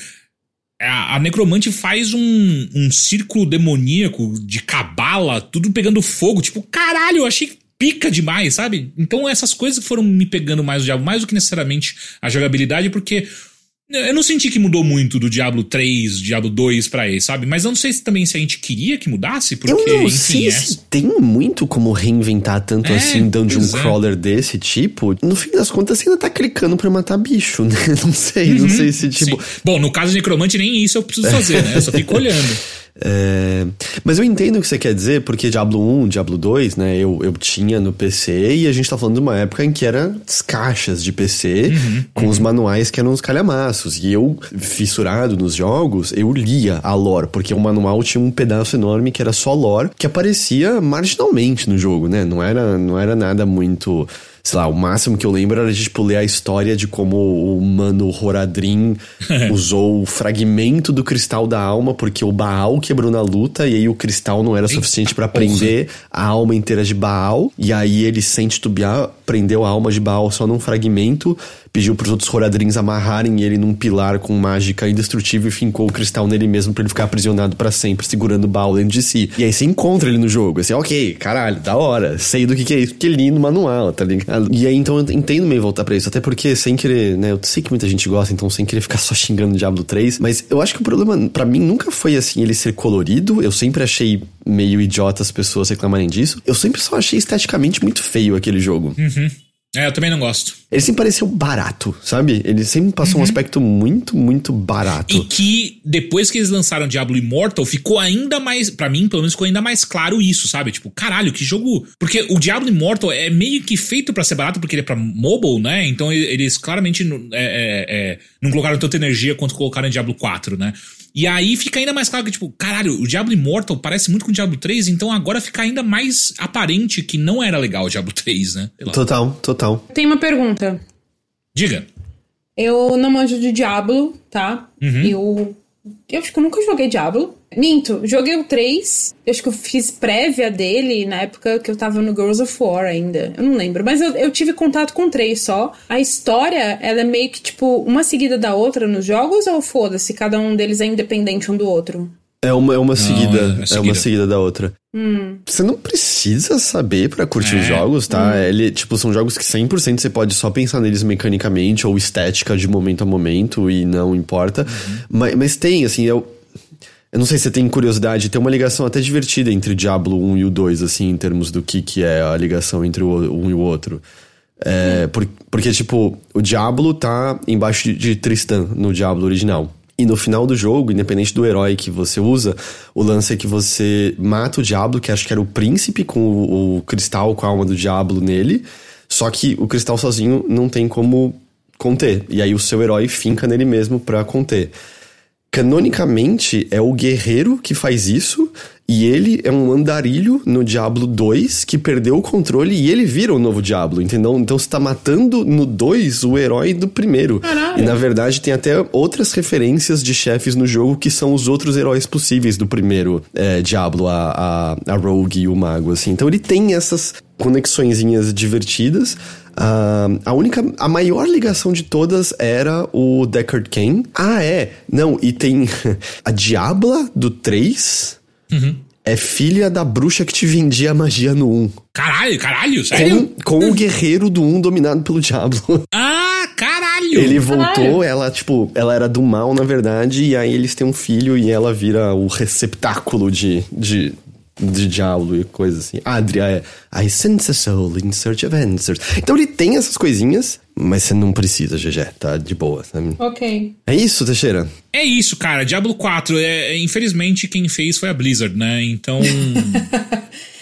a, a necromante faz um, um círculo demoníaco de cabala, tudo pegando fogo. Tipo, caralho, eu achei pica demais, sabe? Então essas coisas foram me pegando mais o diabo, mais do que necessariamente a jogabilidade, porque eu não senti que mudou muito do Diablo 3, Diablo 2 pra esse, sabe? Mas eu não sei se também se a gente queria que mudasse, porque, Eu não enfim, sei é... se tem muito como reinventar tanto é, assim Dungeon é. Crawler desse tipo. No fim das contas, você ainda tá clicando pra matar bicho, [laughs] né? Não sei, uhum, não sei se tipo... Sim. Bom, no caso de Necromante, nem isso eu preciso fazer, né? Eu só fico [laughs] olhando. É, mas eu entendo o que você quer dizer, porque Diablo 1, Diablo 2, né, eu, eu tinha no PC e a gente tá falando de uma época em que eram as caixas de PC uhum, com uhum. os manuais que eram os calhamaços. E eu, fissurado nos jogos, eu lia a lore, porque o manual tinha um pedaço enorme que era só lore, que aparecia marginalmente no jogo, né? Não era, não era nada muito sei lá, o máximo que eu lembro era de, tipo, ler a história de como o mano Horadrim [laughs] usou o fragmento do cristal da alma, porque o Baal quebrou na luta, e aí o cristal não era suficiente para prender a alma inteira de Baal, e aí ele, sem titubear, prendeu a alma de Baal só num fragmento, pediu pros outros Horadrins amarrarem ele num pilar com mágica indestrutível e fincou o cristal nele mesmo para ele ficar aprisionado para sempre, segurando o baú dentro de si. E aí você encontra ele no jogo, assim, ok, caralho, da hora, sei do que, que é isso, porque li no manual, tá ligado? E aí então eu entendo meio voltar para isso, até porque sem querer, né, eu sei que muita gente gosta, então sem querer ficar só xingando o Diablo 3, mas eu acho que o problema para mim nunca foi assim ele ser colorido, eu sempre achei meio idiota as pessoas reclamarem disso. Eu sempre só achei esteticamente muito feio aquele jogo. Uhum. É, eu também não gosto. Ele sempre pareceu barato, sabe? Ele sempre passou uhum. um aspecto muito, muito barato. E que depois que eles lançaram Diablo Immortal, ficou ainda mais. para mim, pelo menos, ficou ainda mais claro isso, sabe? Tipo, caralho, que jogo. Porque o Diablo Immortal é meio que feito para ser barato, porque ele é pra mobile, né? Então eles claramente é, é, é, não colocaram tanta energia quanto colocaram em Diablo 4, né? E aí fica ainda mais claro que, tipo, caralho, o Diablo Immortal parece muito com o Diablo 3, então agora fica ainda mais aparente que não era legal o Diablo 3, né? Total, total. Tem uma pergunta. Diga. Eu não manjo de Diablo, tá? Uhum. Eu eu acho que eu nunca joguei Diablo. Minto, joguei o 3. Eu acho que eu fiz prévia dele na época que eu tava no Girls of War ainda. Eu não lembro. Mas eu, eu tive contato com três só. A história, ela é meio que, tipo, uma seguida da outra nos jogos ou foda-se? Cada um deles é independente um do outro? É uma, é uma, não, seguida, é, é, seguida, é uma seguida da outra. Hum. Você não precisa saber para curtir é. os jogos, tá? Hum. Ele, tipo, são jogos que 100% você pode só pensar neles mecanicamente ou estética de momento a momento e não importa. Uhum. Mas, mas tem, assim, eu, eu não sei se você tem curiosidade, tem uma ligação até divertida entre Diablo 1 e o 2, assim, em termos do que, que é a ligação entre o um e o outro. É, hum. por, porque, tipo, o Diablo tá embaixo de, de Tristan no Diablo original. E no final do jogo, independente do herói que você usa, o lance é que você mata o Diablo, que acho que era o príncipe, com o, o cristal com a alma do Diablo nele. Só que o cristal sozinho não tem como conter. E aí o seu herói finca nele mesmo pra conter. Canonicamente, é o guerreiro que faz isso, e ele é um andarilho no Diablo 2 que perdeu o controle e ele vira o novo Diablo, entendeu? Então você tá matando no 2 o herói do primeiro. Caralho. E na verdade tem até outras referências de chefes no jogo que são os outros heróis possíveis do primeiro é, Diablo, a, a, a Rogue e o Mago, assim. Então ele tem essas conexõezinhas divertidas. Uh, a única, a maior ligação de todas era o Deckard Cain. Ah, é. Não, e tem [laughs] a Diabla do 3. É filha da bruxa que te vendia a magia no 1. Caralho, caralho, sério? Com, com o guerreiro do 1 dominado pelo Diablo. [laughs] Ah, caralho! Ele voltou, Caralho. ela, tipo, ela era do mal, na verdade, e aí eles têm um filho e ela vira o receptáculo de, de, de Diablo e coisa assim. Adria é I sense a soul in search of answers. Então ele tem essas coisinhas, mas você não precisa, GG, tá de boa, sabe? Ok. É isso, Teixeira? É isso, cara. Diablo 4, é, é, infelizmente quem fez foi a Blizzard, né? Então. [laughs]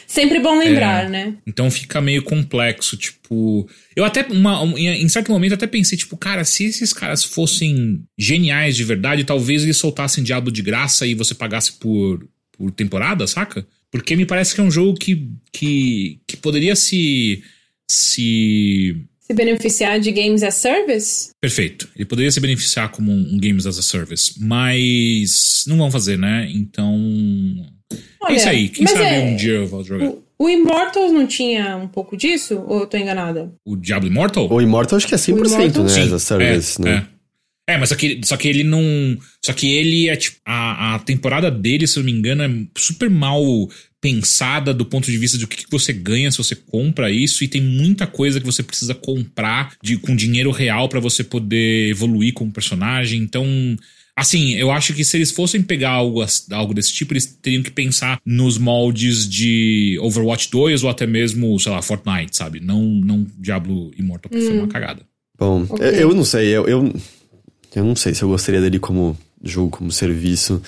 Sempre bom lembrar, É. né? Então fica meio complexo, tipo. Eu até, uma, um- em em certo momento, até pensei, tipo, cara, se esses caras fossem geniais de verdade, talvez eles soltassem Diablo de graça e você pagasse por, por temporada, saca? Porque me parece que é um jogo que, que, que poderia se. se. Se beneficiar de Games as Service? Perfeito. Ele poderia se beneficiar como um, Games as a Service, mas não vão fazer, né? Então. é isso aí. Quem sabe é- um dia eu vou jogar. O, o Immortals não tinha um pouco disso? Ou eu tô enganada? O Diablo Immortal? O Immortal acho que é 100%, Immortal- né? Sim, As a service, é, né? É. É, mas só que, só que ele não. Só que ele é tipo. A, a temporada dele, se eu não me engano, é super mal pensada do ponto de vista de o que, que você ganha se você compra isso. E tem muita coisa que você precisa comprar de, com dinheiro real pra você poder evoluir como personagem. Então. Assim, eu acho que se eles fossem pegar algo, algo desse tipo, eles teriam que pensar nos moldes de Overwatch 2 ou até mesmo, sei lá, Fortnite, sabe? Não, não Diablo Immortal, que foi uma cagada. Bom, Ok. eu, eu não sei, eu, eu, eu não sei se eu gostaria dele como jogo, como serviço.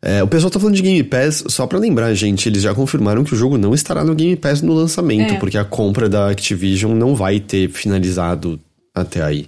É, o pessoal tá falando de Game Pass, só pra lembrar, gente, eles já confirmaram que o jogo não estará no Game Pass no lançamento, É. porque a compra da Activision não vai ter finalizado até aí.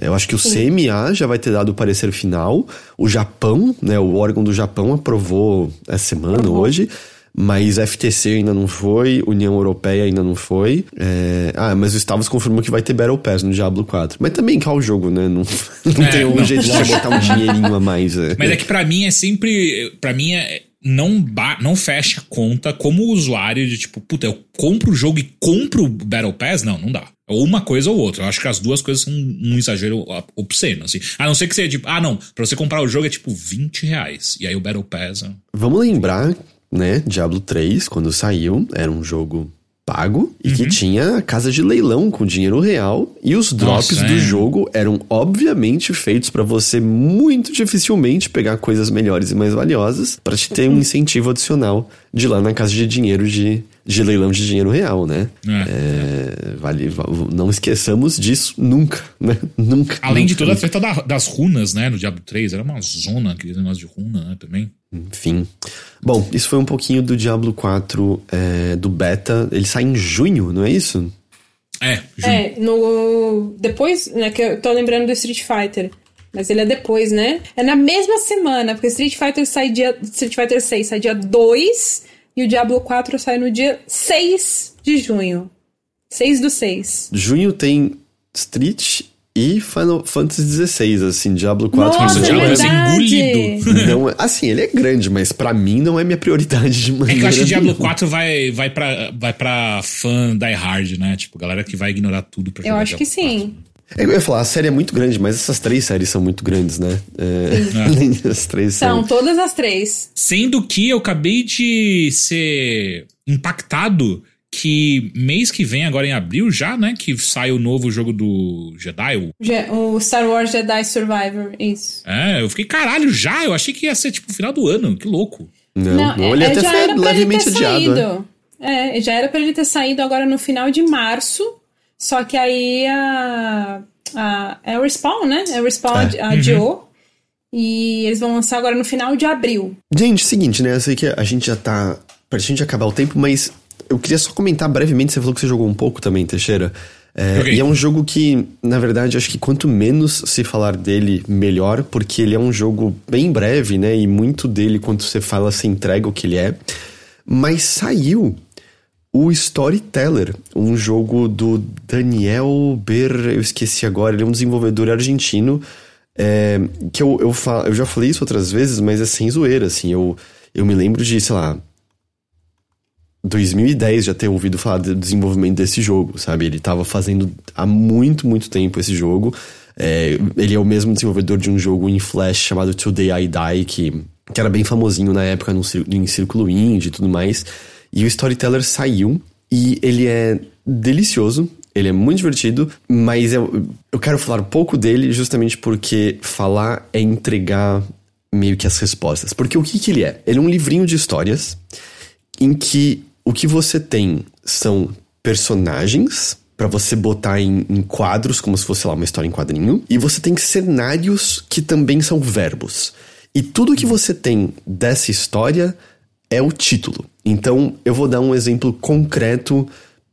Eu acho que o CMA já vai ter dado o parecer final. O Japão, né, o órgão do Japão aprovou essa semana, Aprovou. hoje. Mas FTC ainda não foi, União Europeia ainda não foi. É, Ah, mas o Stavros confirmou que vai ter Battle Pass no Diablo 4. Mas também qual o jogo, né? Não, [laughs] não É, tem algum não, jeito de botar um dinheirinho a mais. é. Mas é que pra mim é sempre. Pra mim é. Não, ba- não fecha a conta como usuário de tipo, puta, eu compro o jogo e compro o Battle Pass? Não, não dá. Ou uma coisa ou outra. Eu acho que as duas coisas são um exagero obsceno, assim. A não ser que seja tipo, ah, não, pra você comprar o jogo é tipo 20 reais. E aí o Battle Pass. é- Vamos lembrar, né? Diablo 3, quando saiu, era um jogo pago e Uhum. que tinha a casa de leilão com dinheiro real e os drops Nossa, do é. jogo eram obviamente feitos pra você muito dificilmente pegar coisas melhores e mais valiosas pra te ter um [laughs] incentivo adicional de lá na casa de dinheiro de, de leilão de dinheiro real, né? É. É, vale, va- não esqueçamos disso nunca, [laughs] né? Nunca. Além de nunca, toda a treta da- das runas, né? No Diablo 3. Era uma zona, aquele negócio de runa, né? Também. Enfim. Bom, isso foi um pouquinho do Diablo 4 é, do beta. Ele sai em junho, não é isso? É, Ju. É, no. Depois, né? Que eu tô lembrando do Street Fighter. Mas ele é depois, né? É na mesma semana, porque Street Fighter sai dia. Street Fighter 6 sai dia 2 e o Diablo 4 sai no dia 6 de junho. 6 do 6. Junho tem Street e Final Fantasy XVI, assim, Diablo 4. Nossa, o Diablo é engolido. [laughs] não é- assim, ele é grande, mas pra mim não é minha prioridade de É maneira que eu acho que Diablo nenhuma. 4 vai, vai, pra, vai pra fã die hard, né? Tipo, galera que vai ignorar tudo pra Eu jogar acho que Diablo 4. sim. É, Eu ia falar, a série é muito grande, mas essas três séries são muito grandes, né? É, [laughs] As três São são. todas as três. Sendo que eu acabei de ser impactado que mês que vem, agora em abril já, né? Que sai o novo jogo do Jedi. o- Je- O Star Wars Jedi Survivor, isso. É, eu fiquei, caralho, já? Eu achei que ia ser, tipo, final do ano. Que louco. Não, não, ele é, até já foi era pra ele levemente ter adiado, né? saído. É, já era pra ele ter saído agora no final de março. Só que aí a. a é o Respawn, né? É o Respawn É. adi- adiou. E eles vão lançar agora no final de abril. Gente, seguinte, né? Eu sei que a gente já tá. Pra gente acabar o tempo, mas eu queria só comentar brevemente. Você falou que você jogou um pouco também, Teixeira. É, okay. E é um jogo que, na verdade, acho que quanto menos se falar dele, melhor, porque ele é um jogo bem breve, né? E muito dele, quando você fala, se entrega o que ele é. Mas saiu o Storyteller, um jogo do Daniel Ber, eu esqueci agora, ele é um desenvolvedor argentino. É, que eu, eu, falo, eu já falei isso outras vezes, mas é sem zoeira, assim. Eu, eu me lembro de, sei lá, 2010 já ter ouvido falar do desenvolvimento desse jogo, sabe? Ele estava fazendo há muito, muito tempo esse jogo. É, ele é o mesmo desenvolvedor de um jogo em Flash chamado Today I Die, que, que era bem famosinho na época no, em círculo indie e tudo mais. E o Storyteller saiu e ele é delicioso. Ele é muito divertido, mas eu, eu quero falar um pouco dele justamente porque falar é entregar meio que as respostas. Porque o que, que ele é? Ele é um livrinho de histórias em que o que você tem são personagens para você botar em, em, quadros, como se fosse lá uma história em quadrinho, e você tem cenários que também são verbos. E tudo que você tem dessa história é o título. Então, eu vou dar um exemplo concreto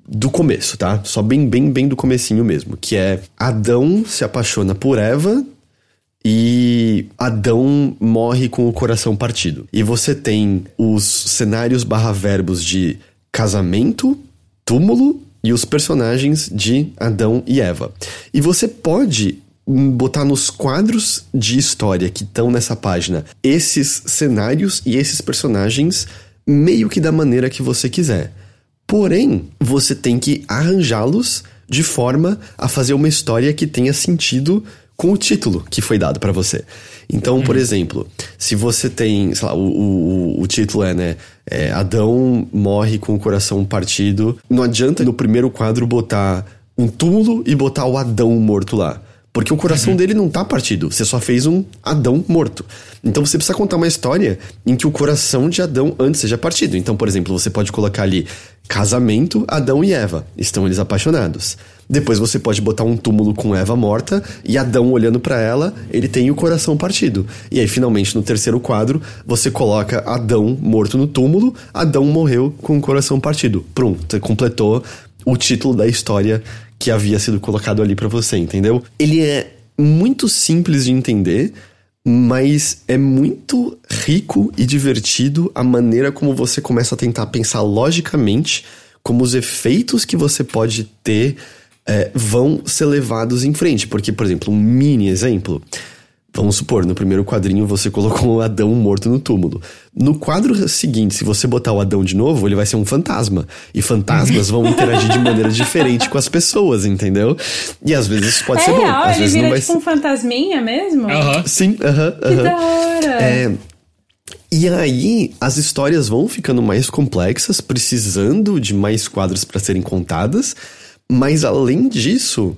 do começo, tá? Só bem, bem, bem do comecinho mesmo, que é Adão se apaixona por Eva e Adão morre com o coração partido. E você tem os cenários barra verbos de casamento, túmulo e os personagens de Adão e Eva. E você pode botar nos quadros de história que estão nessa página esses cenários e esses personagens meio que da maneira que você quiser. Porém, você tem que arranjá-los de forma a fazer uma história que tenha sentido com o título que foi dado para você. Então, por uhum. exemplo, se você tem, sei lá, o, o, o título é, né, é, Adão morre com o coração partido, não adianta no primeiro quadro botar um túmulo e botar o Adão morto lá. Porque o coração uhum. dele não tá partido, você só fez um Adão morto. Então você precisa contar uma história em que o coração de Adão antes seja partido. Então, por exemplo, você pode colocar ali casamento, Adão e Eva. Estão eles apaixonados. Depois você pode botar um túmulo com Eva morta e Adão olhando para ela, ele tem o coração partido. E aí, finalmente, no terceiro quadro, você coloca Adão morto no túmulo, Adão morreu com o coração partido. Pronto, você completou o título da história que havia sido colocado ali para você, entendeu? Ele é muito simples de entender, mas é muito rico e divertido a maneira como você começa a tentar pensar logicamente como os efeitos que você pode ter é, vão ser levados em frente. Porque, por exemplo, um mini exemplo. Vamos supor, no primeiro quadrinho você [laughs] colocou o Adão morto no túmulo. No quadro seguinte, se você botar o Adão de novo, ele vai ser um fantasma. E fantasmas vão interagir de maneira diferente com as pessoas, entendeu? E às vezes isso pode é ser bom. Real, às ele vezes vira não vai tipo ser... um fantasminha mesmo? Aham. Sim, aham. Que da hora! É, e aí, as histórias vão ficando mais complexas, precisando de mais quadros para serem contadas, mas além disso,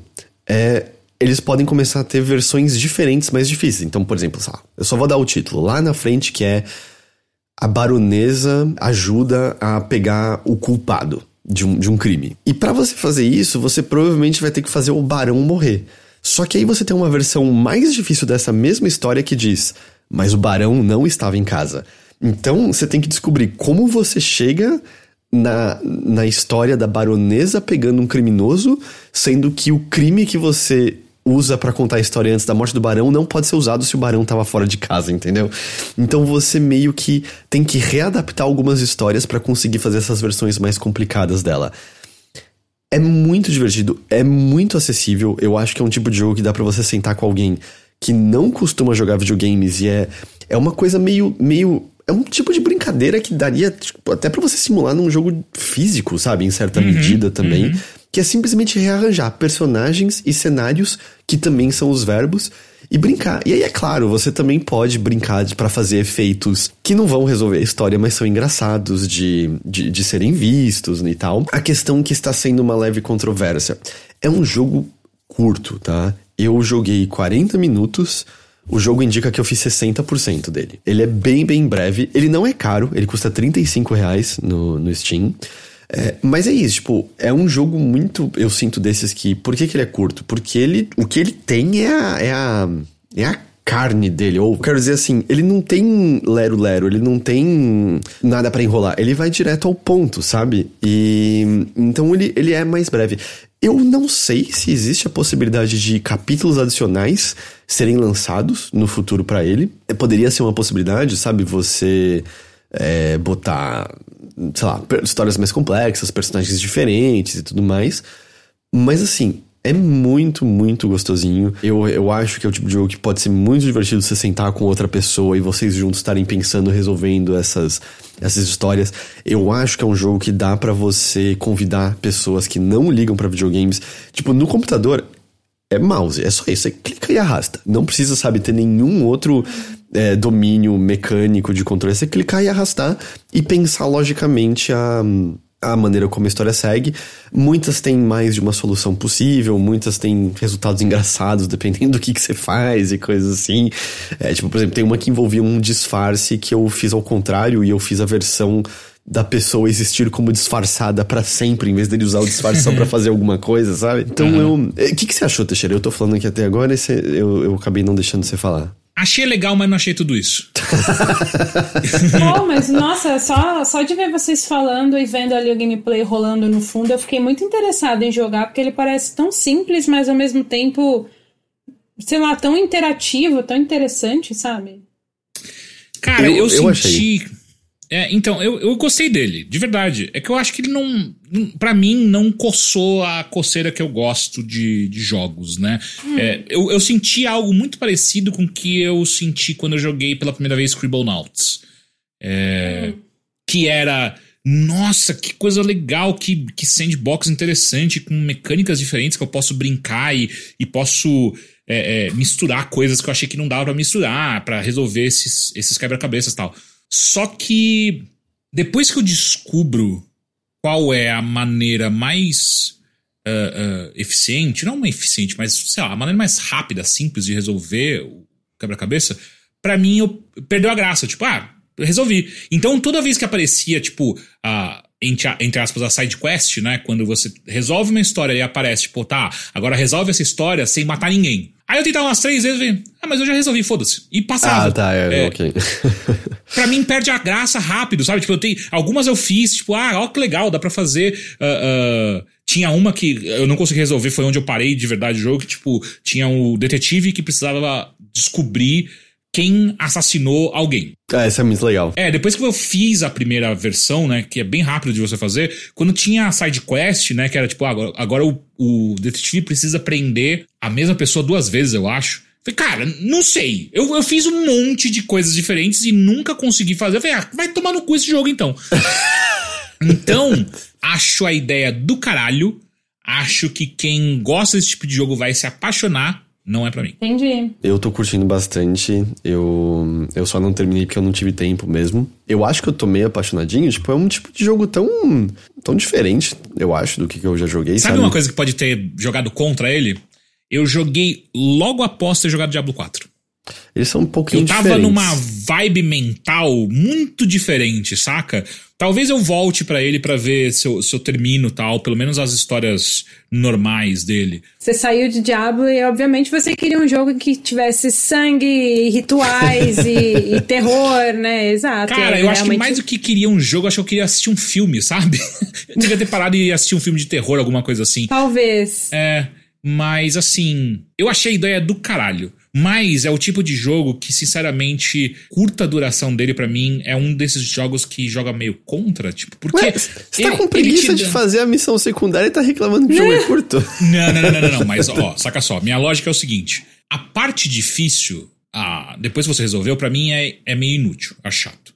é, eles podem começar a ter versões diferentes mais difíceis. Então, por exemplo, eu só vou dar o título lá na frente que é A Baronesa ajuda a pegar o culpado de um, de um crime. E para você fazer isso, você provavelmente vai ter que fazer o barão morrer. Só que aí você tem uma versão mais difícil dessa mesma história que diz: Mas o barão não estava em casa. Então você tem que descobrir como você chega na, na história da baronesa pegando um criminoso, sendo que o crime que você usa para contar a história antes da morte do barão não pode ser usado se o barão tava fora de casa, entendeu? Então você meio que tem que readaptar algumas histórias para conseguir fazer essas versões mais complicadas dela. É muito divertido, é muito acessível. Eu acho que é um tipo de jogo que dá para você sentar com alguém que não costuma jogar videogames e é, é uma coisa meio, meio é um tipo de brincadeira que daria tipo, até para você simular num jogo físico, sabe? Em certa uhum, medida também. Uhum. Que é simplesmente rearranjar personagens e cenários, que também são os verbos, e brincar. E aí, é claro, você também pode brincar para fazer efeitos que não vão resolver a história, mas são engraçados de, de, de serem vistos e tal. A questão que está sendo uma leve controvérsia é um jogo curto, tá? Eu joguei 40 minutos o jogo indica que eu fiz 60% dele. Ele é bem, bem breve. Ele não é caro, ele custa 35 reais no, no Steam. É, mas é isso, tipo, é um jogo muito. Eu sinto desses que. Por que, que ele é curto? Porque ele. O que ele tem é a. É a, é a carne dele, ou quero dizer assim, ele não tem lero-lero, ele não tem nada para enrolar, ele vai direto ao ponto, sabe? E então ele, ele é mais breve. Eu não sei se existe a possibilidade de capítulos adicionais serem lançados no futuro para ele. Poderia ser uma possibilidade, sabe? Você é, botar, sei lá, histórias mais complexas, personagens diferentes e tudo mais. Mas assim, é muito, muito gostosinho. Eu, eu acho que é o tipo de jogo que pode ser muito divertido você sentar com outra pessoa e vocês juntos estarem pensando, resolvendo essas, essas histórias. Eu acho que é um jogo que dá para você convidar pessoas que não ligam para videogames. Tipo, no computador é mouse, é só isso. Você clica e arrasta. Não precisa, sabe, ter nenhum outro é, domínio mecânico de controle. É você clicar e arrastar e pensar logicamente a a maneira como a história segue. Muitas têm mais de uma solução possível, muitas têm resultados engraçados [laughs] dependendo do que, que você faz e coisas assim. É, tipo, por exemplo, tem uma que envolvia um disfarce que eu fiz ao contrário e eu fiz a versão da pessoa existir como disfarçada para sempre, em vez dele usar o disfarce só pra [laughs] fazer alguma coisa, sabe? Então uhum. eu. O que, que você achou, Teixeira? Eu tô falando aqui até agora e você, eu, eu acabei não deixando você falar. Achei legal, mas não achei tudo isso. [laughs] Pô, mas nossa, só, só de ver vocês falando e vendo ali o gameplay rolando no fundo, eu fiquei muito interessado em jogar, porque ele parece tão simples, mas ao mesmo tempo, sei lá, tão interativo, tão interessante, sabe? Cara, eu, eu, eu senti. Achei. É, então, eu, eu gostei dele, de verdade. É que eu acho que ele não. para mim, não coçou a coceira que eu gosto de, de jogos, né? Hum. É, eu, eu senti algo muito parecido com o que eu senti quando eu joguei pela primeira vez Scribblenauts. É, hum. Que era. Nossa, que coisa legal, que, que sandbox interessante, com mecânicas diferentes que eu posso brincar e, e posso é, é, misturar coisas que eu achei que não dava para misturar, para resolver esses, esses quebra-cabeças e tal. Só que depois que eu descubro qual é a maneira mais uh, uh, eficiente, não uma eficiente, mas sei lá, a maneira mais rápida, simples de resolver o quebra-cabeça, para mim eu perdeu a graça. Tipo, ah, resolvi. Então toda vez que aparecia, tipo, a. Entre, entre, aspas, a side quest, né? Quando você resolve uma história e aparece, tipo, tá, agora resolve essa história sem matar ninguém. Aí eu tentava umas três vezes e ah, mas eu já resolvi, foda-se. E passava. Ah, tá, é, é ok. [laughs] pra mim perde a graça rápido, sabe? Tipo, eu tenho. Algumas eu fiz, tipo, ah, ó que legal, dá pra fazer. Uh, uh, tinha uma que eu não consegui resolver, foi onde eu parei de verdade o jogo, que, tipo, tinha o um detetive que precisava descobrir quem assassinou alguém. Ah, isso é muito legal. É, depois que eu fiz a primeira versão, né, que é bem rápido de você fazer, quando tinha a side quest, né, que era tipo, ah, agora, agora o, o detetive precisa prender a mesma pessoa duas vezes, eu acho. Falei, cara, não sei. Eu, eu fiz um monte de coisas diferentes e nunca consegui fazer. Eu falei, ah, vai tomar no cu esse jogo então. [laughs] então, acho a ideia do caralho. Acho que quem gosta desse tipo de jogo vai se apaixonar não é para mim. Entendi. Eu tô curtindo bastante. Eu, eu só não terminei porque eu não tive tempo mesmo. Eu acho que eu tô meio apaixonadinho. Tipo, é um tipo de jogo tão, tão diferente, eu acho, do que eu já joguei. Sabe, sabe? uma coisa que pode ter jogado contra ele? Eu joguei logo após ter jogado Diablo 4. Eles são um pouquinho Eu tava diferentes. numa vibe mental muito diferente, saca? Talvez eu volte para ele para ver se eu, se eu termino tal, pelo menos as histórias normais dele. Você saiu de Diablo e, obviamente, você queria um jogo que tivesse sangue, rituais e, e, terror, né? Exato. Cara, eu realmente... acho que mais do que queria um jogo, acho que eu queria assistir um filme, [laughs] sabe? eu devia ter parado e assistir um filme de terror, alguma coisa assim. Talvez. É, mas assim, eu achei a ideia do caralho. Mas é o tipo de jogo que, sinceramente, curta duração dele para mim é um desses jogos que joga meio contra, tipo, porque. Você tá com preguiça de fazer a missão secundária e tá reclamando que o jogo é curto? [laughs] Não, não, não, não, não, não, mas ó, saca só, minha lógica é o seguinte: a parte difícil, a, depois que você resolveu, para mim é, é meio inútil, é chato.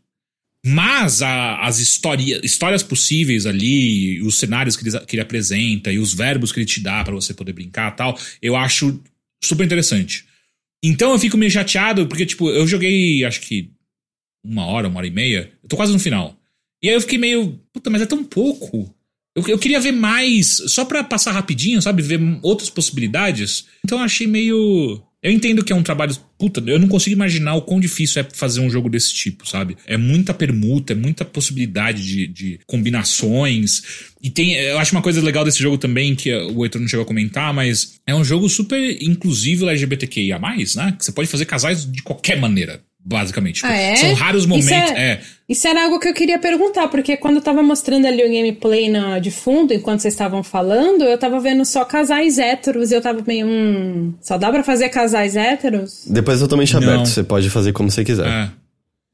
Mas a, as história, histórias possíveis ali, os cenários que ele, que ele apresenta e os verbos que ele te dá para você poder brincar tal, eu acho super interessante. Então eu fico meio chateado, porque, tipo, eu joguei, acho que uma hora, uma hora e meia. Eu tô quase no final. E aí eu fiquei meio. Puta, mas é tão pouco. Eu, eu queria ver mais, só pra passar rapidinho, sabe? Ver outras possibilidades. Então eu achei meio. Eu entendo que é um trabalho. Puta, eu não consigo imaginar o quão difícil é fazer um jogo desse tipo, sabe? É muita permuta, é muita possibilidade de, de combinações. E tem. Eu acho uma coisa legal desse jogo também, que o Heitor não chegou a comentar, mas é um jogo super inclusivo LGBTQIA, né? Que você pode fazer casais de qualquer maneira basicamente. Ah, é? São raros momentos. Isso, é, é. isso, era algo que eu queria perguntar, porque quando eu tava mostrando ali o gameplay na, de fundo, enquanto vocês estavam falando, eu tava vendo só casais héteros e eu tava meio. Hum, só dá pra fazer casais héteros? Depois é totalmente Não. aberto, você pode fazer como você quiser. É.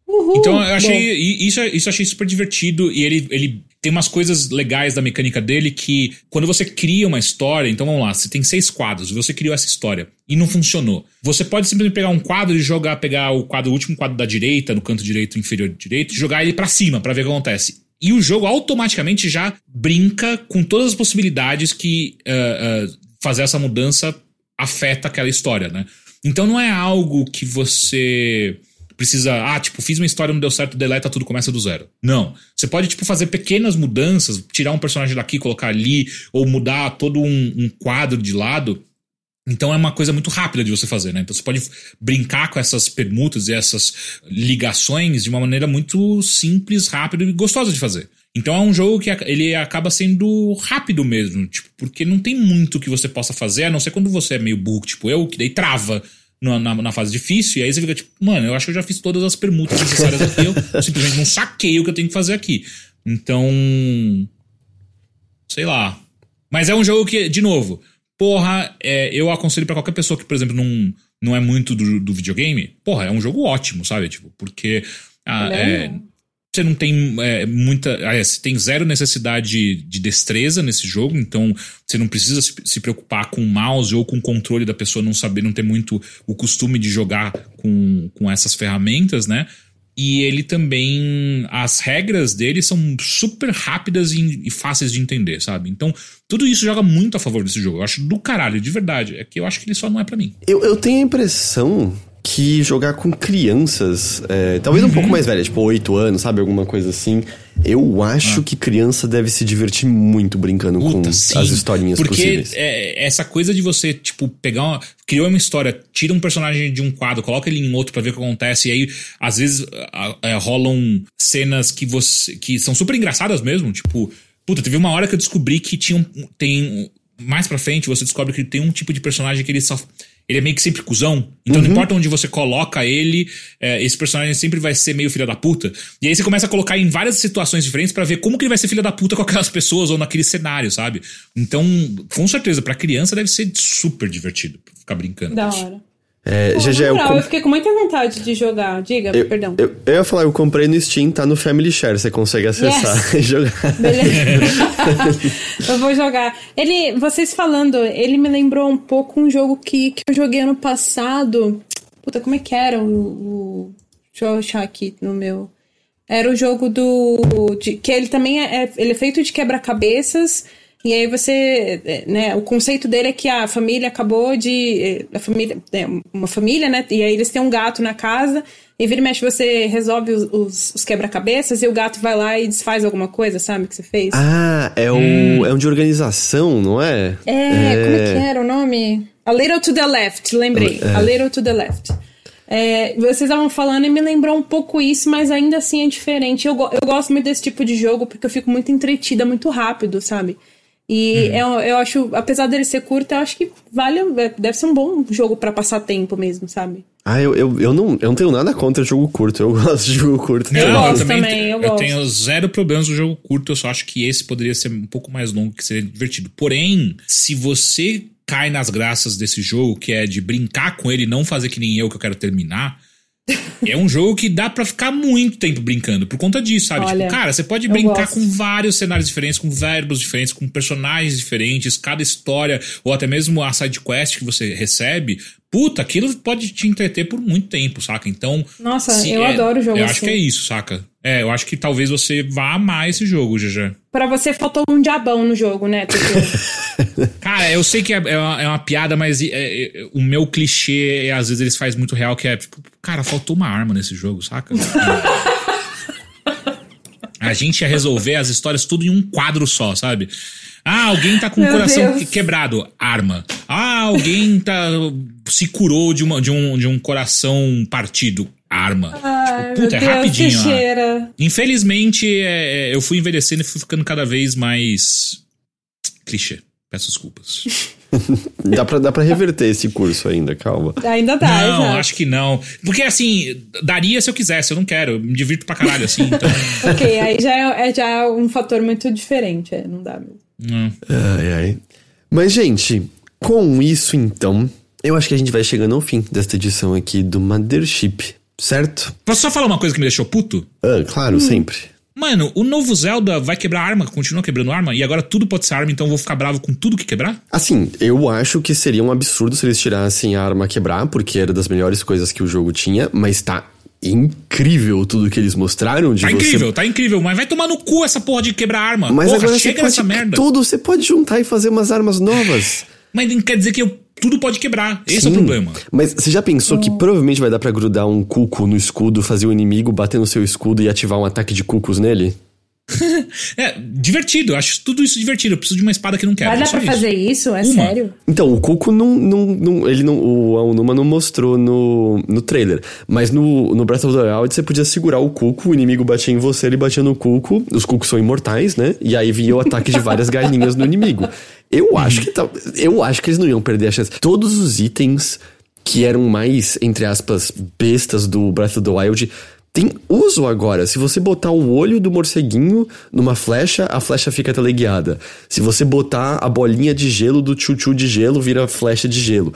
Uhul, então eu achei. Isso, isso eu achei super divertido e ele, ele tem umas coisas legais da mecânica dele que quando você cria uma história, então vamos lá, você tem seis quadros, você criou essa história e não funcionou. Você pode simplesmente pegar um quadro e jogar, pegar o quadro, o último quadro da direita, no canto direito inferior direito, e jogar ele para cima para ver o que acontece. E o jogo automaticamente já brinca com todas as possibilidades que uh, uh, fazer essa mudança afeta aquela história, né? Então não é algo que você precisa, ah, tipo, fiz uma história, não deu certo, deleta tudo, começa do zero. Não. Você pode, tipo, fazer pequenas mudanças, tirar um personagem daqui, colocar ali, ou mudar todo um, um quadro de lado. Então é uma coisa muito rápida de você fazer, né? Então você pode brincar com essas permutas e essas ligações de uma maneira muito simples, rápida e gostosa de fazer. Então é um jogo que ele acaba sendo rápido mesmo, tipo, porque não tem muito que você possa fazer, a não ser quando você é meio burro, tipo eu, que daí trava na, na, na, fase difícil, e aí você fica tipo, mano, eu acho que eu já fiz todas as permutas necessárias aqui, eu [laughs] simplesmente não saquei o que eu tenho que fazer aqui. Então. Sei lá. Mas é um jogo que, de novo, porra, é, eu aconselho para qualquer pessoa que, por exemplo, não, não é muito do, do videogame, porra, é um jogo ótimo, sabe? Tipo, porque. Ah, é, você não tem é, muita. Aliás, você tem zero necessidade de, de, destreza nesse jogo, então você não precisa se, se, preocupar com o mouse ou com o controle da pessoa não saber, não ter muito o costume de jogar com, com essas ferramentas, né? E ele também. As regras dele são super rápidas e, e, fáceis de entender, sabe? Então, tudo isso joga muito a favor desse jogo. Eu acho do caralho, de verdade. É que eu acho que ele só não é para mim. Eu, eu tenho a impressão que jogar com crianças, é, talvez uhum. um pouco mais velha, tipo 8 anos, sabe? Alguma coisa assim. Eu acho ah. que criança deve se divertir muito brincando Puta, com sim. as historinhas Porque possíveis. É, essa coisa de você, tipo, pegar uma. Criou uma história, tira um personagem de um quadro, coloca ele em outro para ver o que acontece, e aí, às vezes, é, rolam cenas que você. que são super engraçadas mesmo. Tipo, puta, teve uma hora que eu descobri que tinha um. Tem. Mais pra frente, você descobre que tem um tipo de personagem que ele só ele é meio que sempre cuzão. Então uhum. não importa onde você coloca ele, é, esse personagem sempre vai ser meio filha da puta. E aí você começa a colocar em várias situações diferentes para ver como que ele vai ser filha da puta com aquelas pessoas ou naquele cenário, sabe? Então, com certeza, pra criança deve ser super divertido ficar brincando. Da hora. É, Pô, GG, eu, comp... eu, fiquei com muita vontade de jogar. Diga, eu, perdão. Eu, eu, ia falar, eu comprei no Steam, tá no Family Share, você consegue acessar yes. [laughs] e jogar. Beleza. [laughs] eu vou jogar. Ele, vocês falando, ele me lembrou um pouco um jogo que, que eu joguei ano passado. Puta, como é que era o, o... Deixa eu achar aqui no meu. Era o jogo do. De, que ele também é, é ele é feito de quebra-cabeças. E aí você, é, né, o conceito dele é que a família acabou de, é, a família, é, uma família, né, e aí eles têm um gato na casa, e vira e mexe você resolve os, os, os quebra-cabeças e o gato vai lá e desfaz alguma coisa, sabe, que você fez. Ah, é um, hum. é um de organização, não é? É, é, como é que era o nome? A Little to the Left, lembrei. É. A Little to the Left. É, vocês estavam falando e me lembrou um pouco isso, mas ainda assim é diferente. Eu, eu gosto muito desse tipo de jogo porque eu fico muito entretida, muito rápido, sabe? E uhum. eu, eu acho, apesar dele ser curto, eu acho que vale. É, deve ser um bom jogo para passar tempo mesmo, sabe? Ah, eu, eu, eu, não, eu não tenho nada contra jogo curto. Eu [laughs] gosto de jogo curto. Não, eu, gosto também, também eu, eu tenho zero problemas no jogo curto. Eu só acho que esse poderia ser um pouco mais longo, que seria divertido. Porém, se você cai nas graças desse jogo, que é de brincar com ele e não fazer que nem eu, que eu quero terminar é um jogo que dá para ficar muito tempo brincando por conta disso, sabe? Tipo, Olha, tipo, cara, você pode brincar com vários cenários diferentes, com verbos diferentes, com personagens diferentes, cada história, ou até mesmo a side quest que você recebe. Puta, aquilo pode te entreter por muito tempo, saca? Então. Nossa, eu é, adoro o jogo Eu assim. acho que é isso, saca? É, eu acho que talvez você vá amar esse jogo, GG. Pra você faltou um diabão no jogo, né, [laughs] Cara, eu sei que é, é, uma, é uma, piada, mas é, é, o meu clichê, às vezes eles fazem muito real, que é, tipo, cara, faltou uma arma nesse jogo, saca? [laughs] A gente ia resolver as histórias tudo em um quadro só, sabe? Ah, alguém tá com o coração Deus. quebrado. Arma. Ah, alguém tá, se curou de, uma, de, um, de um coração partido. Arma. Ai, puta, é Deus, rapidinho. que ó. cheira. Infelizmente, é, é, eu fui envelhecendo e fui ficando cada vez mais. clichê. Peço desculpas. [laughs] Dá pra, dá pra reverter esse curso ainda, calma. Ainda dá, não, já. acho que não. Porque assim, daria se eu quisesse, eu não quero. Eu me divirto pra caralho assim, então. [laughs] Ok, aí já é, é já um fator muito diferente, é, não dá mesmo. não. Ai, ai. Mas, gente, com isso então, eu acho que a gente vai chegando ao fim desta edição aqui do Mothership, certo? Posso só falar uma coisa que me deixou puto? Ah, claro, sempre. Mano, o novo Zelda vai quebrar arma, continua quebrando arma, e agora tudo pode ser arma, então eu vou ficar bravo com tudo que quebrar? Assim, eu acho que seria um absurdo se eles tirassem a arma a quebrar, porque era das melhores coisas que o jogo tinha, mas tá incrível tudo que eles mostraram de Tá você incrível, tá incrível, mas vai tomar no cu essa porra de quebrar arma. Mas porra, agora você chega pode nessa merda. tudo, você pode juntar e fazer umas armas novas. Mas não quer dizer que eu- tudo pode quebrar. Esse é o Sim. problema. Mas você já pensou que provavelmente vai dar pra grudar um cuco no escudo, fazer o inimigo bater no seu escudo e ativar um ataque de cucos nele? [laughs] É, divertido, eu acho tudo isso divertido. Eu preciso de uma espada que não quebra. Vai dar pra isso. fazer isso? É Uma. sério? Então, o Cuco não. não, não ele não. O Aonuma não mostrou no, no trailer. Mas no, no Breath of the Wild você podia segurar o Cuco, o inimigo batia em você, ele batia no Cuco. Os Cucos são imortais, né? E aí vinha o ataque de várias galinhas no inimigo. Eu acho que tá, Eu acho que eles não iam perder a chance. Todos os itens que eram mais, entre aspas, bestas do Breath of the Wild. Tem uso agora. Se você botar o olho do morceguinho numa flecha, a flecha fica teleguiada. Se você botar a bolinha de gelo do tchu-tchu de gelo, vira flecha de gelo.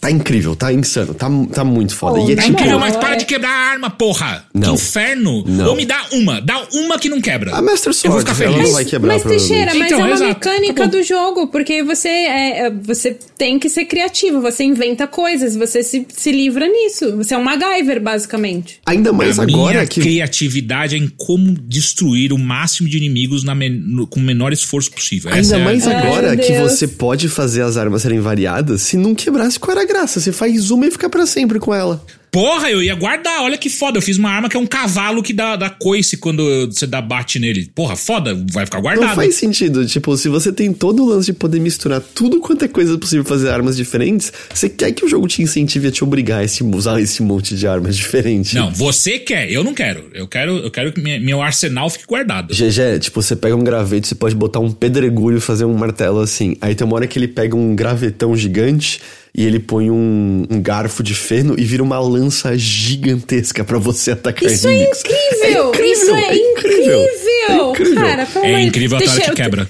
Tá incrível, tá insano, tá, tá muito foda. Oh, e é Tá tipo. incrível, mas para é- de quebrar a arma, porra! Não. Que inferno! Não. Ou me dá uma, dá uma que não quebra. A Master Eu vou Sword, ficar ela feliz. não vai quebrar, mas Teixeira, mas Então, é uma exato. mecânica Tá do jogo, porque você é, é- você tem que ser criativo, você inventa coisas, você se, se livra nisso. Você é um MacGyver, basicamente. Ainda mais a agora minha que. criatividade é em como destruir o máximo de inimigos na men- no- com o menor esforço possível. Essa Ainda é a- mais Ai, agora meu que Deus. você pode fazer as armas serem variadas. Se não quebrasse, qual era a graça? Você faz uma e fica pra sempre com ela. Porra, eu ia guardar. Olha que foda. Eu fiz uma arma que é um cavalo que dá, dá coice quando você dá bate nele. Porra, foda. Vai ficar guardado. Não faz sentido. Tipo, se você tem todo o lance de poder misturar tudo quanto é coisa possível fazer armas diferentes, você quer que o jogo te incentive a te obrigar a esse- usar esse monte de armas diferentes. Não, você quer. Eu não quero. Eu quero, eu quero que minha- meu arsenal fique guardado. GG, tipo, você pega um gravete, você pode botar um pedregulho e fazer um martelo assim. Aí tem uma hora que ele pega um gravetão gigante e ele põe um, um garfo de feno e vira uma lança gigantesca pra você atacar Isso é inimigos. incrível! incrível, Isso é, é incrível, incrível! é incrível. Cara, pelo É incrível a hora Teixeira- que quebra.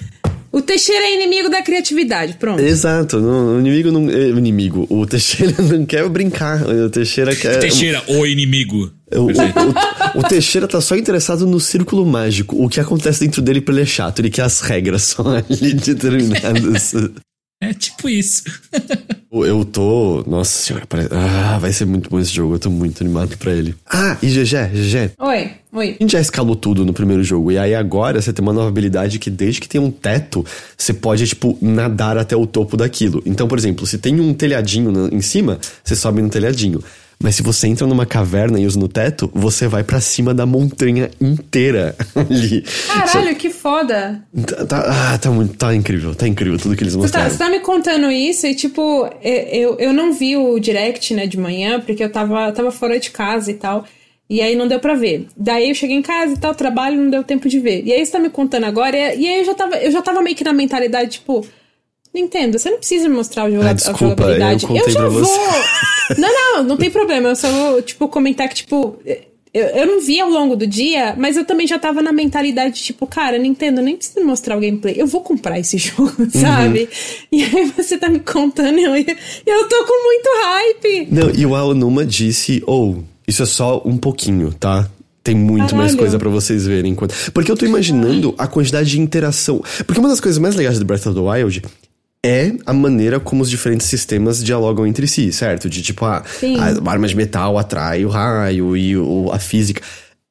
O Teixeira é inimigo da criatividade, pronto. Exato, o inimigo não. é, O inimigo. O Teixeira [laughs] não quer brincar. O Teixeira quer. Teixeira, o inimigo. O, o- [laughs] o Teixeira tá só interessado no círculo mágico. O que acontece dentro dele pra ele é chato. Ele quer as regras [laughs] só ali determinadas. É tipo isso. [laughs] Eu tô. Nossa senhora, parece... ah, vai ser muito bom esse jogo. Eu tô muito animado pra ele. Ah, e GG, GG. Oi, oi. A gente já escalou tudo no primeiro jogo. E aí agora você tem uma nova habilidade que desde que tem um teto, você pode, tipo, nadar até o topo daquilo. Então, por exemplo, se tem um telhadinho em cima, você sobe no telhadinho. Mas se você entra numa caverna e usa no teto, você vai pra cima da montanha inteira [laughs] ali. Caralho, que foda. Tá, tá- ah, tá muito. Tá incrível, tá incrível tudo que eles Você tá, mostraram. você tá me contando isso e, tipo, eu, eu não vi o direct, né, de manhã, porque eu tava, tava fora de casa e tal. E aí não deu pra ver. Daí eu cheguei em casa e tal, trabalho, não deu tempo de ver. E aí você tá me contando agora, e, e aí eu já, tava, eu já tava meio que na mentalidade, tipo, Nintendo, você não precisa me mostrar o joga Ah, a desculpa, jogabilidade. eu contei já vou. [laughs] Não, não, não tem problema. Eu só vou, tipo, comentar que, tipo. Eu, eu não vi ao longo do dia, mas eu também já tava na mentalidade, tipo, cara, Nintendo, nem precisa me mostrar o gameplay. Eu vou comprar esse [laughs] jogo, sabe? E aí você tá me contando e eu, eu tô com muito hype. Não, e o Aonuma disse, ou, isso é só um pouquinho, tá? Tem muito mais Caralho. coisa pra vocês verem. enquanto- Porque eu tô imaginando a quantidade de interação. Porque uma das coisas mais legais do Breath of the Wild é a maneira como os diferentes sistemas dialogam entre si, certo? De tipo, a, Sim. a arma de metal atrai o raio e o- a física.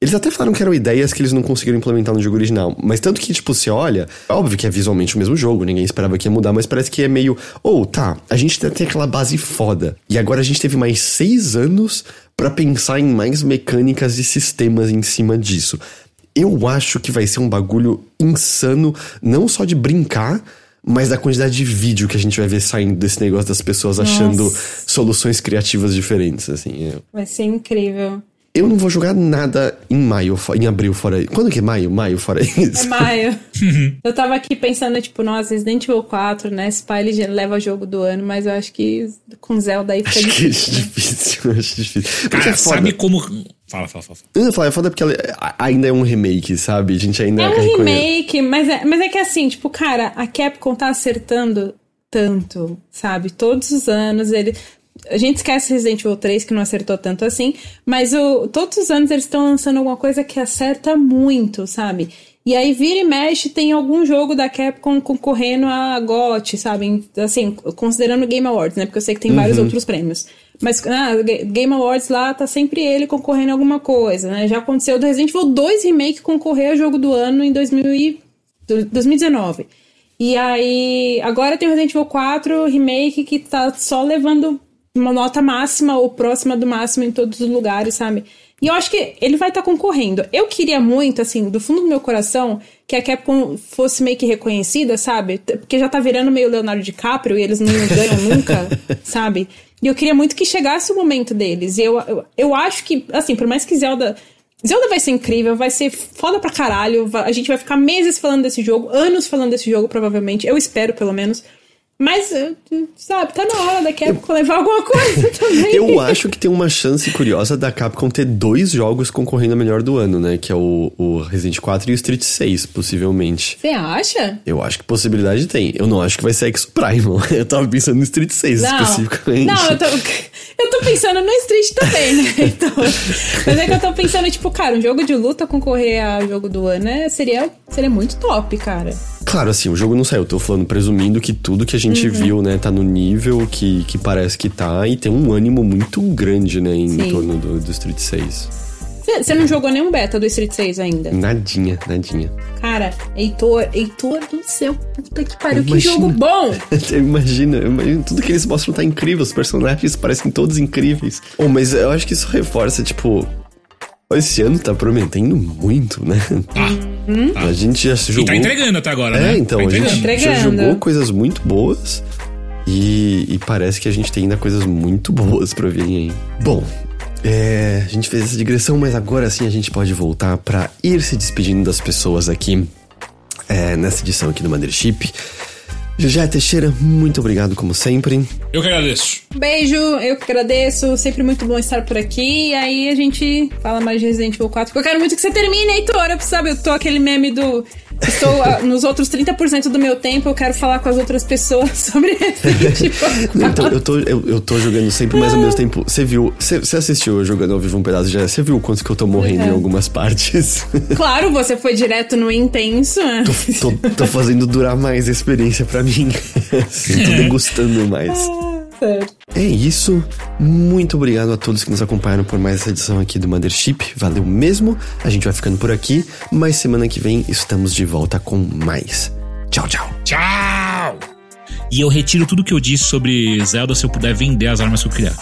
Eles até falaram que eram ideias que eles não conseguiram implementar no jogo original. Mas tanto que, tipo, você olha, é óbvio que é visualmente o mesmo jogo, ninguém esperava que ia mudar, mas parece que é meio. Ou, tá, a gente tem aquela base foda. E agora a gente teve mais seis anos pra pensar em mais mecânicas e sistemas em cima disso. Eu acho que vai ser um bagulho insano, não só de brincar, mas da quantidade de vídeo que a gente vai ver saindo desse negócio das pessoas Nossa. achando soluções criativas diferentes, assim. é. Vai ser incrível. Eu não vou jogar nada em maio, em abril fora isso. Quando que é maio? Maio fora É isso. maio. [laughs] eu tava aqui pensando, tipo, nossa, Resident Evil 4, né? Pai ele já leva jogo do ano, mas eu acho que com Zelda aí fica Acho que é difícil. né? difícil, [laughs] acho difícil. Porque Cara, é sabe como. Fala, fala, fala. Eu ia falar, é foda porque ela é- ainda é um remake, sabe? A gente ainda É um reconhece- remake, mas é, mas é que assim, tipo, cara, a Capcom tá acertando tanto, sabe? Todos os anos ele. A gente esquece Resident Evil 3, que não acertou tanto assim, mas o, todos os anos eles estão lançando alguma coisa que acerta muito, sabe? E aí vira e mexe, tem algum jogo da Capcom concorrendo a GOT, sabe? Assim, considerando o Game Awards, né? Porque eu sei que tem vários outros prêmios. Mas ah, Ga- Game Awards lá tá sempre ele concorrendo a alguma coisa, né? Já aconteceu do Resident Evil 2 Remake concorrer a jogo do ano em 2000 e- do- 2019. E aí, agora tem o Resident Evil 4 Remake que tá só levando uma nota máxima ou próxima do máximo em todos os lugares, sabe? E eu acho que ele vai estar concorrendo. Eu queria muito, assim, do fundo do meu coração, que a Capcom fosse meio que reconhecida, sabe? Porque já tá virando meio Leonardo DiCaprio e eles não ganham [laughs] nunca, sabe? E eu queria muito que chegasse o momento deles. Eu, eu, eu acho que, assim, por mais que Zelda. Zelda vai ser incrível, vai ser foda pra caralho. va- A gente vai ficar meses falando desse jogo, anos falando desse jogo, provavelmente. Eu espero, pelo menos. Mas, eh, sabe, tá na hora da Capcom levar alguma coisa [laughs] também. Eu acho que tem uma chance curiosa da Capcom ter dois jogos concorrendo a melhor do ano, né? Que é o, o Resident 4 e o Street 6, possivelmente. Você acha? Eu acho que possibilidade tem. Eu não acho que vai ser Exo Primal. [laughs] Eu tava pensando no Street 6 Não, especificamente. não eu, tô, eu tô pensando no Street também, né? [laughs] Então, mas é que eu tô pensando, tipo, cara, um jogo de luta concorrer a jogo do ano é, seria, seria muito top, cara. Claro, assim, o jogo não saiu. Eu tô falando presumindo que tudo que a gente Uhum. viu, né, tá no nível que, que parece que tá e tem um ânimo muito grande, né, em Sim. torno do, do Street 6. Você não jogou nenhum beta do Street 6 ainda? Nadinha, nadinha. Cara, Heitor, Heitor do céu, puta que pariu, que Imagina. jogo bom! [laughs] Eu imagino, tudo que eles mostram tá incrível, os personagens parecem todos incríveis. Oh, mas eu acho que isso reforça, tipo. Esse ano tá prometendo muito, né? Tá. A gente já se E jogou. tá entregando até agora, É, né? então, tá a gente entregando. já jogou coisas muito boas e, e parece que a gente tem ainda coisas muito [laughs] boas pra vir aí. Bom, é, a gente fez essa digressão, mas agora sim a gente pode voltar pra ir se despedindo das pessoas aqui é, nessa edição aqui do Mothership. José Teixeira, muito obrigado como sempre. Eu que agradeço. Beijo, eu que agradeço, sempre muito bom estar por aqui. E aí a gente fala mais de Resident Evil 4, porque eu quero muito que você termine, Heitor. Eu, sabe, eu tô aquele meme do. Estou ah, nos outros 30% do meu tempo, eu quero falar com as outras pessoas [laughs] sobre Evil [laughs] 4. Então, eu tô, eu, eu tô jogando sempre, mas ao mesmo tempo, você viu, você você assistiu eu jogando ao vivo um pedaço já? Você viu o quanto que eu tô morrendo em Uhum. algumas partes? [laughs] Claro, você foi direto no intenso. né? tô, tô fazendo durar mais a experiência pra mim. Assim, tô degustando mais. Certo. É isso. Muito obrigado a todos que nos acompanharam por mais essa edição aqui do Mothership. Valeu mesmo. A gente vai ficando por aqui, mas semana que vem estamos de volta com mais. Tchau, tchau. Tchau! E eu retiro tudo que eu disse sobre Zelda se eu puder vender as armas que eu criar.